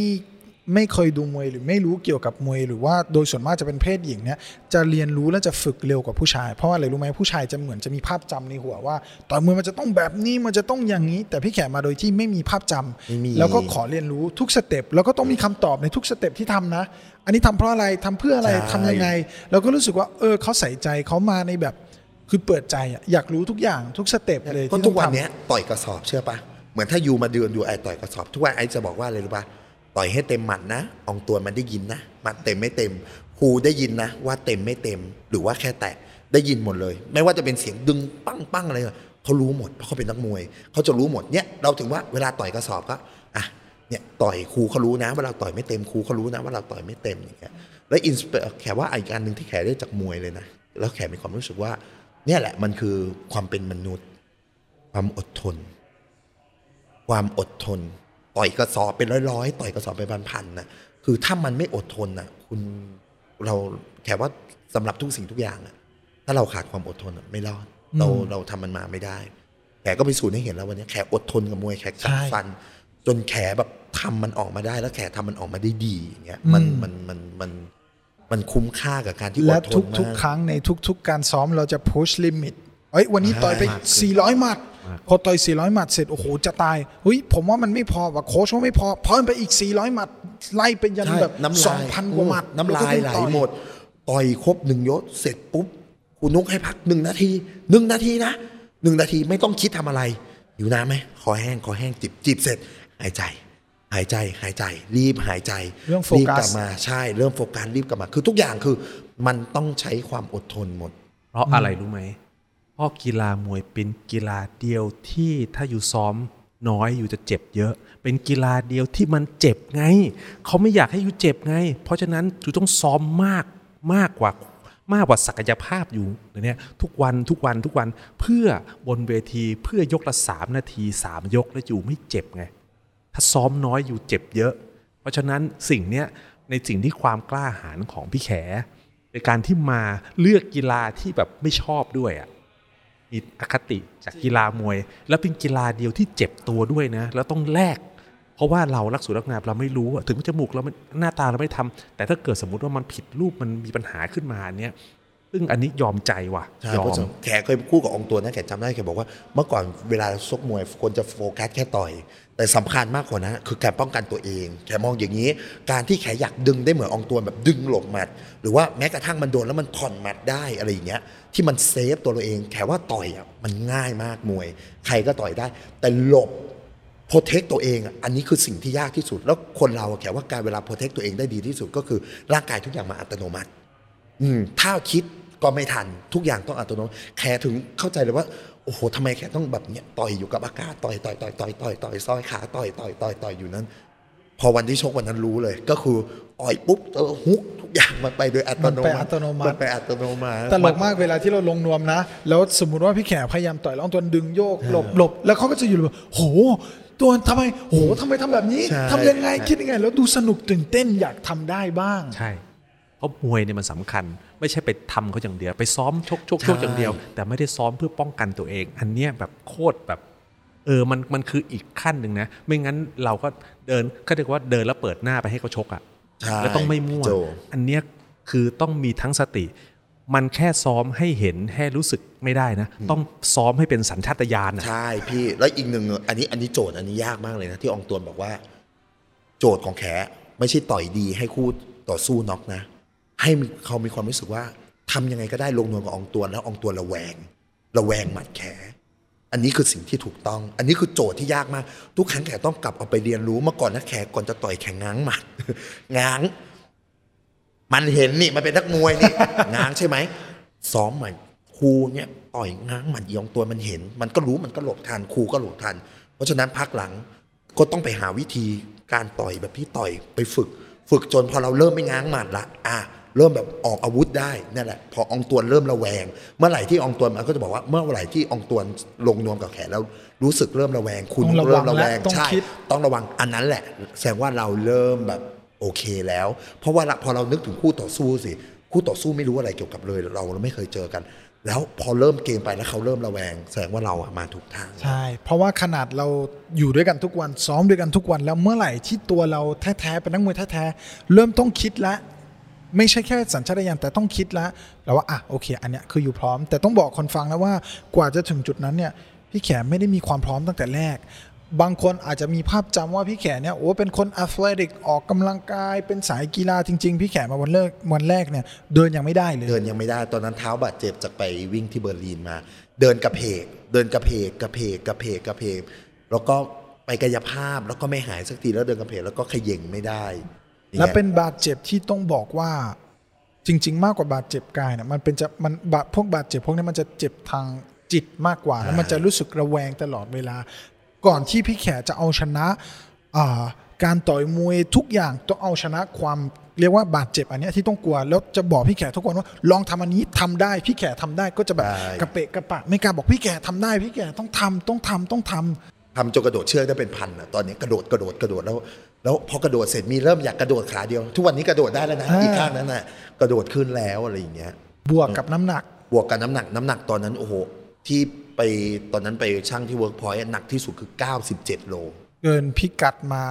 ไม่เคยดูมวยหรือไม่รู้เกี่ยวกับมวย หรือว่าโดยส่วนมากจะเป็นเพศหญิงเนี่ยจะเรียนรู้และจะฝึกเร็วกว่าผู้ชาย เพราะว่าอะไรรู้ไหมผู้ชายจะเหมือนจะมีภาพจำในหัวว่าต่อยมวยมันจะต้องแบบนี้มันจะต้องอย่างนี้ แต่พี่แขกมาโดยที่ไม่มีภาพจำไม่มีแล้วก็ขอเรียนรู้ทุกสเต็ปแล้วก็ต้องมีคำตอบในทุกสเต็ปที่ทำนะ อันนี้ทำเพราะอะไรทำเพื่ออะไรใช่ทำยังไงเราก็รู้สึกว่าเออเขาใส่ใจเขามาในแบบคือเปิดใจอะอยากรู้ทุกอย่างทุกสเต็ปเลยก็ที่ทุต้กองวันทำเนี้ยต่อยกระสอบเชื่อปะเหมือนถ้ายูมาเดือนดูไอต่อยกระสอบ ทุกวันไอจะบอกว่าอะไรรู้ปะ ต่อยให้เต็มหมัดนะอองตัวมันได้ยินนะหมัดเต็มไม่เต็มครูได้ยินนะ ว่าเต็มไม่เต็ม หรือว่าแค่แตะได้ยินหมดเลย ไม่ว่าจะเป็นเสียงดึงปั้งปั้งอะไรเขารู้หมดเพราะเขาเป็นนักมวยเขาจะรู้หมดเนี่ยเราถึงว่าเวลาต่อยกระสอบก็อะเนี่ยต่อยครูเขารู้นะ ว่าเราต่อยไม่เต็มครูเขารู้นะ ว่าเราต่อยไม่เต็มอย่างเงี้ยแล้วอินสเปแขว่าอีกอันหนึ่งที่แขได้จากมวยเลยนะแล้วแขมีความรู้สึกว่า เนี่ยแหละมันคือความเป็นมนุษย์ ความอดทน ความอดทน ต่อยกระสอบเป็นร้อยๆ ต่อยกระสอบเป็นพันๆนะคือถ้ามันไม่อดทนนะคุณเราแค่ว่าสำหรับทุกสิ่งทุกอย่างอะถ้าเราขาดความอดทนอะไม่รอดเราเราทำมันมาไม่ได้ แขก็ไปสูจน์ให้เห็นแล้ววันนี้แขอดทนกับมวยแขกัดฟัน จนแขแบบทำมันออกมาได้ แล้วแขทำมันออกมาได้ดีอย่างเงี้ยมันมันมันมันมันคุ้มค่ากับการที่อและดทนทุกมากๆครั้งในทุก ๆ การซ้อมเราจะ push limit เอ้ยวันนี้ต่อยไป 400หมัด พอต่อย 400 หมัดเสร็จ โอ้โห จะตายเฮ้ยผมว่ามันไม่พอว่ะโค้ชว่าไม่พอเพิ่มไปอีก 400 หมัด ไล่ไปยันใช่แบบน้ำลาย2,000กว่าหมัด น้ำลายไหลแวก็ต่อหมด ต่อยครบหนึ่งยศเสร็จปุ๊บคุณนุกให้พักหนึ่งนาทีหนึ่งนาทีนะหนึ่งนาทีไม่ต้องคิดทำอะไรอยู่น้ำไหมคอแห้งคอแห้งจิบจิบเสร็จ หายใจ หายใจหายใจ รีบหายใจเรื่องโฟรีบกัสกลับมาใช่เริ่มโฟกัสรีบกลับมา คือทุกอย่างคือมันต้องใช้ความอดทนหมด เพราะอะไรรู้ไหม เพราะกีฬามวยเป็นกีฬาเดียวที่ถ้าอยู่ซ้อมน้อยอยู่จะเจ็บเยอะ เป็นกีฬาเดียวที่มันเจ็บไง เขาไม่อยากให้อยู่เจ็บไง เพราะฉะนั้นอยู่ต้องซ้อมมากมากกว่ามากกว่าศักยภาพอยู่เนี่ยทุกวันทุกวันทุกวันเพื่อบนเวทีเพื่อยกละสามนาทีสามยกแล้วอยู่ไม่เจ็บไง ถ้าซ้อมน้อยอยู่เจ็บเยอะ เพราะฉะนั้นสิ่งเนี้ยในสิ่งที่ความกล้าหาญของพี่แขในการที่มาเลือกกีฬาที่แบบไม่ชอบด้วยอะ มีอคติจากกีฬามวย แล้วเป็นกีฬาเดียวที่เจ็บตัวด้วยนะ แล้วต้องแลกเพราะว่าเรารักรูปรักงานเราไม่รู้ถึงจมูกเราหน้าตาเราไม่ทำแต่ถ้าเกิดสมมุติว่ามันผิดรูปมันมีปัญหาขึ้นมาเนี้ย ซึ่งอันนี้ยอมใจว่ะใช่ยอม เพราะฉะนั้นแขเคยพูดกับอองตัวนะแขจำได้แขบอกว่าเมื่อก่อนเวลาชกมวยคนจะโฟกัสแค่ต่อย แต่สำคัญมากกว่านั้นคือการป้องกันตัวเอง แขมองอย่างนี้ การที่แขอยากดึงได้เหมือนอองตัวแบบดึงหลบหมัด หรือว่าแม้กระทั่งมันโดนแล้วมันผ่อนหมัดได้อะไรอย่างเงี้ยที่มัน save ตัวเราเอง แขว่าต่อยอะมันง่ายมากมวย ใครก็ต่อยได้ แต่หลบโปรเทคตัวเองอะอันนี้คือสิ่งที่ยากที่สุด แล้วคนเราอะแขว่าการเวลาโปรเทคตัวเองได้ดีที่สุดก็คือร่างกายทุกอย่างมาอัตโนมัติ อืมถ้าคิด ก็ไม่ทันทุกอย่างต้องอัตโนมัติแขถึงเข้าใจเลยว่าโอ้โหทำไมแขต้องแบบเนี้ยต่อยอยู่กับอากาศต่อยต่อยต่อยต่อยต่อยต่อยซอยขาต่อยต่อยต่อยต่อยอยู่นั้น พอวันที่ชกวันนั้นรู้เลย ก็คือต่อยปุ๊บเออฮุกทุกอย่างมันไปโดยอัตโนมัติมันไปอัตโนมัติมันไปอัตโนมัติตลกมากเวลาที่เราลงนวมนะ แล้วสมมุติว่าพี่แขพยายามต่อยแล้วตัวดึงโยกหลบหลบแล้วเขาก็จะอยู่แบบโหตัวทำไมโหทำไมทำแบบนี้ใช่ทำยังไงคิดยังไง แล้วดูสนุกตื่นเต้นอยากทำได้บ้าง ใช่เพราะมวยเนี่ยมันสำคัญ ไม่ใช่ไปทำเขาอย่างเดียว ไปซ้อมชกชกชกอย่างเดียว แต่ไม่ได้ซ้อมเพื่อป้องกันตัวเอง อันเนี้ยแบบโคตรแบบ เออมันมันคืออีกขั้นหนึ่งนะ ไม่งั้นเราก็เดินก็เรียกว่าเดินแล้วเปิดหน้าไปให้เขาชกอะใช่แล้วต้องไม่มั่วโจอันเนี้ยคือต้องมีทั้งสติ มันแค่ซ้อมให้เห็นให้รู้สึกไม่ได้นะ ต้องซ้อมให้เป็นสัญชาตญาณอะใช่พี่แล้วอีกหนึ่งอันนี้อันนี้โจทย์อันนี้ยากมากเลยนะที่อองตวนบอกว่า โจทย์ของแขไม่ใช่ต่อยดีให้คู่ต่อสู้น็อกนะ ให้เขามีความรู้สึกว่าทำยังไงก็ได้ลงนวลกับองตัวนแล้วองตัวนระแวง ระแวงหมัดแข อันนี้คือสิ่งที่ถูกต้อง อันนี้คือโจทย์ที่ยากมาก ทุกครั้งแขต้องกลับเอาไปเรียนรู้เมื่อก่อนนะแขก่อนจะต่อยแขง้างหมัด ง้าง มันเห็นนี่มันเป็นนักมวยนี่ง้างใช่ไหมซ้อมใหม่ครูเนี่ยต่อยง้างหมัดเอียงตัวมันเห็น มันก็รู้มันก็หลบทันครูก็หลบทัน เพราะฉะนั้นพักหลังก็ต้องไปหาวิธีการต่อยแบบที่ต่อยไปฝึก ฝึกจนพอเราเริ่มไม่ง้างหมัดละอะ เริ่มแบบออกอาวุธได้นั่นแหละพออองตวนเริ่มระแวง เมื่อไหร่ที่อองตวนมันก็จะบอกว่าเมื่อไหร่ที่อองตวนลงนวมกับแขนแล้วรู้สึกเริ่มระแวง คุณต้องระวังเริ่มระแวงและต้องใช่คิดต้องระวังอันนั้นแหละ แสดงว่าเราเริ่มแบบโอเคแล้ว เพราะว่าละพอเรานึกถึงคู่ต่อสู้สิคู่ต่อสู้ไม่รู้อะไรเกี่ยวกับเลยเราเราไม่เคยเจอกัน แล้วพอเริ่มเกมไปแล้วเขาเริ่มระแวง แสดงว่าเราอะมาถูกทางใช่เพราะว่าขนาดเราอยู่ด้วยกันทุกวันซ้อมด้วยกันทุกวันแล้วเมื่อไหร่ที่ตัวเราแท้ๆเป็นนักมวยแท้ๆเริ่มต้องคิดละ ไม่ใช่แค่สัญชาตญาณแต่ต้องคิดและแล้วว่าอะโอเค อันเนี้ยคืออยู่พร้อม แต่ต้องบอกคนฟังนะว่ากว่าจะถึงจุดนั้นเนี่ยพี่แขไม่ได้มีความพร้อมตั้งแต่แรก บางคนอาจจะมีภาพจำว่าพี่แขเนี่ยโอ้เป็นคน athletic ออกกำลังกายเป็นสายกีฬาจริง ๆ พี่แขมาวันแรกวันแรกเนี่ยเดินยังไม่ได้เลยเดินยังไม่ได้ตอนนั้นเท้าบาดเจ็บจากไปวิ่งที่เบอร์ลินมา เดินกะเผลก เดินกะเผลกกะเผลกกะเผลกกะเผลกแล้วก็ไปกายภาพแล้วก็ไม่หายสักทีแล้วเดินกะเผลกแล้วก็เขย่งไม่ได้ และงี้ยเป็นบาดเจ็บที่ต้องบอกว่าจริง ๆ มากกว่าบาดเจ็บกายเนี่ยมันเป็นจะมันบาดพวกบาดเจ็บพวกนี้มันจะเจ็บทางจิตมากกว่าแล้วมันจะรู้สึกระแวงตลอดเวลา ก่อนที่พี่แขจะเอาชนะอ่าการต่อยมวยทุกอย่างต้องเอาชนะความเรียกว่าบาดเจ็บอันเนี้ยที่ต้องกลัวแล้วจะบอกพี่แขทุกคนว่า ลองทำอันนี้ทำได้พี่แขทำได้ก็จะแบบใช่กระเปะกระปะไม่กล้าบอกพี่แขทำได้พี่แขต้องทำต้องทำต้องทำ ทำจนกระโดดเชือกได้เป็นพันอะตอนนี้กระโดดกระโดดกระโดดแล้ว แล้วพอกระโดดเสร็จมีเริ่มอยากกระโดดขาเดียว ทุกวันนี้กระโดดได้แล้วนะอ่าอีกข้างนั้นน่ะกระโดดขึ้นแล้วอะไรอย่างเงี้ย บวกกับน้ำหนัก บวกกับน้ำหนักน้ำหนักตอนนั้นโอ้โหที่ไปตอนนั้นไปชั่งที่เวิร์กพอยต์หนักที่สุดคือ 97 โล เกินพิกัดมา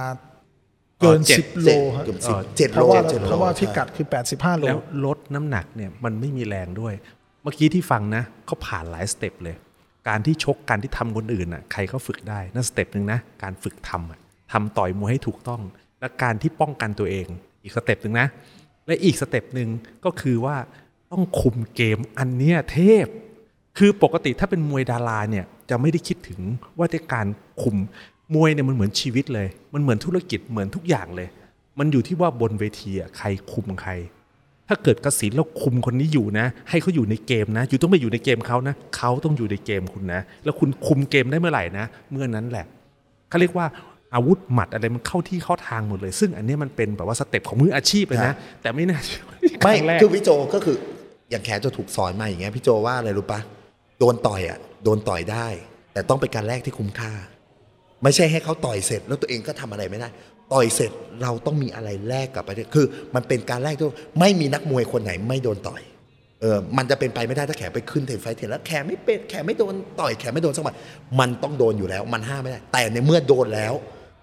เกินอ๋อเจ็ดสิบโลฮะเกือบเอสิบอเจ็ดเพโลราะว่าเจ็ดโลเพราะว่าใช่พิกัดคือ 85 โลแล้วลดน้ำหนักเนี่ยมันไม่มีแรงด้วย เมื่อกี้ที่ฟังนะเขาผ่านหลาย step เลย การที่ชกการที่ทำคนอื่นอะใครก็ฝึกได้นั่น step หนึ่งนะการฝึกทำอะทำต่อยมวยให้ถูกต้อง และการที่ป้องกันตัวเอง อีก step หนึ่งนะ และอีก step หนึ่งก็คือว่าต้องคุมเกมอันเนี้ยเทพ คือปกติถ้าเป็นมวยดาราเนี่ยจะไม่ได้คิดถึงว่าในการคุมมวยเนี่ยมันเหมือนชีวิตเลย มันเหมือนธุรกิจเหมือนทุกอย่างเลย มันอยู่ที่ว่าบนเวทีอะใครคุมใคร ถ้าเกิดกสินแล้วคุมคนนี้อยู่นะ ให้เขาอยู่ในเกมนะ อยู่ต้องไปอยู่ในเกมเขานะเขาต้องอยู่ในเกมคุณนะ แล้วคุณคุมเกมได้เมื่อไหร่นะ เมื่อนั้นแหละเขาเรียกว่าอาวุธหมัดอะไรมันเข้าที่เข้าทางหมดเลย ซึ่งอันเนี้ยมันเป็นแบบว่าสเต็ปของมืออาชีพเลยนะ แต่ไม่น่าเชื่อว่าไม่รั้งแรกคือพี่โจก็คืออย่างแขจะถูกสอนมาอย่างเงี้ยพี่โจว่าอะไรรู้ปะโดนต่อยอะโดนต่อยได้ แต่ต้องเป็นการแลกที่คุ้มค่า ไม่ใช่ให้เขาต่อยเสร็จ แล้วตัวเองก็ทำอะไรไม่ได้ ต่อยเสร็จเราต้องมีอะไรแลกกลับไปคือ มันเป็นการแลกที่ไม่มีนักมวยคนไหนไม่โดนต่อยเออมันจะเป็นไปไม่ได้ถ้าแขไปขึ้นเทนไฟเทนแล้วแขไม่เป็นแขไม่โดนต่อยแขไม่โดนสักหมัดมันต้องโดนอยู่แล้วมันห้ามไม่ได้ แต่ในเมื่อโดนแล้ว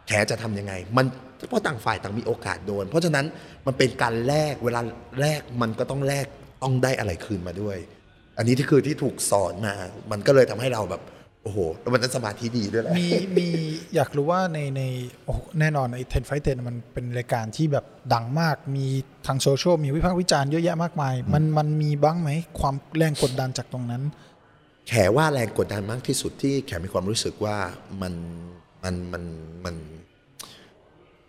แขจะทำยังไง มันเพราะต่างฝ่ายต่างมีโอกาสโดน เพราะฉะนั้นมันเป็นการแลกเวลาแลกมันก็ต้องแลกต้องได้อะไรคืนมาด้วย อันนี้ที่คือที่ถูกสอนมา มันก็เลยทำให้เราแบบ โอ้โหแล้วมันนั้นสมาธิดีด้วยแหละมีมีอยากรู้ว่าในในโอ้โหแน่นอนไอ้เทนไฟเทนมันเป็นรายการที่แบบดังมาก มีทางโซเชียลมีวิพากษ์วิจารณ์เยอะแยะมากมาย มันมันมีบ้างไหม ความแรงกดดันจากตรงนั้น แขว่าแรงกดดันมากที่สุดที่แขมีความรู้สึกว่ามันมันมันมัน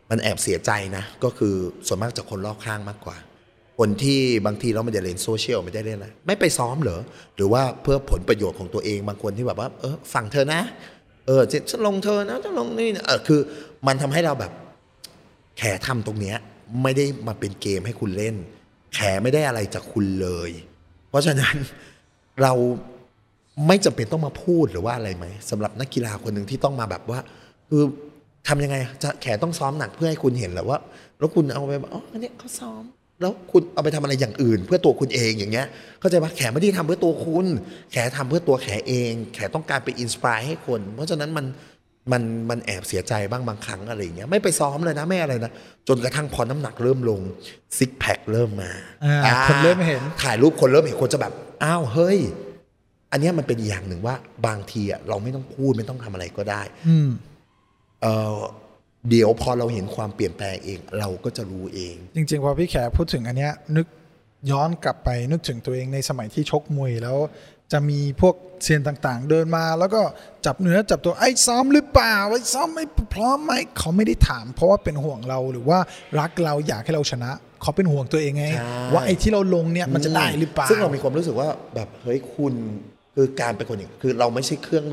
มันแอบเสียใจนะ ก็คือส่วนมากจากคนรอบข้างมากกว่า คนที่บางทีเราไม่ได้เล่นโซเชียลไม่ได้เล่นอะไรไม่ไปซ้อมเหรอหรือว่าเพื่อผลประโยชน์ของตัวเองบางคนที่แบบว่าเออฝั่งเธอนะ เออจะลงเธอนะจะลงนี่นะเออคือมันทำให้เราแบบแขทำตรงเนี้ยไม่ได้มาเป็นเกมให้คุณเล่น แขไม่ได้อะไรจากคุณเลย เพราะฉะนั้นเราไม่จำเป็นต้องมาพูดหรือว่าอะไรไหมสำหรับนักกีฬาคนหนึ่งที่ต้องมาแบบว่าคือทำยังไงจะแขต้องซ้อมหนักเพื่อให้คุณเห็นแหละว่า แล้วคุณเอาไปแบบอ๋ออันเนี้ยเขาซ้อม แล้วคุณเอาไปทำอะไรอย่างอื่น เพื่อตัวคุณเองอย่างเงี้ย เข้าใจปะแขไม่ได้ทำเพื่อตัวคุณ แขทำเพื่อตัวแขเอง แขต้องการไปอินสปายให้คน เพราะฉะนั้นมันมันมันแอบเสียใจบ้างบางครั้งอะไรอย่างเงี้ยไม่ไปซ้อมเลยนะไม่อะไรนะ จนกระทั่งพอน้ำหนักเริ่มลงซิกแพคเริ่มมาอ่าอ่าคนเริ่มเห็นถ่ายรูปคนเริ่มเห็นคนจะแบบอ้าวเฮ้ย อันเนี้ยมันเป็นอีกอย่างหนึ่งว่าบางทีอะเราไม่ต้องพูดไม่ต้องทำอะไรก็ได้ อืมเออ เดี๋ยวพอเราเห็นความเปลี่ยนแปลงเองเราก็จะรู้เอง จริง ๆ พอพี่แขพูดถึงอันเนี้ยนึกย้อนกลับไปนึกถึงตัวเองในสมัยที่ชกมวยแล้ว จะมีพวกเซียนต่างๆ เดินมา แล้วก็จับเนื้อจับตัวไอ้ซ้อมหรือเปล่าไอ้ซ้อมไม่พร้อมไหมเขาไม่ได้ถาม เพราะว่าเป็นห่วงเราหรือว่ารักเราอยากให้เราชนะ เขาเป็นห่วงตัวเองไงใช่ว่าไอ้ที่เราลงเนี่ยมันจะได้หรือเปล่าซึ่งเรามีความรู้สึกว่าแบบเฮ้ยคุณคือการเป็นคนอย่างคือเราไม่ใช่เครื่อง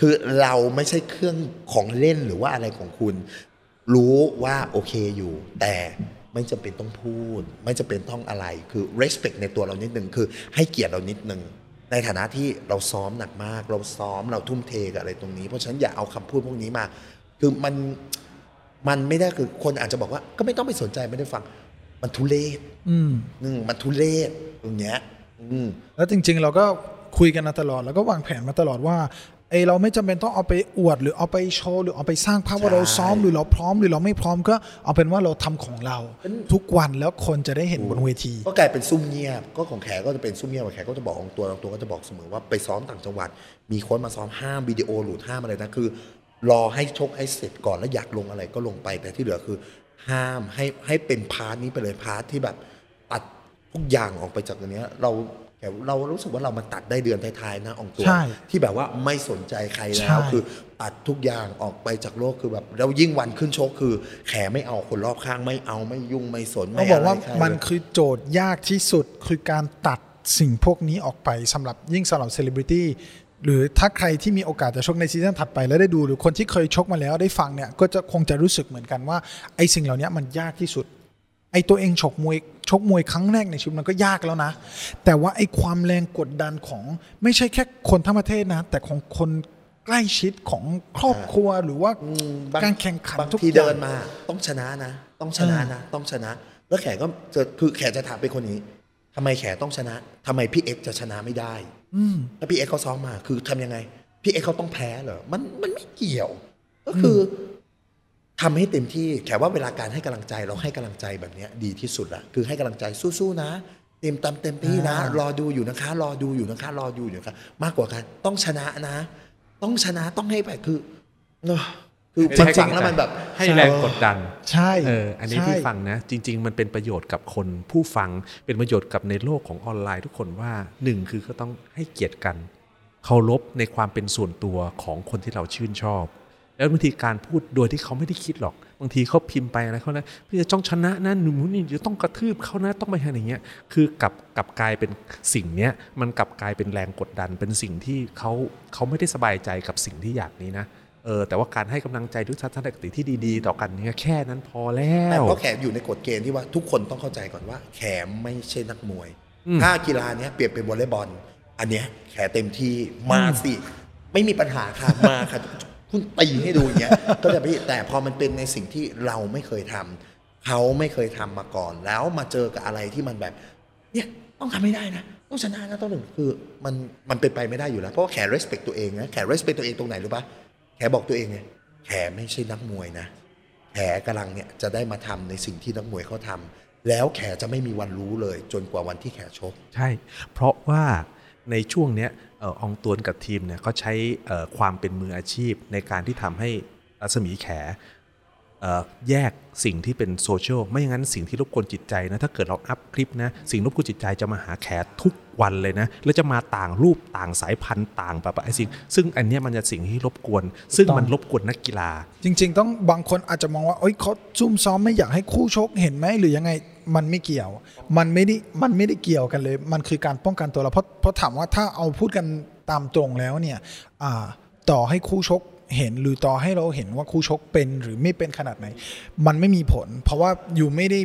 คือเราไม่ใช่เครื่องของเล่นหรือว่าอะไรของคุณ รู้ว่าโอเคอยู่ แต่ไม่จำเป็นต้องพูด ไม่จำเป็นต้องอะไรคือ respect ในตัวเรานิดนึงคือให้เกียรติเรานิดนึงในฐานะที่เราซ้อมหนักมาก เราซ้อมเราทุ่มเทกับอะไรตรงนี้ เพราะฉะนั้นอย่าเอาคำพูดพวกนี้มา คือมันมันไม่ได้คือคนอาจจะบอกว่า ก็ไม่ต้องไปสนใจไม่ได้ฟัง มันทุเลศอืมอืมมันทุเลศตรงเนี้ย อืมแล้วจริง ๆ เราก็คุยกันมาตลอด แล้วก็วางแผนมาตลอดว่า ไอเราไม่จำเป็นต้องเอาไปอวด หรือเอาไปโชว์หรือเอาไปสร้างภาพว่าใช่เราซ้อมหรือเราพร้อมหรือเราไม่พร้อมก็เอาเป็นว่าเราทำของเรา ทุกวันแล้วคนจะได้เห็นบนเวที ก็กลายเป็นซุ่มเงียบก็ของแขกก็จะเป็นซุ่มเงียบแขกก็จะบอกของตัวของตัวก็จะบอกเสมอว่าไปซ้อมต่างจังหวัด มีคนมาซ้อมห้ามวิดีโอหลุดห้ามอะไรนะคือ รอให้ชกให้เสร็จก่อนแล้วอยากลงอะไรก็ลงไปแต่ที่เหลือคือ ห้ามให้ให้เป็น part นี้ไปเลย part ที่แบบตัดทุกอย่างออกไปจากตรงเนี้ยเรา แขแต่เรารู้สึกว่าเรามาตัดได้เดือนท้ายๆนะอองตัวใช่ที่แบบว่าไม่สนใจใครแล้วใช่คือตัดทุกอย่างออกไปจากโลกคือแบบแล้วยิ่งวันขึ้นชกคือ แขไม่เอาคนรอบข้างไม่เอาไม่ยุ่งไม่สนเขาไม่บอกอะไรว่าใครมันเลยคือโจทย์ยากที่สุดคือการตัดสิ่งพวกนี้ออกไปสำหรับยิ่งสำหรับเซเลบริตี้หรือถ้าใครที่มีโอกาสจะชกในซีซั่นถัดไปแล้วได้ดู หรือคนที่เคยชกมาแล้วได้ฟังเนี่ยก็จะคงจะรู้สึกเหมือนกันว่าไอ้สิ่งเหล่านี้มันยากที่สุด ไอ้ตัวเองชกมวย ชกมวยครั้งแรกในชีวิตมันก็ยากแล้วนะ แต่ว่าไอ้ความแรงกดดันของไม่ใช่แค่คนทั้งประเทศนะ แต่ของคนใกล้ชิดของครอบครัวหรือว่าบางการแข่งขันบางทุกทีอย่าเดิงนมา ต้องชนะนะ ต้องชนะนะ ต้องชนะ แล้วแขกก็จะคือแขกจะถามเป็นคนนี้ทำไมแขกต้องชนะทำไมพี่เอ็กซ์จะชนะไม่ได้ถ้าพี่เอ็กซ์เขาซ้อมมา คือทำยังไง พี่เอ็กซ์เขาต้องแพ้เหรอ มันมันไม่เกี่ยว ก็คืออ ทำให้เต็มที่แขกว่าเวลาการให้กำลังใจเราให้กำลังใจแบบเนี้ยดีที่สุดละคือให้กำลังใจสู้ๆนะ เต็มตามเต็มที่นะ รอดูอยู่นะคะ รอดูอยู่นะคะ รอดูอยู่นะคะมากกว่ากันต้องชนะนะ ต้องชนะต้องให้ไปคือเนอะคือไม่ได้ฟังแล้วมันแบบให้แรงกดดัน ใช่เอออันนี้ใช่ที่ฟังนะ จริง ๆ มันเป็นประโยชน์กับคนผู้ฟังเป็นประโยชน์กับในโลกของออนไลน์ทุกคนว่าหนึ่งคือก็ต้องให้เกียรติกันเคารพในความเป็นส่วนตัวของคนที่เราชื่นชอบ แล้วบางทีการพูดโดยที่เขาไม่ได้คิดหรอก บางทีเขาพิมพ์ไปอะไรเขานะพี่จะจ้องชนะนะหนูนี่จะต้องกระทืบเขานะต้องไปทำอย่างเงี้ยคือกลับกลับกลายเป็นสิ่งเนี้ยมันกลับกลายเป็นแรงกดดัน เป็นสิ่งที่เขาเขาไม่ได้สบายใจกับสิ่งที่อยากนี้นะเออแต่ว่าการให้กำลังใจด้วยทัศนคติที่ดีๆ ต่อกันเนี่ยแค่นั้นพอแล้แต่วเพราะแขกอยู่ในกฎเกณฑ์ที่ว่าทุกคนต้องเข้าใจก่อนว่า แขมไม่ใช่นักมวย ถ้ากีฬาเนี้ยเปรียบเป็นวอลเลย์บอล อันเนี้ยแขเต็มที่มาสิ ไม่มีปัญหาค่ะมาค่ะ คุณตีให้ดูอย่างเงี้ยก็จะพี่แต่พอมันเป็นในสิ่งที่เราไม่เคยทำเขาไม่เคยทำมาก่อน แล้วมาเจอกับอะไรที่มันแบบ เนี่ยต้องทำไม่ได้นะต้องชนะนะต้องหนึ่งคือมันมันเป็นไปไม่ได้อยู่แล้วเพราะว่าแข respect ตัวเองนะแข respect ตัวเองตรงไหนรู้ปะแขบอกตัวเองไงแขไม่ใช่นักมวยนะแขกำลังเนี่ยจะได้มาทำในสิ่งที่นักมวยเขาทำแล้วแขจะไม่มีวันรู้เลย จนกว่าวันที่แขชก ใช่ เพราะว่า ในช่วงนี้อองตวนกับทีมเนี่ยก็ใช้ความเป็นมืออาชีพในการที่ทำให้รัศมีแข แยกสิ่งที่เป็นโซเชียลไม่อย่างนั้นสิ่งที่รบกวนจิตใจนะถ้าเกิดเราอัพคลิปนะสิ่งรบกวนจิตใจจะมาหาแขทุกวันเลยนะแล้วจะมาต่างรูปต่างสายพันธุ์ต่างแบบไอ้สิ่งซึ่งอันนี้มันจะสิ่งที่รบกวน ซึ่งมันรบกวนนักกีฬา จริง ๆ ต้องบางคนอาจจะมองว่าเอ้ยเขาซุ่มซ้อมไม่อยากให้คู่ชกเห็นไหมหรือยังไงมันไม่เกี่ยว มันไม่ได้มันไม่ได้เกี่ยวกันเลย มันคือการป้องกันตัวเราเพราะเพราะถามว่าถ้าเอาพูดกันตามตรงแล้วเนี่ยต่อให้คู่ชก เห็นหรือต่อให้เราเห็นว่าคู่ชกเป็นหรือไม่เป็นขนาดไหน มันไม่มีผล เพราะว่าอยู่ไม่ได้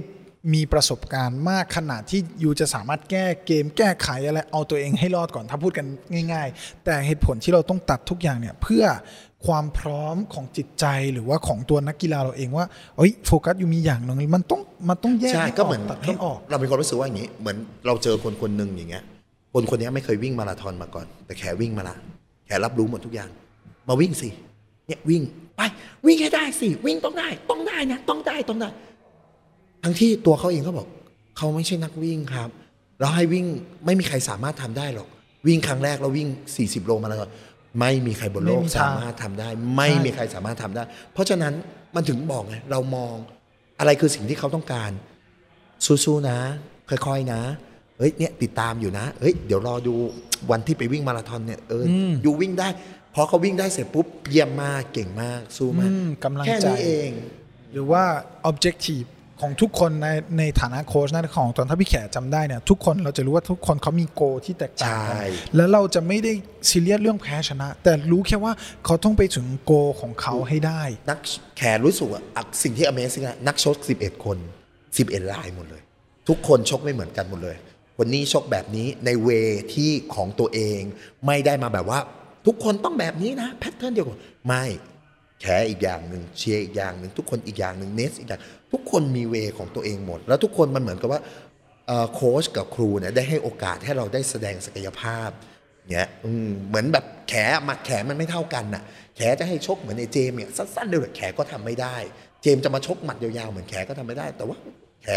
มีประสบการณ์มากขนาดที่อยู่จะสามารถแก้เกมแก้ไขอะไรเอาตัวเองให้รอดก่อนถ้าพูดกันง่าย ๆ แต่เหตุผลที่เราต้องตัดทุกอย่างเนี่ยเพื่อความพร้อมของจิตใจหรือว่าของตัวนักกีฬาเราเองว่าเอ้ยโฟกัสอยู่มีอย่างหนึ่งมันต้องมันต้องแยกใช่ให้ก็เหมือนตัดให้ออก เราเป็นคนรู้สึกว่าอย่างนี้ เหมือนเราเจอคนคนหนึ่งอย่างเงี้ยคนคนนี้ไม่เคยวิ่งมาราธอนมาก่อน แต่แขวิ่งมาละแขรับรู้หมดทุกอย่าง มาวิ่งสิ เนี่ยวิ่งไปวิ่งให้ได้สิวิ่งต้องได้ ต้องได้นะต้องได้ต้องได้ ทั้งที่ตัวเขาเองก็บอกเขาไม่ใช่นักวิ่งครับ แล้วให้วิ่งไม่มีใครสามารถทำได้หรอก วิ่งครั้งแรกแล้ววิ่ง 40 โลมาราธอนไม่มีใครบนโลกไม่มีทางสามารถทำได้ ไม่มีใครสามารถทำได้ เพราะฉะนั้นมันถึงบอกไงเรามองอะไรคือสิ่งที่เขาต้องการสู้ๆนะค่อยๆนะเฮ้ยเนี่ยติดตามอยู่นะเฮ้ยเดี๋ยวรอดูวันที่ไปวิ่งมาราธอนเนี่ยเออออยู่วิ่งได้ พอเขาวิ่งได้เสร็จปุ๊บเยี่ยมมากเก่งมากสู้มากอืมกำลังแค่ใจนี้เอง หรือว่า objective ของทุกคนในในฐานะโค้ชนะของตอนถ้าพี่แขจำได้เนี่ยทุกคนเราจะรู้ว่าทุกคนเขามีโกที่แตกต่างกันใช่แล้วเราจะไม่ได้ซีเรียสเรื่องแพ้ชนะ แต่รู้แค่ว่าเขาต้องไปถึงโกของเขาให้ได้ นักแขรู้สึกว่าอะสิ่งที่ Amazing อะนักชก 11 คน 11ลายหมดเลย ทุกคนชกไม่เหมือนกันหมดเลยคนนี้ชกแบบนี้ในเวที่ของตัวเองไม่ได้มาแบบว่า ทุกคนต้องแบบนี้นะแพทเทิร์นเดียวกันไม่แขอีกอย่างหนึ่งเชียร์อีกอย่างหนึ่งทุกคนอีกอย่างหนึ่งเนสอีกอย่างทุกคนมีเวของตัวเองหมด แล้วทุกคนมันเหมือนกับว่าโค้ชกับครูเนี่ยได้ให้โอกาสให้เราได้แสดงศักยภาพเนี่ยเหมือนแบบแขหมัดแขมันไม่เท่ากันน่ะ แขจะให้ชกเหมือนไอ้เจมส์เนี่ยสั้นๆเดียวแขก็ทำไม่ได้ เจมส์จะมาชกหมัดยาวๆเหมือนแขก็ทำไม่ได้ แต่ว่าแข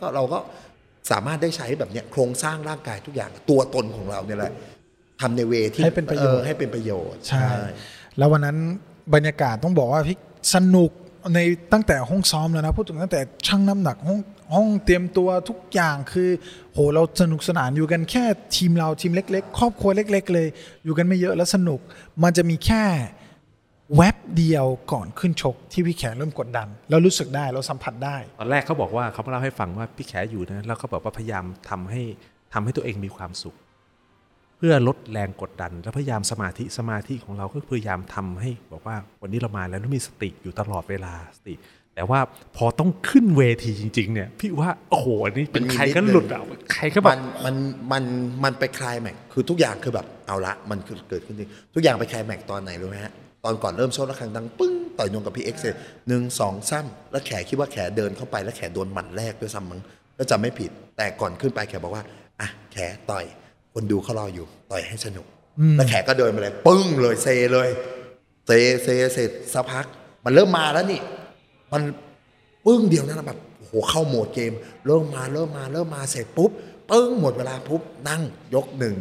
ก็เราก็สามารถได้ใช้แบบเนี้ยโครงสร้างร่างกายทุกอย่างตัวตนของเราเนี่ยแหละ ทำในเวที่ให้เป็นประโยชน์ออให้เป็นประโยชน์ใช่ แล้ววันนั้นบรรยากาศต้องบอกว่าพี่สนุกในตั้งแต่ห้องซ้อมแล้วนะพูดถึงตั้งแต่ชั่งน้ำหนักห้องห้องเตรียมตัวทุกอย่างคือ โหเราสนุกสนานอยู่กันแค่ทีมเราทีมเล็ก ๆ ครอบครัวเล็ก ๆ เลย อยู่กันไม่เยอะแล้วสนุก มันจะมีแค่แว็บเดียวก่อนขึ้นชกที่พี่แขเริ่มกดดัน แล้วรู้สึกได้เราสัมผัสได้ ตอนแรกเขาบอกว่าเขามาเล่าให้ฟังว่าพี่แขอยู่นะแล้วเขาบอกว่าพยายามทำให้ทำให้ตัวเองมีความสุขเพื่อลดแรงกดดัน และพยายามสมาธิสมาธิของเราก็พยายามทำให้ บอกว่าวันนี้เรามาแล้วต้องมีสติอยู่ตลอดเวลาสติ แต่ว่าพอต้องขึ้นเวทีจริง ๆ เนี่ย พี่ว่าโอ้โหอันนี้เป็นนใครก็นิดนึงหลุดอะใครก็แบมับนมันมันมันไปคลายแม็กคือทุกอย่างคือแบบเอาละมันคือเกิดขึ้นจริงทุกอย่างไปคลายแม็กตอนไหนรู้ไหมฮะตอนก่อนเริ่มโชว์แล้วครั้งดังปึ้งต่อยนงกับพี่เอ็กซ์เลยหนึ่งสองซ้ำแล้วแขคิดว่าแขเดินเข้าไปแล้วแขโดนหมัดแรกด้วยซ้ำมั้งก็จำไม่ผิดแต่ก่อนขึ้นไปแขบอกว่าอะแขต่อย คนดูเขารออยู่ต่อยให้สนุก แล้วแขก็เดินไปเลย ปึ้งเลยเซเลยเซเซเสร็จสักพัก มันเริ่มมาแล้วนี่ มันปึ้งเดียวนั้นนะแบบโอ้โหเข้าโหมดเกม เริ่มมาเริ่มมาเริ่มมาเสร็จปุ๊บปึ้งหมดเวลาปุ๊บนั่งยกหนึ่ง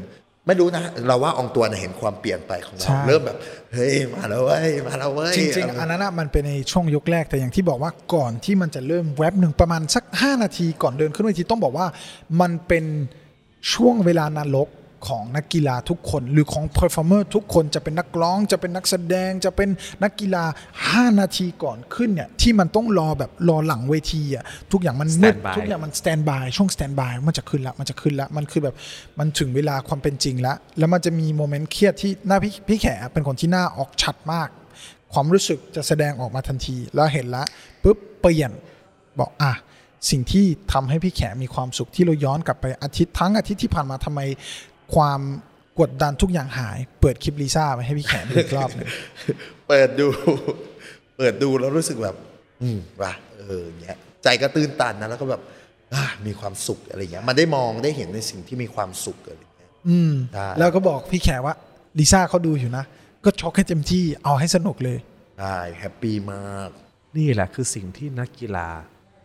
ไม่รู้นะ เราว่าอองตัวน่ะเห็นความเปลี่ยนไปของเราใช่เริ่มแบบ เฮ้ย มาแล้วเว้ยมาแล้วเว้ย จริง ๆ อันนั้นนะมันเป็นในช่วงยกแรกแต่อย่างที่บอกว่าก่อนที่มันจะเริ่มแว็บหนึ่งประมาณสัก 5 นาทีก่อนเดินขึ้นเวทีต้องบอกว่ามันเป็น ช่วงเวลานรกของนักกีฬาทุกคน หรือของ performer ทุกคนจะเป็นนักร้อง จะเป็นนักแสดง จะเป็นนักกีฬา 5 นาทีก่อนขึ้นเนี่ยที่มันต้องรอแบบรอหลังเวทีอะทุกอย่างมันมืด Stand by ทุกอย่างมัน stand by ช่วง stand by มันจะขึ้นละมันจะขึ้นละมันคือแบบมันถึงเวลาความเป็นจริงแล้วแล้วมันจะมี moment เครียดที่หน้าพี่พี่แขเป็นคนที่หน้าออกชัดมาก ความรู้สึกจะแสดงออกมาทันทีแล้วเห็นละปุ๊บเปลี่ยนบอกอะ สิ่งที่ทำให้พี่แขมีความสุขที่เราย้อนกลับไปอาทิตย์ทั้งอาทิตย์ที่ผ่านมาทำไมความกดดันทุกอย่างหาย เปิดคลิปลิซ่าไปให้พี่แขดูอีกรอบหนึงเปิดดู เปิดดูแล้วรู้สึกแบบ อืมว่ะเอออย่างเงี้ยใจก็ตื้นตันนะแล้วก็แบบอะมีความสุขอะไรเงี้ยมันได้มองได้เห็นในสิ่งที่มีความสุขอะไรเงี้ยอืมได้แล้วก็บอกพี่แขว่าลิซ่าเขาดูอยู่นะ ก็ช็อกให้เต็มที่เอาให้สนุกเลยใช่แฮปปี้มาก นี่แหละคือสิ่งที่นักกีฬา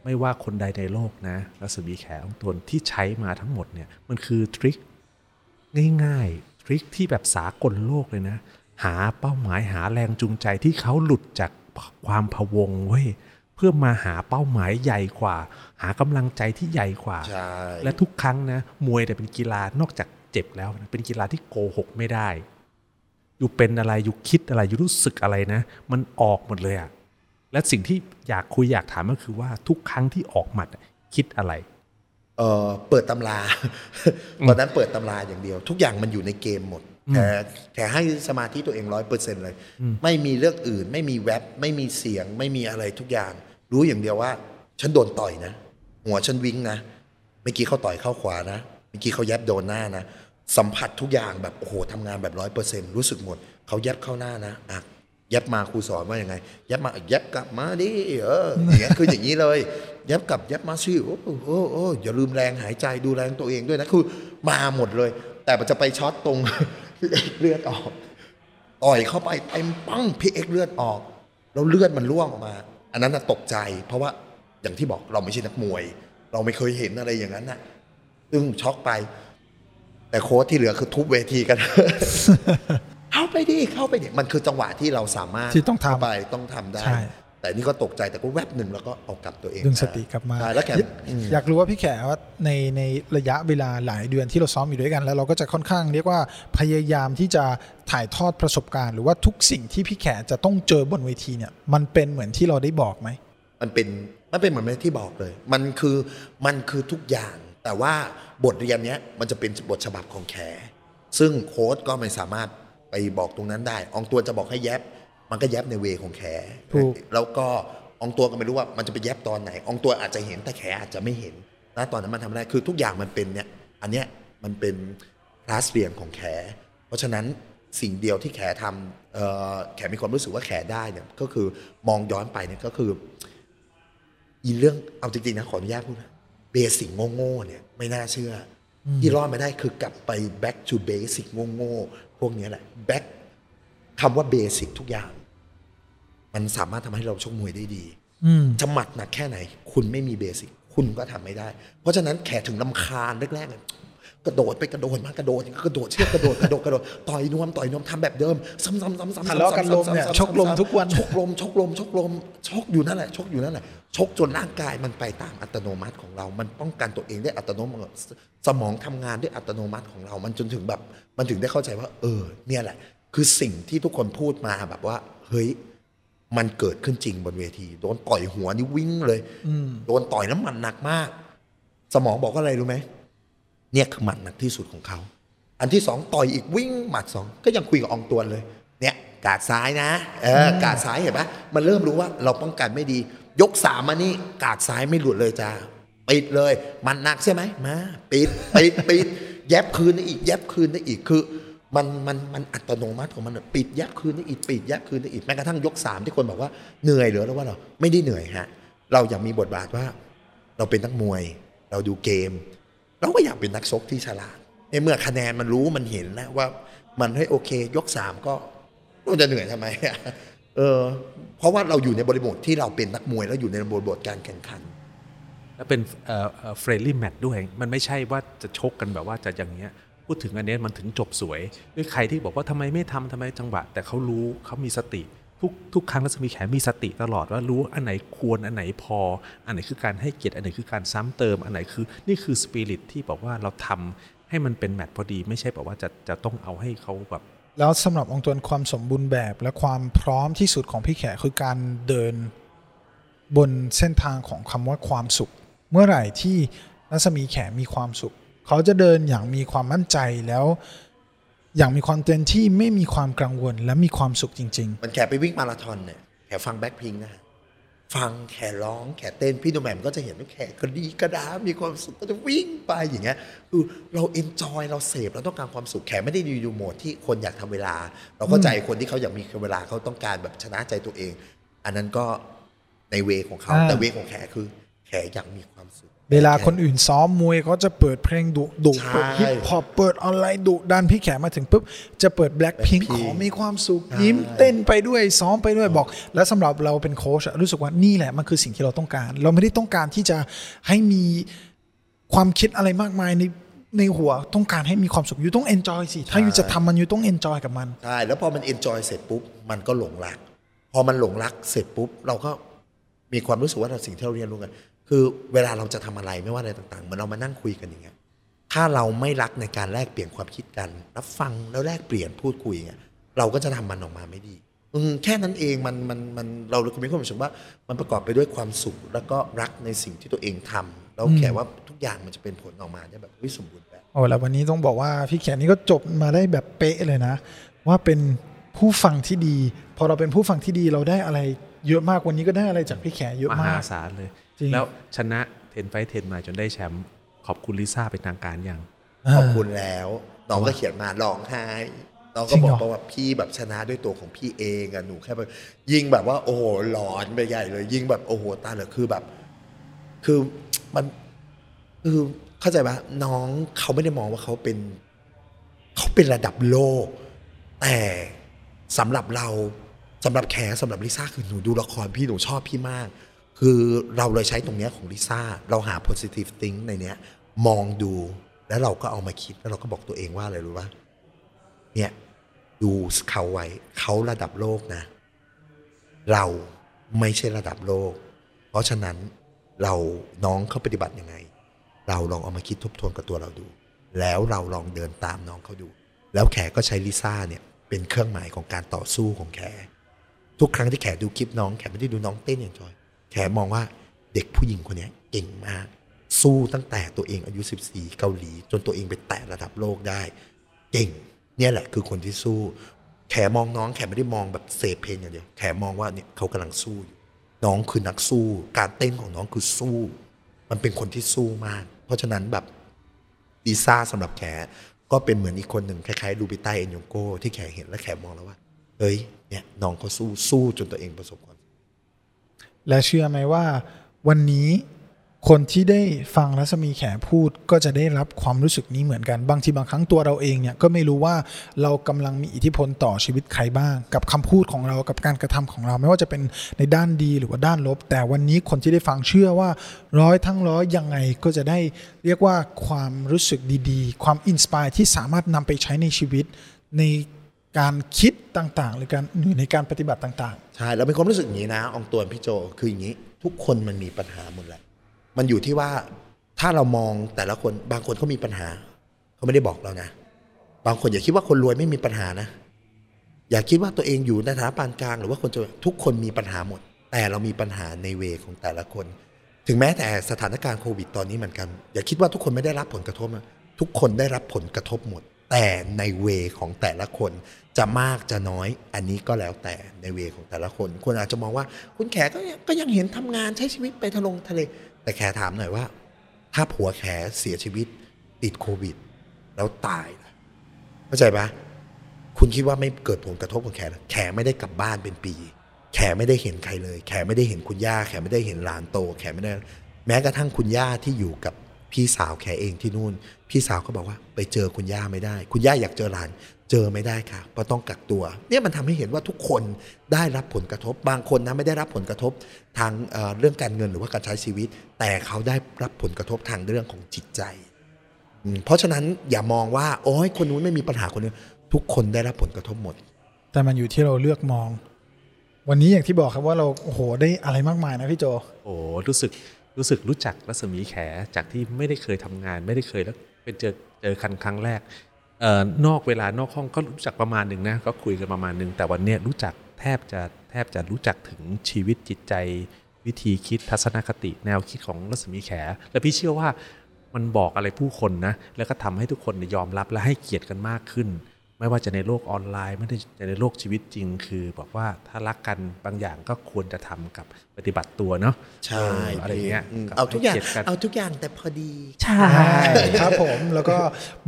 ไม่ว่าคนใดในโลกนะรัศมีแขของตนที่ใช้มาทั้งหมดเนี่ยมันคือทริคง่ายๆ ทริคที่แบบสากลโลกเลยนะ หาเป้าหมายหาแรงจูงใจที่เขาหลุดจากความพะวงเว้ยเพื่อมาหาเป้าหมายใหญ่กว่า หากำลังใจที่ใหญ่กว่าใช่และทุกครั้งนะ มวยเนี่ยเป็นกีฬานอกจากเจ็บแล้วนะเป็นกีฬาที่โกหกไม่ได้ อยู่เป็นอะไรอยู่คิดอะไรอยู่รู้สึกอะไรนะ มันออกหมดเลยอะ และสิ่งที่อยากคุยอยากถามก็คือว่าทุกครั้งที่ออกหมัดอะคิดอะไรเออเปิดตำราตอนนั้นเปิดตำราอย่างเดียว ทุกอย่างมันอยู่ในเกมหมดแต่แต่ให้สมาธิตัวเองร้อยเปอร์เซ็นเลย ไม่มีเรื่องอื่น ไม่มีแว็บ ไม่มีเสียง ไม่มีอะไรทุกอย่าง รู้อย่างเดียวว่า ฉันโดนต่อยนะ หัวฉันวิ่งนะเมื่อกี้เขาต่อยเข้าขวานะเมื่อกี้เขาแย็บโดนหน้านะ สัมผัสทุกอย่างแบบโอ้โหทำงานแบบร้อยเปอร์เซ็นรู้สึกหมด เขาแย็บเข้าหน้านะอะแย็บมาครูสอนว่ายังไงแย็บมาแย็บกลับมาดิเอออย่างเงี้ยคืออย่างนี้เลยแย็บกลับแย็บมาสิโอ้โหโอ้โหอย่าลืมแรงหายใจดูแรงตัวเองด้วยนะคือมาหมดเลย แต่มันจะไปช็อตตรงเลือดออกต่อยเข้าไปเต็มปั้งพี่เอ็กเลือดออกแล้วเลือดมันร่วงออกมา อันนั้นนะตกใจ เพราะว่าอย่างที่บอกเราไม่ใช่นักมวย เราไม่เคยเห็นอะไรอย่างนั้นนะซึ่งช็อกไป แต่โค้ชที่เหลือคือทุบเวทีกัน เข้าไปดิเข้าไปดิมันคือจังหวะที่เราสามารถที่ต้องทำเข้าไปต้องทำได้ใช่แต่นี่ก็ตกใจแต่ก็แวบหนึ่งแล้วก็เอากลับตัวเองดึงสติกลับมาใช่แล้วแกอยอยากรู้ว่าพี่แขว่าในในระยะเวลาหลายเดือนที่เราซ้อมอยู่ด้วยกัน แล้วเราก็จะค่อนข้างเรียกว่าพยายามที่จะถ่ายทอดประสบการณ์ หรือว่าทุกสิ่งที่พี่แขจะต้องเจอบนเวทีเนี่ย มันเป็นเหมือนที่เราได้บอกไหมมันเป็นมันเป็นเหมือนที่บอกเลย มันคือมันคือทุกอย่าง แต่ว่าบทเรียนเนี้ยมันจะเป็นบทฉบับของแข ซึ่งโค้ดก็ไม่สามารถ ไปบอกตรงนั้นได้อองตัวจะบอกให้แยบมันก็แยบในเวของแขถูกแล้วก็อองตัวก็ไม่รู้ว่ามันจะไปแยบตอนไหนอองตัวอาจจะเห็นแต่แขอาจจะไม่เห็นนะตอนนั้นมันทำไม่ได้คือทุกอย่างมันเป็นเนี่ยอันเนี้ยมันเป็นคลาสเรียนของแข เพราะฉะนั้นสิ่งเดียวที่แขทำเอ่อแขมีความรู้สึกว่าแขได้เนี่ยก็คือมองย้อนไปเนี่ยก็คืออีเรื่องเอาจริงๆนะขออนุญาตพูดนะเบสิกโง่ๆเนี่ยไม่น่าเชื่ออที่รอดไม่ได้คือกลับไป back to basic โง่ๆ พวกเนี้ยแหละ back คำว่าเบสิกทุกอย่าง มันสามารถทำให้เราชกมวยได้ดีอืมจะหมัดหนักแค่ไหน คุณไม่มีเบสิกคุณก็ทำไม่ได้ เพราะฉะนั้นแขกถึงลำคาญแรกๆเนี่ย กระโดดไปกระโดดมากระโดดกระโดดเชือกกระโดดกระโดดกระโดดต่อยนวมต่อยนวมทำแบบเดิมซ้ำๆๆๆๆำซ้ทะเลาะกันลมเนี่ยชกลมทุกวันชกลมชกลมชกลมชกอยู่นั่นแหละชกอยู่นั่นแหละชกจนร่างกายมันไปตามอัตโนมัติของเรา มันป้องกันตัวเองได้อัตโนมัติสมองทำงานด้วยอัตโนมัติของเรา มันจนถึงแบบมันถึงได้เข้าใจว่า เออ เนี่ยแหละ คือสิ่งที่ทุกคนพูดมาแบบว่า เฮ้ยมันเกิดขึ้นจริงบนเวที โดนต่อยหัวนี่วิ่งเลยโดนต่อยน้ำมันหนักมาก สมองบอกว่าอะไรรู้ไหม เนี่ยคือหมัดหนักที่สุดของเขา อันที่สองต่อยอีกวิ่งหมัดสองก็ยังคุยกับอองตวนเลย เนี่ยกาดซ้ายนะเออกาดซ้ายเห็นไหมมันเริ่มรู้ว่าเราป้องกันไม่ดี ยกสามมานี่กาดซ้ายไม่หลุดเลยจ้าปิดเลยมันหนักใช่ไหมมาปิดปิดปิดแยบคืนได้อีกแยบคืนได้อีกคือมันมันมันอัตโนมัติของมันปิดแยบคืนได้อีกปิดแยบคืนได้อีกแม้กระทั่งยกสามที่คนบอกว่าเหนื่อยเหรอแล้วว่าเราไม่ได้เหนื่อยฮะ เราอยากมีบทบาทว่า เราเป็นนักมวย เราดูเกม เราก็อยากเป็นนักชกที่ฉลาดในเมื่อคะแนนมันรู้มันเห็นแล้วว่ามันให้โอเค ยกสามก็เราจะเหนื่อยทำไมเออ เพราะว่าเราอยู่ในบริบทที่เราเป็นนักมวยแล้วอยู่ในบริบทการแข่งขัน แล้วเป็นเอ่อ friendly match ด้วย มันไม่ใช่ว่าจะชกกันแบบว่าจะอย่างเงี้ยพูดถึงอันเนี้ยมันถึงจบสวย ด้วยใครที่บอกว่าทำไมไม่ทำทำไมจังหวะ แต่เขารู้เขามีสติ ทุกทุกครั้งรัศมีแขมีสติตลอดว่ารู้อันไหนควรอันไหนพอ อันไหนคือการให้เกียรติอันไหนคือการซ้ำเติม อันไหนคือนี่คือสปิริตที่บอกว่าเราทำให้มันเป็นแมตช์พอดี ไม่ใช่แบบว่าจะจะต้องเอาให้เขาแบบแล้วสำหรับองค์ตัวความสมบูรณ์แบบและความพร้อมที่สุดของพี่แขคือการเดินบนเส้นทางของคำว่าความสุข เมื่อไหร่ที่รัศมีแขมีความสุข เขาจะเดินอย่างมีความมั่นใจแล้ว อย่างมีความเต็มที่ไม่มีความกังวลและมีความสุขจริงมันแขไปวิ่งมาราธอนเนี่ยแขฟังแบ็คพิงนะฮะฟังแขร้องแขเต้นพี่โนแหมมก็จะเห็นว่าแขกระดี๊กระด๊า มีความสุขก็จะวิ่งไปอย่างเงี้ยคือเรา enjoy เราเสพเราต้องการความสุขแขไม่ได้อยู่โหมดที่คนอยากทำเวลา เราเข้าใจคนที่เขาอยากมีเวลาเขาต้องการแบบชนะใจตัวเอง อันนั้นก็ใน way ของเขาอ่าแต่ way ของแขคือแขอยากมีความสุขๆ เวลาคนอื่นซ้อมมวยเขาจะเปิดเพลงดุดุใช่เปิดฮิปฮอปเปิดออนไลน์ดุดันพี่แขมาถึงปุ๊บจะเปิดแบล็ k พิง Blackpink ขอมีความสุขยิ้มเต้นไปด้วยซ้อมไปด้วยบอก แล้วสำหรับเราเป็นโค้ชอะรู้สึกว่านี่แหละมันคือสิ่งที่เราต้องการ เราไม่ได้ต้องการที่จะให้มีความคิดอะไรมากมายในในหัวต้องการให้มีความสุขยูต้อง enjoy สิถ้ายูจะทำมันยูต้อง enjoy กับมันใช่แล้วพอมัน enjoy เสร็จปุ๊บมันก็หลงรัก พอมันหลงรักเสร็จปุ๊บเราก็มีความรู้สึกว่าเราสิ่งที่เราเรียนรู้กัน คือเวลาเราจะทำอะไรไม่ว่าอะไรต่างๆเหมือนเรามานั่งคุยกันอย่างเงี้ยถ้าเราไม่รักในการแลกเปลี่ยนความคิดกัน รับฟังแล้วแลกเปลี่ยนพูดคุยอย่างเงี้ยเราก็จะทำมันออกมาไม่ดีอืมแค่นั้นเองมันมันมันเราเลยมีความรู้สึกว่า มันประกอบไปด้วยความสุข แล้วก็รักในสิ่งที่ตัวเองทำแล้วแค่ว่าทุกอย่างมันจะเป็นผลออกมาได้แบบเฮ้ยสมบูรณ์แบบโอ้แล้ววันนี้ต้องบอกว่าพี่แขกนี่ก็จบมาได้แบบเป๊ะเลยนะ ว่าเป็นผู้ฟังที่ดี พอเราเป็นผู้ฟังที่ดีเราได้อะไรเยอะมากวันนี้ก็ได้อะไรจากพี่แขกเยอะมมาหากศาลเลยจริง แล้วชนะเทนไฟเทนมาจนได้แชมป์ขอบคุณลิซ่าเป็นทางการอย่างขอบคุณแล้วน้องก็เขียนมาร้องไห้น้องก็จริงบเหรออกว่าพี่แบบชนะด้วยตัวของพี่เองอะหนูแค่แบบยิงแบบว่า โอ้โหหลอนไปใหญ่เลย ยิงแบบโอ้โหตายเลยคือแบบ คือมันคือเข้าใจปะน้องเขาไม่ได้มองว่าเขาเป็นเขาเป็นระดับโลก แต่สำหรับเราสำหรับแขสำหรับลิซ่าคือหนูดูละครพี่หนูชอบพี่มาก คือเราเลยใช้ตรงนี้ของลิซ่าเราหา positive think ในเนี้ย มองดูแล้วเราก็เอามาคิดแล้วเราก็บอกตัวเองว่าอะไรรู้ปะเนี่ยดูเขาไว้เขาระดับโลกนะ เราไม่ใช่ระดับโลก เพราะฉะนั้นเราน้องเขาปฏิบัติยังไง เราลองเอามาคิดทบทวนกับตัวเราดู แล้วเราลองเดินตามน้องเขาดู แล้วแขก็ใช้ลิซ่าเนี่ยเป็นเครื่องหมายของการต่อสู้ของแข ทุกครั้งที่แขดูคลิปน้องแขไม่ได้ดูน้องเต้นอย่างจอย แขมองว่าเด็กผู้หญิงคนนี้เก่งมาก สู้ตั้งแต่ตัวเองอายุ 14 เกาหลี จนตัวเองไปแตะระดับโลกได้ เก่ง เนี่ยแหละคือคนที่สู้ แขมองน้องแขไม่ได้มองแบบเสพเพลงอย่างเดียวแขมองว่าเนี่ยเขากำลังสู้อยู่น้องคือนักสู้ การเต้นของน้องคือสู้ มันเป็นคนที่สู้มาก เพราะฉะนั้นแบบลิซ่าสำหรับแขก็เป็นเหมือนอีกคนหนึ่งคล้ายๆ ลูบิต้าเอ็นโยโกที่แขเห็นแล้วแขมองแล้วว่า เฮ้ย เนี่ยน้องเขาสู้สู้จนตัวเองประสบความ และเชื่อไหมว่าวันนี้คนที่ได้ฟังรัศมีแขพูดก็จะได้รับความรู้สึกนี้เหมือนกันบางทีบางครั้งตัวเราเองเนี่ยก็ไม่รู้ว่าเรากำลังมีอิทธิพลต่อชีวิตใครบ้าง กับคำพูดของเรากับการกระทำของเรา ไม่ว่าจะเป็นในด้านดีหรือว่าด้านลบ แต่วันนี้คนที่ได้ฟังเชื่อว่าร้อยทั้งร้อยยังไงก็จะได้เรียกว่าความรู้สึกดีๆ ความอินสปายที่สามารถนำไปใช้ในชีวิต ในการคิดต่างๆ หรือการหรือในการปฏิบัติต่าง ใช่เราเป็นความรู้สึกอย่างนี้นะองตวนพี่โจคืออย่างนี้ ทุกคนมันมีปัญหาหมดแหละมันอยู่ที่ว่าถ้าเรามองแต่ละคนบางคนเขามีปัญหาเขาไม่ได้บอกเรานะ บางคนอย่าคิดว่าคนรวยไม่มีปัญหานะ อย่าคิดว่าตัวเองอยู่ในฐานะปานกลาง หรือว่าคนจนทุกคนมีปัญหาหมด แต่เรามีปัญหาในเวของแต่ละคน ถึงแม้แต่สถานการณ์โควิดตอนนี้เหมือนกัน อย่าคิดว่าทุกคนไม่ได้รับผลกระทบนะทุกคนได้รับผลกระทบหมด แต่ในเวของแต่ละคน จะมากจะน้อยอันนี้ก็แล้วแต่ในเวของแต่ละคน คนอาจจะมองว่าคุณแขก็ก็ยังเห็นทำงานใช้ชีวิตไปทะลงทะเล แต่แขถามหน่อยว่า ถ้าผัวแขเสียชีวิต ติดโควิด แล้วตายเข้าใจปะคุณคิดว่าไม่เกิดผลกระทบกับแขแขไม่ได้กลับบ้านเป็นปี แขไม่ได้เห็นใครเลย แขไม่ได้เห็นคุณย่า แขไม่ได้เห็นหลานโต แขไม่ได้ แม้กระทั่งคุณย่าที่อยู่กับพี่สาวแขเองที่นู่น พี่สาวก็บอกว่า ไปเจอคุณย่าไม่ได้ คุณย่าอยากเจอหลาน เจอไม่ได้ค่ะเพราะต้องกักตัว เนี่ยมันทำให้เห็นว่าทุกคนได้รับผลกระทบ บางคนนะไม่ได้รับผลกระทบทางเอ่อเรื่องการเงินหรือว่าการใช้ชีวิต แต่เขาได้รับผลกระทบทางเรื่องของจิตใจอืมเพราะฉะนั้นอย่ามองว่าโอ้ยคนนู้นไม่มีปัญหาคนนี้ทุกคนได้รับผลกระทบหมดๆแต่มันอยู่ที่เราเลือกมอง วันนี้อย่างที่บอกครับว่าเราโอ้โหได้อะไรมากมายนะพี่โจ โอ้รู้สึกรู้สึกรู้จักรัศมีแขจากที่ไม่ได้เคยทำงาน ไม่ได้เคยแล้วเป็นเจอเจอคันครั้งแรกเอ่อ นอกเวลานอกห้องก็รู้จักประมาณหนึ่งนะก็คุยกันประมาณหนึ่งแต่วันนี้รู้จักแทบจะแทบจะรู้จักถึงชีวิตจิตใจ วิธีคิดทัศนคติแนวคิดของรัศมีแข และพี่เชื่อว่ามันบอกอะไรผู้คนนะแล้วก็ทำให้ทุกคนยอมรับและให้เกียรติกันมากขึ้น ไม่ว่าจะในโลกออนไลน์ไม่ได้จะในโลกชีวิตจริง คือ บอกว่าถ้ารักกันบางอย่างก็ควรจะทำกับปฏิบัติตัวเนาะใช่เอออะไรเงี้ยอืมบเอาทุกอย่างให้รตินเอาทุกอย่างแต่พอดี ใช่ครับผมแล้วก็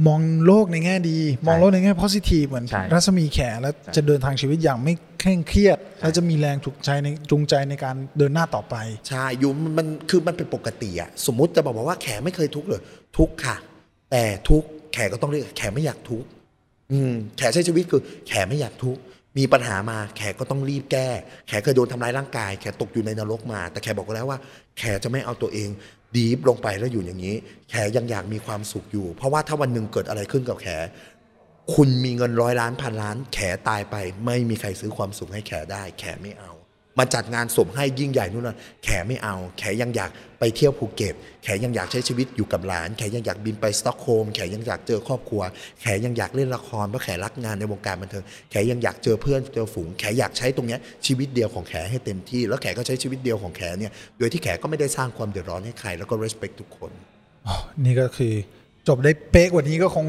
มองโลกในแง่ดี มองโลกในแง่ positive เหมือนใช่รัศมีแขแล้วจะเดินทางชีวิตอย่างไม่เคร่งเครียดแล้วจะมีแรงถูกใจในจูงใจในการเดินหน้าต่อไปใช่อยู่มันมันคือมันเป็นปกติอะสมมุติจะบอกว่าแขไม่เคยทุกข์เลยทุกข์ค่ะ แต่ทุกข์แขก็ต้องเรียกแขไม่อยากทุกข์อืม แขใช้ชีวิตคือแขไม่อยากทุกข์มีปัญหามาแขก็ต้องรีบแก้ แขเคยโดนทำร้ายร่างกาย แขตกอยู่ในนรกมา แต่แขบอกแล้วว่า แขจะไม่เอาตัวเอง ดีฟลงไปแล้วอยู่อย่างนี้ แขยังอยากมีความสุขอยู่ เพราะว่าถ้าวันหนึ่งเกิดอะไรขึ้นกับแข คุณมีเงินร้อยล้านพันล้าน แขตายไป ไม่มีใครซื้อความสุขให้แขได้ แขไม่เอา มาจัดงานศพให้ยิ่งใหญ่นู่นนั่นแขไม่เอา แขยังอยากไปเที่ยวภูเก็ต แขยังอยากใช้ชีวิตอยู่กับหลาน แขยังอยากบินไปสต็อกโฮล์ม แขยังอยากเจอครอบครัว แขยังอยากเล่นละครเพราะแขรักงานในวงการบันเทิง แขยังอยากเจอเพื่อนเจอฝูง แขอยากใช้ตรงนี้ชีวิตเดียวของแขให้เต็มที่ แล้วแขก็ใช้ชีวิตเดียวของแขเนี่ย โดยที่แขก็ไม่ได้สร้างความเดือดร้อนให้ใคร แล้วก็ respect ทุกคนอ๋อนี่ก็คือจบได้เป๊ะกว่านี้ก็คง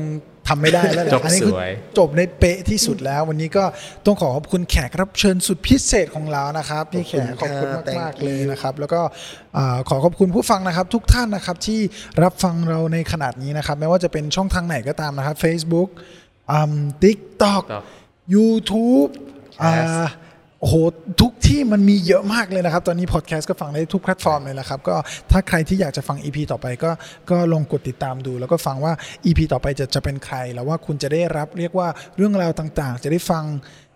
ทำไม่ได้แล้วแหละจบอันนี้คือสวยจบได้เป๊ะที่สุดแล้ว วันนี้ก็ต้องขอขอบคุณแขกรับเชิญสุดพิเศษของเรานะครับพี่แขกขขออบบคุคุณณมากค่ะมาก Thank ๆเลย you นะครับ แล้วก็อ่าขอขอบคุณผู้ฟังนะครับ ทุกท่านนะครับที่รับฟังเราในขนาดนี้นะครับ ไม่ว่าจะเป็นช่องทางไหนก็ตามนะครับ Facebook อ่า TikTok TikTok YouTube อ่า Podcast โอ้โหทุก ที่มันมีเยอะมากเลยนะครับ ตอนนี้พอดแคสต์ก็ฟังได้ทุกแพลตฟอร์มเลยนะครับ ก็ถ้าใครที่อยากจะฟัง EP ต่อไปก็ก็ลองกดติดตามดู แล้วก็ฟังว่า EP ต่อไปจะจะเป็นใคร แล้วว่าคุณจะได้รับเรียกว่าเรื่องราวต่างๆ จะได้ฟัง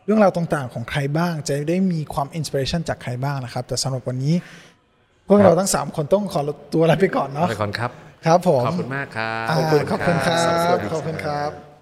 เรื่องราวต่างๆ ของใครบ้าง จะได้มีความ inspiration จากใครบ้างนะครับ แต่สำหรับวันนี้พวกเราทั้ง 3 คนต้องขอตัวลาไปก่อนเนาะไปก่อนครับ ครับผม ขอบคุณมากครับอ่าขอบคุณครับสวัสดีขอบคุณครับบ